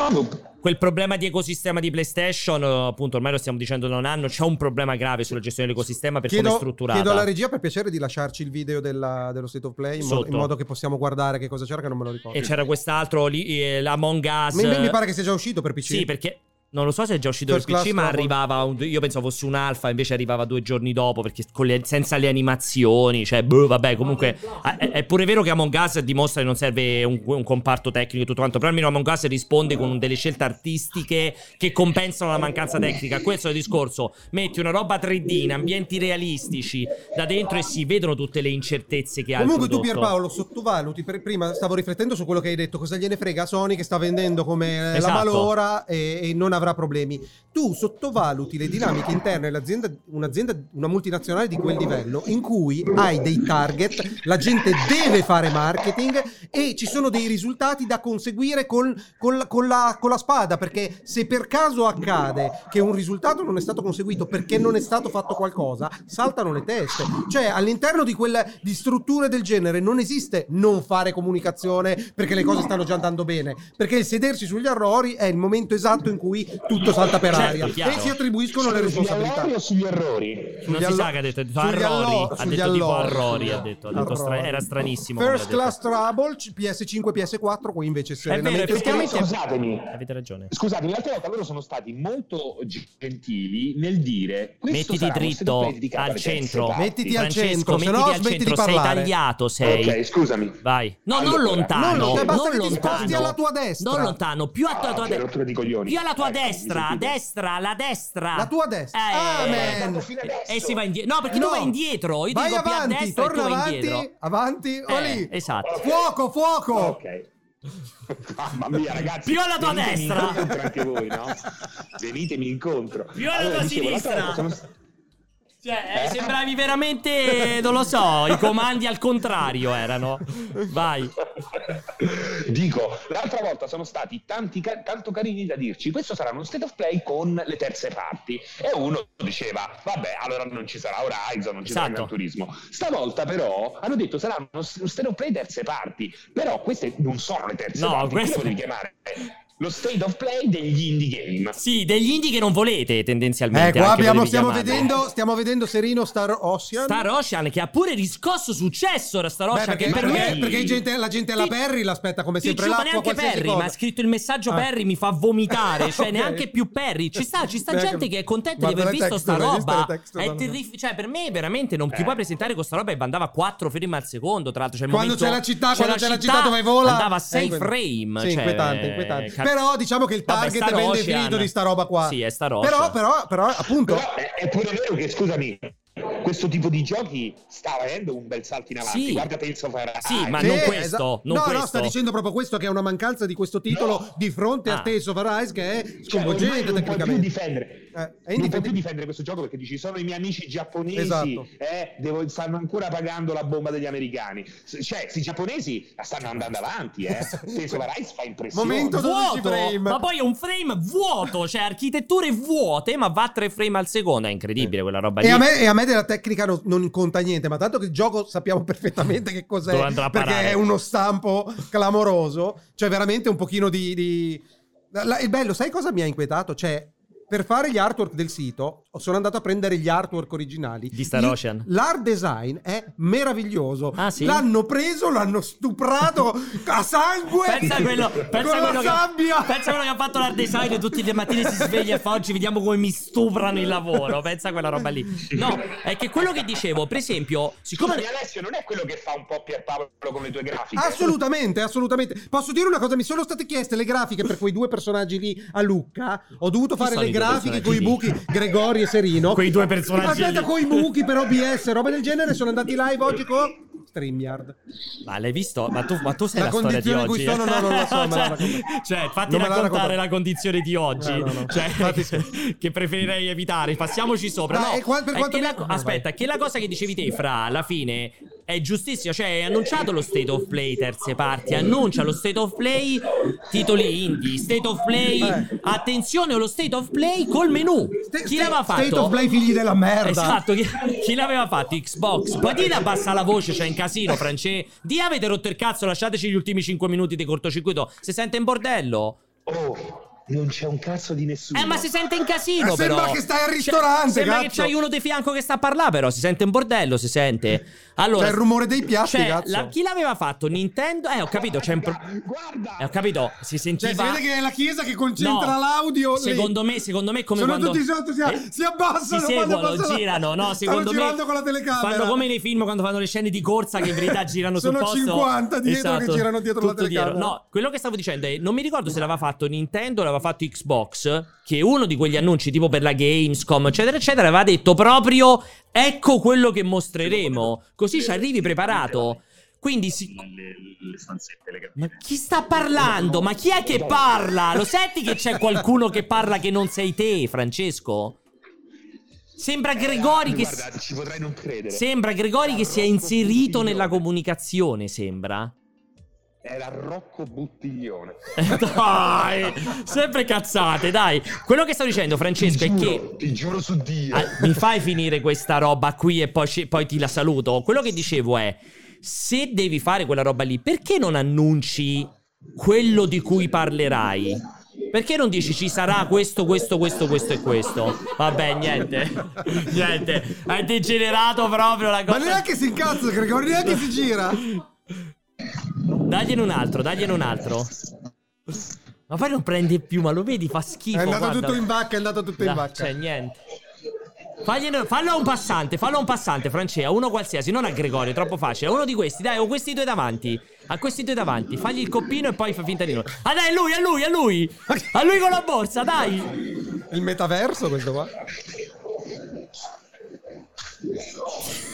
Quel problema di ecosistema di PlayStation, appunto, ormai lo stiamo dicendo da un anno. C'è un problema grave sulla gestione dell'ecosistema per come è Chiedo, strutturata. chiedo alla regia per piacere di lasciarci il video della- dello State of Play in, modo, in modo che possiamo guardare che cosa c'era che non me lo ricordo. E c'era quest'altro lì, eh, l'Among Us. Mi, mi pare che sia già uscito per PC. Sì, perché non lo so se è già uscito First per PC, ma arrivava. un- io pensavo fosse un alfa, invece arrivava due giorni dopo. Perché con le- senza le animazioni, cioè, boh, vabbè, comunque. ah, È, è pure vero che Among Us dimostra che non serve un, un comparto tecnico e tutto quanto. Però almeno Among Us risponde con delle scelte artistiche che compensano la mancanza tecnica. Questo è il discorso. Metti una roba 3D in ambienti realistici da dentro e si vedono tutte le incertezze che ha. Comunque tu. Pierpaolo sottovaluti, per- prima stavo riflettendo su quello che hai detto, cosa gliene frega Sony che sta vendendo come eh, Esatto. la malora e, e non avrà problemi. Tu sottovaluti le dinamiche interne dell'azienda, un'azienda, una multinazionale di quel livello in cui hai dei target, la gente deve fare marketing e ci sono dei risultati da conseguire con, con con la- con la spada, perché se per caso accade che un risultato non è stato conseguito perché non è stato fatto qualcosa, saltano le teste. Cioè all'interno di, quella, di strutture del genere non esiste non fare comunicazione perché le cose stanno già andando bene, perché il sedersi sugli errori è il momento esatto in cui tutto salta per Certo, aria chiaro. e si attribuiscono le Sugli responsabilità. allori o sugli errori? Non Sugli si sa allo- che ha detto, ha detto sugli Arrori, allo- ha sugli detto tipo allori. Arrori, ha detto, ha detto stra- era stranissimo. First Class Trouble, PS5, PS4, qui invece detto. È vero, serenamente Scusatemi. avete ragione. Scusatemi, l'altra volta loro sono stati molto gentili nel dire Mettiti dritto al terze centro. Mettiti al Francesco, centro, se no smetti di centro, sei parlare. tagliato, sei. Ok, scusami. Vai. No, non lontano. non lo- basta non che ti sposti lontano. alla tua destra. Non lontano, più a tua, Ah, tua destra. Più alla tua Ecco, mi destra, sentite? destra, la destra. La tua destra. Eh, Amen. Guarda, fino adesso. E si va indietro. No, perché No. tu vai indietro. Io Vai dico più a avanti, destra e tu torna vai avanti, indietro. avanti, o Eh, lì. esatto. Fuoco, fuoco. Ok. Mamma mia, ragazzi. Più alla tua destra. incontro anche voi, no? Venitemi incontro. Più alla Allora, tua dicevo, sinistra. Cioè, eh, sembravi veramente, non lo so, i comandi al contrario erano. Vai. Dico, l'altra volta sono stati tanti tanto carini da dirci questo sarà uno state of play con le terze parti e uno diceva vabbè allora non ci sarà Horizon non ci sarà Esatto. Gran Turismo stavolta però hanno detto sarà uno state of play terze parti però queste non sono le terze No, parti questo- devi chiamare lo state of play degli indie game Sì, degli indie che non volete tendenzialmente. Eh, qua anche abbiamo, stiamo, vedendo, stiamo vedendo Serino Star Ocean. Star Ocean che ha pure riscosso successo ora Star Beh, Ocean perché, che per perché- me perché gente- la gente alla Ti- Perry l'aspetta come sempre giuro, ma l'acqua, neanche Perry, cosa. ma ha scritto il messaggio Ah. Perry mi fa vomitare, cioè Ok. neanche più Perry. Ci sta, ci sta gente che è contenta di aver visto sta texture, visto roba. È terrific- cioè per me veramente non ti Eh. puoi presentare con sta roba e andava a 4 frame al secondo, tra l'altro c'è il Quando momento- c'è la città, quando c'è la città, città dove vola andava a è 6 inquietante. frame, Sì, cioè, inquietante, inquietante. Però diciamo che il Vabbè, target Star è ben Ocean. definito di sta roba qua. Sì, è Star Ocean. Però, però, però, appunto, Però è, è pure vero che, scusami, questo tipo di giochi sta avendo un bel salto in avanti. Sì. Guarda of Arise. Sì, ma Sì, non esa- questo, non no, questo. no, sta dicendo proprio questo che è una mancanza di questo titolo No. di fronte a Ah. Tales of Arise che è Cioè, sconvolgente non puoi più tecnicamente. difendere. Eh, è non puoi più difendere questo gioco perché dici sono i miei amici giapponesi Esatto. eh, devo- stanno ancora pagando la bomba degli americani cioè questi giapponesi la stanno andando avanti eh. Tales of Arise fa impressione Momento 12 vuoto, ma poi è un frame vuoto, cioè architetture vuote, ma va a 3 frame al secondo. È incredibile quella roba lì. E a, me, e a me della tecnica no- non conta niente, ma tanto che il gioco sappiamo perfettamente che cos'è, perché parare. è uno stampo clamoroso, cioè veramente un pochino di... di- La- il bello, sai cosa mi ha inquietato? Cioè, per fare gli artwork del sito, sono andato a prendere gli artwork originali. Di Star Il- Ocean. L'art design è meraviglioso. Ah, sì? L'hanno preso, l'hanno stuprato a sangue Pensa a quello, pensa con quello la che, sabbia. pensa a quello che ha fatto l'art design e tutti le mattine si sveglia e fa oggi vediamo come mi stuprano il lavoro. Pensa a quella roba lì. No, è che quello che dicevo, per esempio, siccome Scusami Alessio non è quello che fa un po' Pierpaolo con le tue grafiche Assolutamente, assolutamente. Posso dire una cosa? Mi sono state chieste le grafiche per quei due personaggi lì a Lucca. Ho dovuto fare le due grafiche con i buchi, Gregori e Serino. Quei due personaggi Aspetta, con i buchi per OBS, roba del genere, sono andati live oggi con StreamYard. Ma l'hai visto? Ma tu, ma tu sai La la, storia di oggi? sono, no, non la so, la cioè, cioè, fatti Non la raccontare racconto. la condizione di oggi. No, no, no. Cioè, che preferirei evitare. Passiamoci sopra. Ma No, e qua- per è quanto mi- la- Vai, aspetta, che la cosa che dicevi te, Fra, alla fine è giustissima. Cioè, hai annunciato lo State of Play terze parti. Annuncia lo State of Play, titoli indie. State of Play. Eh. Attenzione, lo State of Play col menu. Chi l'aveva fatto? State of Play figli della merda. Esatto, chi, chi l'aveva fatto? Xbox. Poi dite abbassa la voce, c'è in casino, France. Di avete rotto il cazzo, lasciateci gli ultimi 5 minuti di cortocircuito. Si sente in bordello? Oh, non c'è un cazzo di nessuno. Eh, ma si sente in casino, Eh, però. sembra che stai al Cioè, ristorante, sembra che cazzo. c'hai uno di fianco che sta a parlare, però. Si sente in bordello, si sente. Allora, C'è il rumore dei piatti, cioè, cazzo. la- chi l'aveva fatto? Nintendo? Eh, ho capito, c'è un pro- Eh, ho capito, si Cioè, sentiva... si vede che è la chiesa che concentra No, l'audio. lì. Secondo me, secondo me, come Sono quando... tutti sotto, si, Eh? si abbassano. si seguono, girano, no, Stanno secondo me girando con la telecamera. fanno come nei film quando fanno le scene di corsa che in verità girano sul Sono posto. Esatto. 50 dietro che girano dietro la telecamera. No, quello che stavo dicendo è non mi ricordo se l'aveva fatto Nintendo o l'aveva fatto Xbox, che uno di quegli annunci tipo per la Gamescom, eccetera eccetera, aveva detto proprio ecco quello che mostreremo, così ci arrivi preparato. Quindi si... Le, le stanzette, le Ma chi sta parlando? Ma chi è che parla? Lo senti che c'è qualcuno che parla che non sei te, Francesco? Sembra Gregori che... Guarda, ci potrei non credere. Sembra Gregori che sia inserito nella comunicazione, sembra. Era Rocco Buttiglione. Dai, sempre cazzate, dai. Quello che sto dicendo, Francesco, è che Ti giuro su Dio. Ah, mi fai finire questa roba qui e poi, ci- poi ti la saluto. Quello che dicevo è: se devi fare quella roba lì, perché non annunci quello di cui parlerai? Perché non dici ci sarà questo, questo, questo, questo e questo? Vabbè, niente. niente. Hai degenerato proprio la cosa. Ma neanche si incazza, Gregori, neanche si gira. Dagliene un altro, dagliene un altro. Ma poi non prende più, ma lo vedi, fa schifo. È andato guarda. tutto in vacca, è andato tutto in vacca. Cioè, niente. Fagliene- fallo a un passante, fallo a un passante, Francea, a uno qualsiasi, non a Gregorio, troppo facile. Uno di questi, dai, ho questi due davanti. A questi due davanti, fagli il coppino e poi fa finta di no. Ah, dai, è lui, è lui, è lui. A lui con la borsa, dai. Il metaverso questo qua.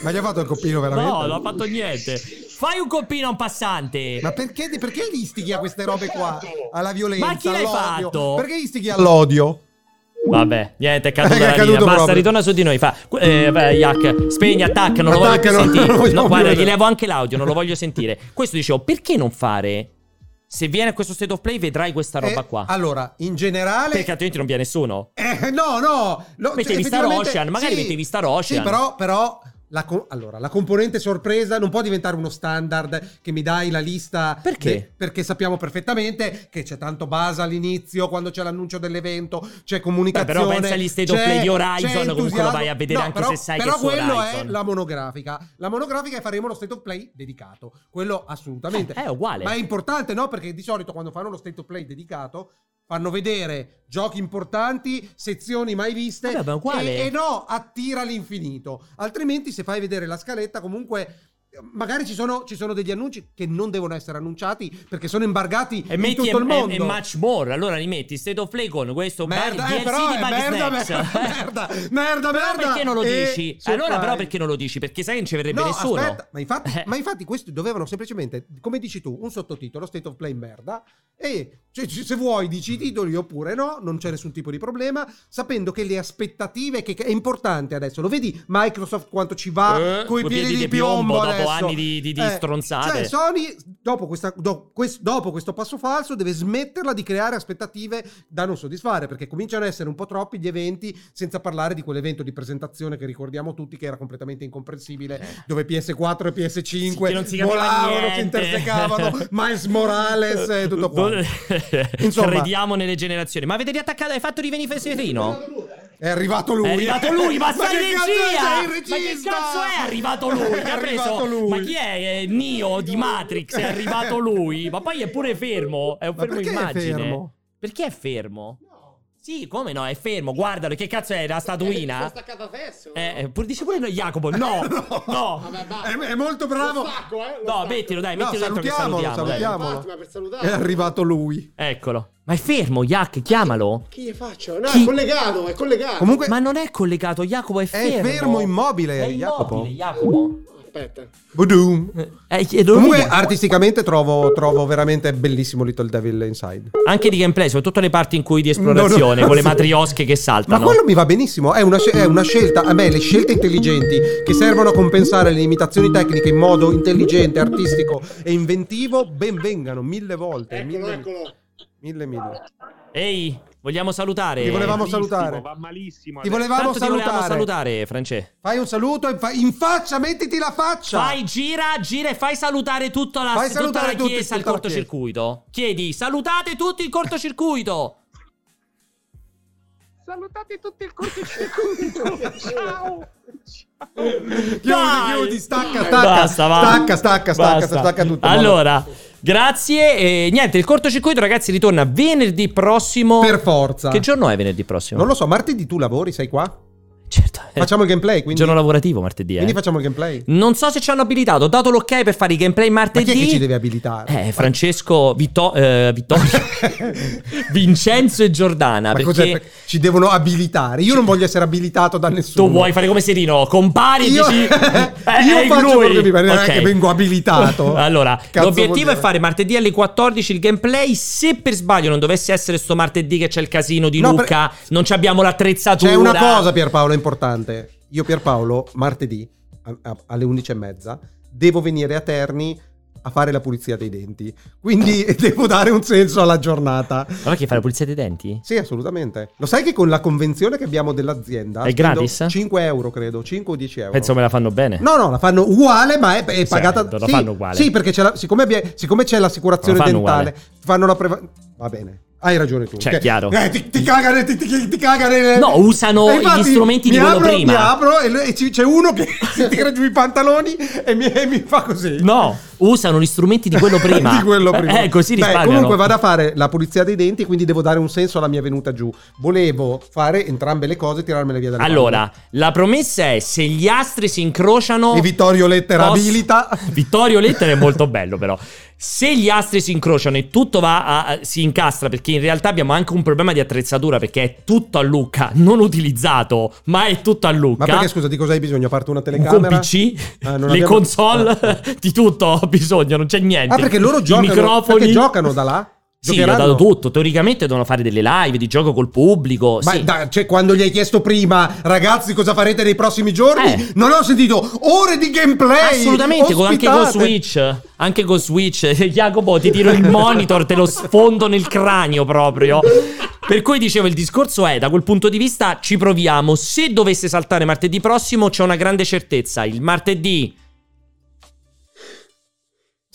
Ma gli ha fatto il coppino veramente? No, non ha fatto niente. Fai un coppino a un passante. Ma perché, perché gli istighi a queste robe qua? Alla violenza, Ma chi l'hai all'odio? fatto? Perché istighi all'odio? Vabbè, niente, è caduta È la caduto linea. Basta, proprio. ritorna su di noi. Fa. Eh, beh, Yak, spegni, attacca, non lo voglio Attacca, sentire. non No, guarda, gli levo anche l'audio, non lo voglio sentire. Questo dicevo, perché non fare? Se viene a questo state of play, vedrai questa roba Eh, qua. Allora, in generale... Perché altrimenti non viene nessuno. Eh, no, no. no Mettevi Star effettivamente- Ocean, magari sì, mettevi Star Ocean. Sì, però, però la, co- allora, la componente sorpresa non può diventare uno standard che mi dai la lista. Perché? de- perché sappiamo perfettamente che c'è tanto base all'inizio, quando c'è l'annuncio dell'evento, c'è comunicazione. Beh, però pensa agli State of Play di Horizon, comunque lo vai a vedere anche però, se sai però che su quello Horizon. è la monografica. La monografica e faremo lo State of Play dedicato. Quello assolutamente. Eh, è uguale. Ma è importante, no? Perché di solito quando fanno lo State of Play dedicato fanno vedere giochi importanti, sezioni mai viste Vabbè, e, e no, attira all'infinito. Altrimenti se fai vedere la scaletta comunque magari ci sono, ci sono degli annunci che non devono essere annunciati perché sono embargati E in metti tutto il e- mondo. e, e much more. Allora li metti State of Play con questo Merda, bel eh, DLC però di Bug merda, merda, merda, merda, merda. perché non lo dici? Allora, però, perché non lo dici? Perché sai che non ci verrebbe No, nessuno. aspetta, ma infatti, Eh. ma infatti questi dovevano semplicemente, come dici tu, un sottotitolo, State of Play merda, e cioè, se vuoi dici i titoli oppure no, non c'è nessun tipo di problema, sapendo che le aspettative, che che è importante adesso, lo vedi Microsoft quanto ci va Eh, coi piedi, piedi di piombo piombo, adesso. Anni di- di- di stronzate. Cioè Sony, dopo, questa- do- quest- dopo questo passo falso, deve smetterla di creare aspettative da non soddisfare, perché cominciano ad essere un po' troppi gli eventi, senza parlare di quell'evento di presentazione che ricordiamo tutti che era completamente incomprensibile, dove PS4 e PS5 Sì, si volavano, si intersecavano, Miles Morales e tutto qua. Insomma. Crediamo nelle generazioni. Ma avete riattaccato? Hai fatto rivenire Serino? È arrivato lui. È arrivato lui, ma, stai che in è? regia! Ma che cazzo è arrivato lui? È Che preso? arrivato lui. Ma chi è? È Neo di Matrix? È arrivato lui? Ma poi è pure fermo. È un Ma fermo perché è immagine. fermo? Perché è fermo? Sì, come no? È fermo, guardalo, che cazzo è? La statuina? Sono staccato adesso. Eh, eh, pur- dice pure no, Jacopo, no, no. Vabbè, va. È, è molto bravo. Lo stacco, eh. lo No, stacco. mettilo, dai, No, mettilo dentro che salutiamolo, salutiamo. dai. salutiamolo. Per È arrivato lui. Eccolo. Ma è fermo, Jack, chiamalo. Che gli faccio? No, Chi? è collegato, è collegato. Comunque Ma non è collegato, Jacopo è è fermo. fermo immobile, È Jacopo. immobile, Jacopo. Aspetta. Budum. Eh, chiedo Comunque, lui. artisticamente trovo, trovo veramente bellissimo Little Devil Inside. Anche di gameplay, soprattutto le parti in cui di esplorazione, No, no. con le matriosche che Ma saltano. quello mi va benissimo. È una, è una scelta. A me le scelte intelligenti che servono a compensare le limitazioni tecniche in modo intelligente, artistico e inventivo, ben vengano mille volte. Eccolo, mille, eccolo. mille, mille. Ehi, vogliamo salutare? Ti volevamo Bellissimo, salutare. Va malissimo. Ti volevamo Tanto ti volevamo salutare. salutare, France. Fai un saluto in, fa- in faccia, mettiti la faccia. Fai, gira, gira e fai salutare tutta la, Fai tutta salutare la tutti, chiesa al cortocircuito. Chiedi, salutate tutti il cortocircuito. Salutate tutti il cortocircuito. Ciao. Chiudi, chiudi, stacca, stacca. Basta, va. Stacca, stacca, stacca, Basta. stacca tutto. Allora, grazie. E niente, il cortocircuito, ragazzi, ritorna venerdì prossimo. Per forza. Che giorno è venerdì prossimo? Non lo so, martedì tu lavori, sei qua? Eh. Facciamo il gameplay, quindi, Giorno lavorativo martedì, eh. quindi facciamo il gameplay. Non so se ci hanno abilitato. Ho dato l'ok per fare i gameplay Ma martedì. chi è che ci deve abilitare? Eh, Francesco, Vitto- eh, Vittorio, Vincenzo e Giordana. Ma perché? Ci devono abilitare. Io non voglio essere abilitato da nessuno. tu vuoi fare come Serino, compari e Io, dici. io "Eh, faccio lui". mi pare, non è Ok. che vengo abilitato. allora, Cazzo l'obiettivo è fare martedì alle 14 il gameplay. Se per sbaglio non dovesse essere sto martedì che c'è il casino di No, Luca, non ci abbiamo l'attrezzatura. C'è una cosa, Pierpaolo, importante. Io, Pierpaolo, martedì a- a- alle 11 e mezza devo venire a Terni a fare la pulizia dei denti. Quindi devo dare un senso alla giornata. Ma che fai la pulizia dei denti? Sì, assolutamente. Lo sai che con la convenzione che abbiamo dell'azienda È gratis? 5 euro, credo, 5 o 10 euro. Penso me la fanno bene. No, no, la fanno uguale, ma è, è pagata. Certo, la sì, fanno uguale. Sì, perché c'è la- siccome, siccome c'è l'assicurazione La fanno dentale, uguale. fanno la preva- Va bene. Hai ragione tu. Cioè, Che- chiaro. eh, ti, ti cagano, ti, ti, ti cagano. No, usano E infatti gli strumenti di quello apro, prima. Mi apro e, e c'è uno che si tira giù i pantaloni e mi, e mi fa così. No, usano gli strumenti di quello prima. di quello prima. Eh, così Beh, comunque vado a fare la pulizia dei denti, quindi devo dare un senso alla mia venuta giù. Volevo fare entrambe le cose e tirarmele via dalle Allora, la promessa è se gli astri si incrociano. palle. E Vittorio Lettera posso- abilita. Vittorio Lettera è molto bello, però. Se gli astri si incrociano e tutto va a- a- si incastra, perché in realtà abbiamo anche un problema di attrezzatura, perché è tutto a Lucca, non utilizzato, ma è tutto a Lucca. Ma perché scusa, di cosa hai bisogno? A parte una Un telecamera? PC, Ah, le abbiamo- console, Ah. di tutto ho bisogno, non c'è niente. Ah, perché loro I giocano, microfoni. perché giocano da là? Sì, ho dato tutto. Teoricamente devono fare delle live di gioco col pubblico. Ma sì. da- cioè, quando gli hai chiesto prima, ragazzi, cosa farete nei prossimi giorni? Eh. Non ho sentito ore di gameplay. Assolutamente, con- anche con. Switch. Anche con Switch. Jacopo, ti tiro il monitor, te lo sfondo nel cranio proprio. Per cui dicevo, il discorso è, da quel punto di vista ci proviamo. Se dovesse saltare martedì prossimo, c'è una grande certezza. Il martedì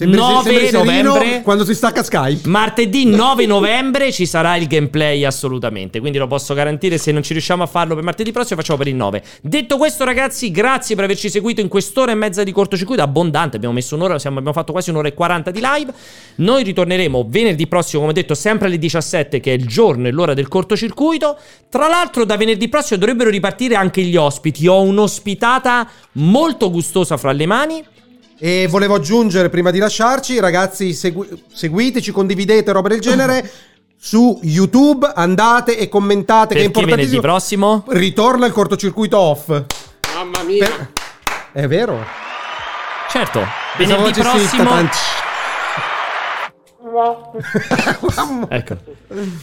Sembri, 9 sembri novembre. quando si stacca Skype. Martedì 9 novembre ci sarà il gameplay assolutamente, quindi lo posso garantire, se non ci riusciamo a farlo per martedì prossimo facciamo per il 9. Detto questo ragazzi, grazie per averci seguito in quest'ora e mezza di cortocircuito, abbondante, abbiamo messo un'ora, siamo- abbiamo fatto quasi un'ora e 40 di live. Noi ritorneremo venerdì prossimo, come detto, sempre alle 17 che è il giorno e l'ora del cortocircuito. Tra l'altro da venerdì prossimo dovrebbero ripartire anche gli ospiti, ho un'ospitata molto gustosa fra le mani. E volevo aggiungere prima di lasciarci, ragazzi, segui- seguiteci, condividete roba del genere. Su YouTube andate e commentate. che è Perché venerdì importantissimo. prossimo? Ritorna il cortocircuito off. Mamma mia. Per- È vero? Certo, Pensavo venerdì prossimo... tanti- Ecco.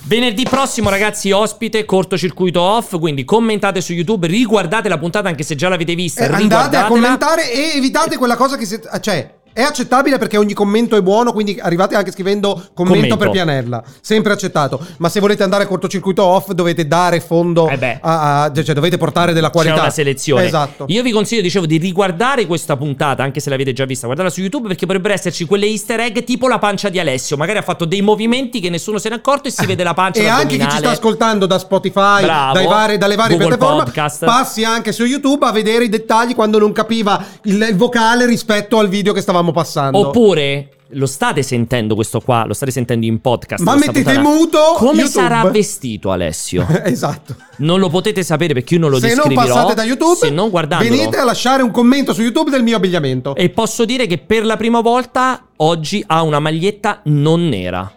Venerdì prossimo, ragazzi, ospite cortocircuito off. Quindi commentate su YouTube, riguardate la puntata anche se già l'avete vista. Eh, andate a commentare e evitate quella cosa che siete. Cioè, è accettabile perché ogni commento è buono, quindi arrivate anche scrivendo commento, Commento. per pianella. Sempre accettato. Ma se volete andare a cortocircuito off, dovete dare fondo. Eh a, a- cioè, dovete portare della qualità. C'è una selezione. Esatto. Io vi consiglio, dicevo, di riguardare questa puntata, anche se l'avete già vista. Guardatela su YouTube perché potrebbero esserci quelle easter egg tipo la pancia di Alessio. Magari ha fatto dei movimenti che nessuno se ne è accorto e si vede la pancia E anche chi ci sta ascoltando da Spotify, vari- dalle varie Google piattaforme, Podcast. passi anche su YouTube a vedere i dettagli quando non capiva il, il vocale rispetto al video che stavamo passando. Oppure lo state sentendo questo qua, lo state sentendo in podcast. Ma mettete puntata. muto Come YouTube. sarà vestito Alessio? esatto. Non lo potete sapere perché io non lo Se non descriverò. passate da YouTube, se non guardandolo. venite a lasciare un commento su YouTube del mio abbigliamento. E posso dire che per la prima volta oggi ha una maglietta non nera.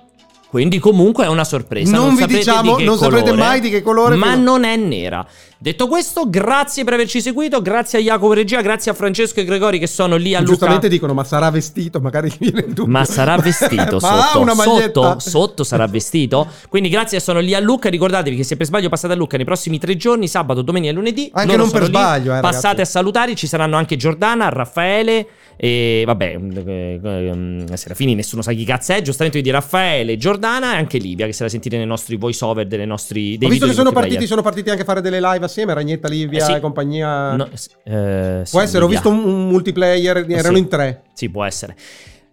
Quindi comunque è una sorpresa. Non Non, vi saprete diciamo- di non saprete colore, mai di che colore, Ma non è nera. Detto questo, grazie per averci seguito. Grazie a Jacopo Regia, grazie a Francesco e Gregori che sono lì a Luca. Giustamente dicono, ma sarà vestito? Magari viene il dubbio. Ma sarà vestito sotto, sotto, sotto sarà vestito. Quindi grazie, sono lì a Lucca. Ricordatevi che se per sbaglio passate a Lucca nei prossimi tre giorni, sabato, domenica e lunedì. Anche non per lì. sbaglio, eh, Passate ragazzi. a salutare. Ci saranno anche Giordana, Raffaele. E vabbè, eh, eh, Serafini, nessuno sa chi cazzo è. Giustamente io di Raffaele, Giordana e anche Livia, che se la sentite nei nostri voice over dei nostri. Dei Ho visto che sono partiti, sono partiti anche a fare delle live assieme, Ragnetta, Livia Eh sì. e compagnia. No, eh, Può essere, ho visto un, un multiplayer, erano sì. in tre. Sì, può essere.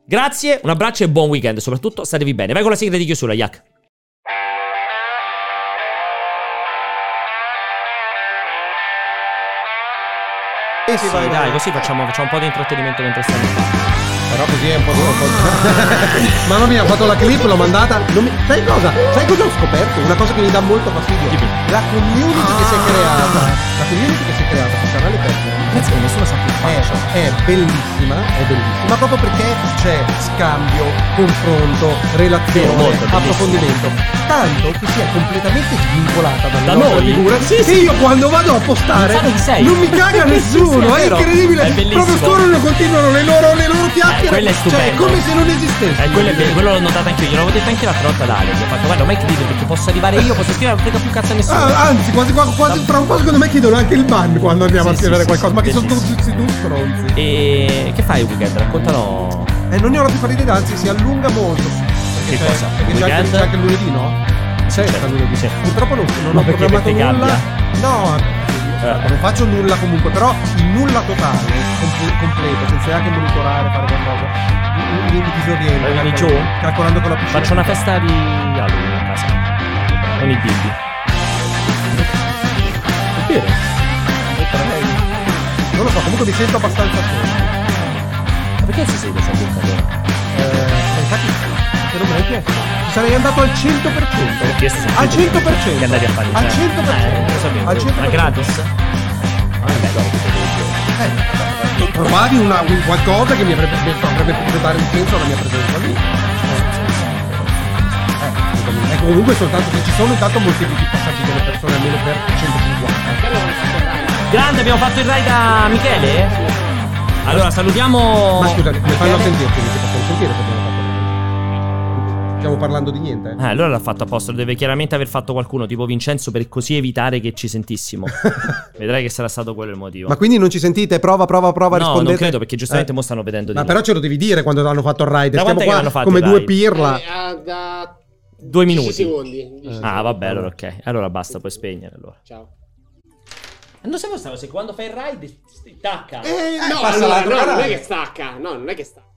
Grazie, un abbraccio e buon weekend. Soprattutto statevi bene. Vai con la sigla di chiusura, Yak. Sì, Sì, dai, così facciamo, facciamo un po' di intrattenimento mentre stiamo qua. Però così è un po'. Mamma mia, ho fatto la clip, l'ho mandata. Mi- Sai cosa? Sai cosa ho scoperto? Una cosa che mi dà molto fastidio. La community che si è creata. La community che si è creata sul canale Persia. Penso che nessuno sa più È, è bellissima, è bellissima, proprio perché c'è scambio, confronto, relazione, molto, approfondimento. Tanto che si è completamente svincolata dalle Da noi? figure. Sì, che sì. io quando vado a postare Non mi caga nessuno, Sì, sì, è è, incredibile. È proprio scorrono e continuano le loro, le loro chiacchiere. Eh, quello è cioè, stupendo. è come se non esistesse. Eh, quello, è bello, quello l'ho notato anche io. Gliel'avevo detto anche l'altra volta ad Ale. Gli ho fatto, guarda, ormai credibile perché posso arrivare io, posso scrivere, non frega più cazzo a nessuno. Ah, anzi, quasi, quasi, quasi tra un po' secondo me chiedono anche il ban quando andiamo Sì, a scrivere sì, qualcosa. sì, ma che sono tutti tutti stronzi. E che fai il weekend? Raccontalo. E non ne ho la più pallida idea, anzi si allunga molto. Perché Che c'è, cosa? Perché c'è anche, c'è anche il lunedì, no? C'è certo, lunedì. sì. Purtroppo non, non ho programmato nulla. No, Eh. non faccio nulla comunque, però il nulla totale, comple- completo, senza neanche monitorare, fare qualcosa. Mi, mi, disoriento. Vieni calcolando- giù? Calcolando con la piscina. Faccio una festa di Halloween a casa. Con i bimbi. È vero? Non lo so, comunque mi sento abbastanza solo. Ma perché si siede sta bocca allora? Eh, ma infatti, se non me l'hai chiesto, ci sarei andato al 100%. L'ho chiesto Al 100%. Che andavi a fare? Al 100%. Eh, lo sapevo. Al 100%. Ma gratis? Giorni. Eh, trovavi una, un qualcosa che mi avrebbe, mi avrebbe potuto dare un senso alla mia presenza lì. Eh, ecco, comunque soltanto se ci sono intanto moltiplichi i passaggi delle persone almeno per 150. Grande, abbiamo fatto il ride a Michele? Allora, salutiamo. Ma scusate, come fanno a sentirci? Non si possono sentire il Stiamo parlando di niente? Eh, allora l'ha fatto apposta, deve chiaramente aver fatto qualcuno, tipo Vincenzo, per così evitare che ci sentissimo. Vedrai che sarà stato quello il motivo. Ma quindi non ci sentite? Prova, prova, prova, no, rispondete. non credo perché giustamente Eh. mo stanno vedendo di Ma là. però ce lo devi dire quando hanno fatto il ride. Da Stiamo qua fatto come il due ride? pirla. Eh, da Due 10 minuti. secondi. 10 Ah, vabbè, allora ok. Allora basta, puoi spegnere allora. Ciao. Non sai cosa se quando fai il ride stacca. no, passa allora, l'altro no, non è che stacca. No, non è che stacca.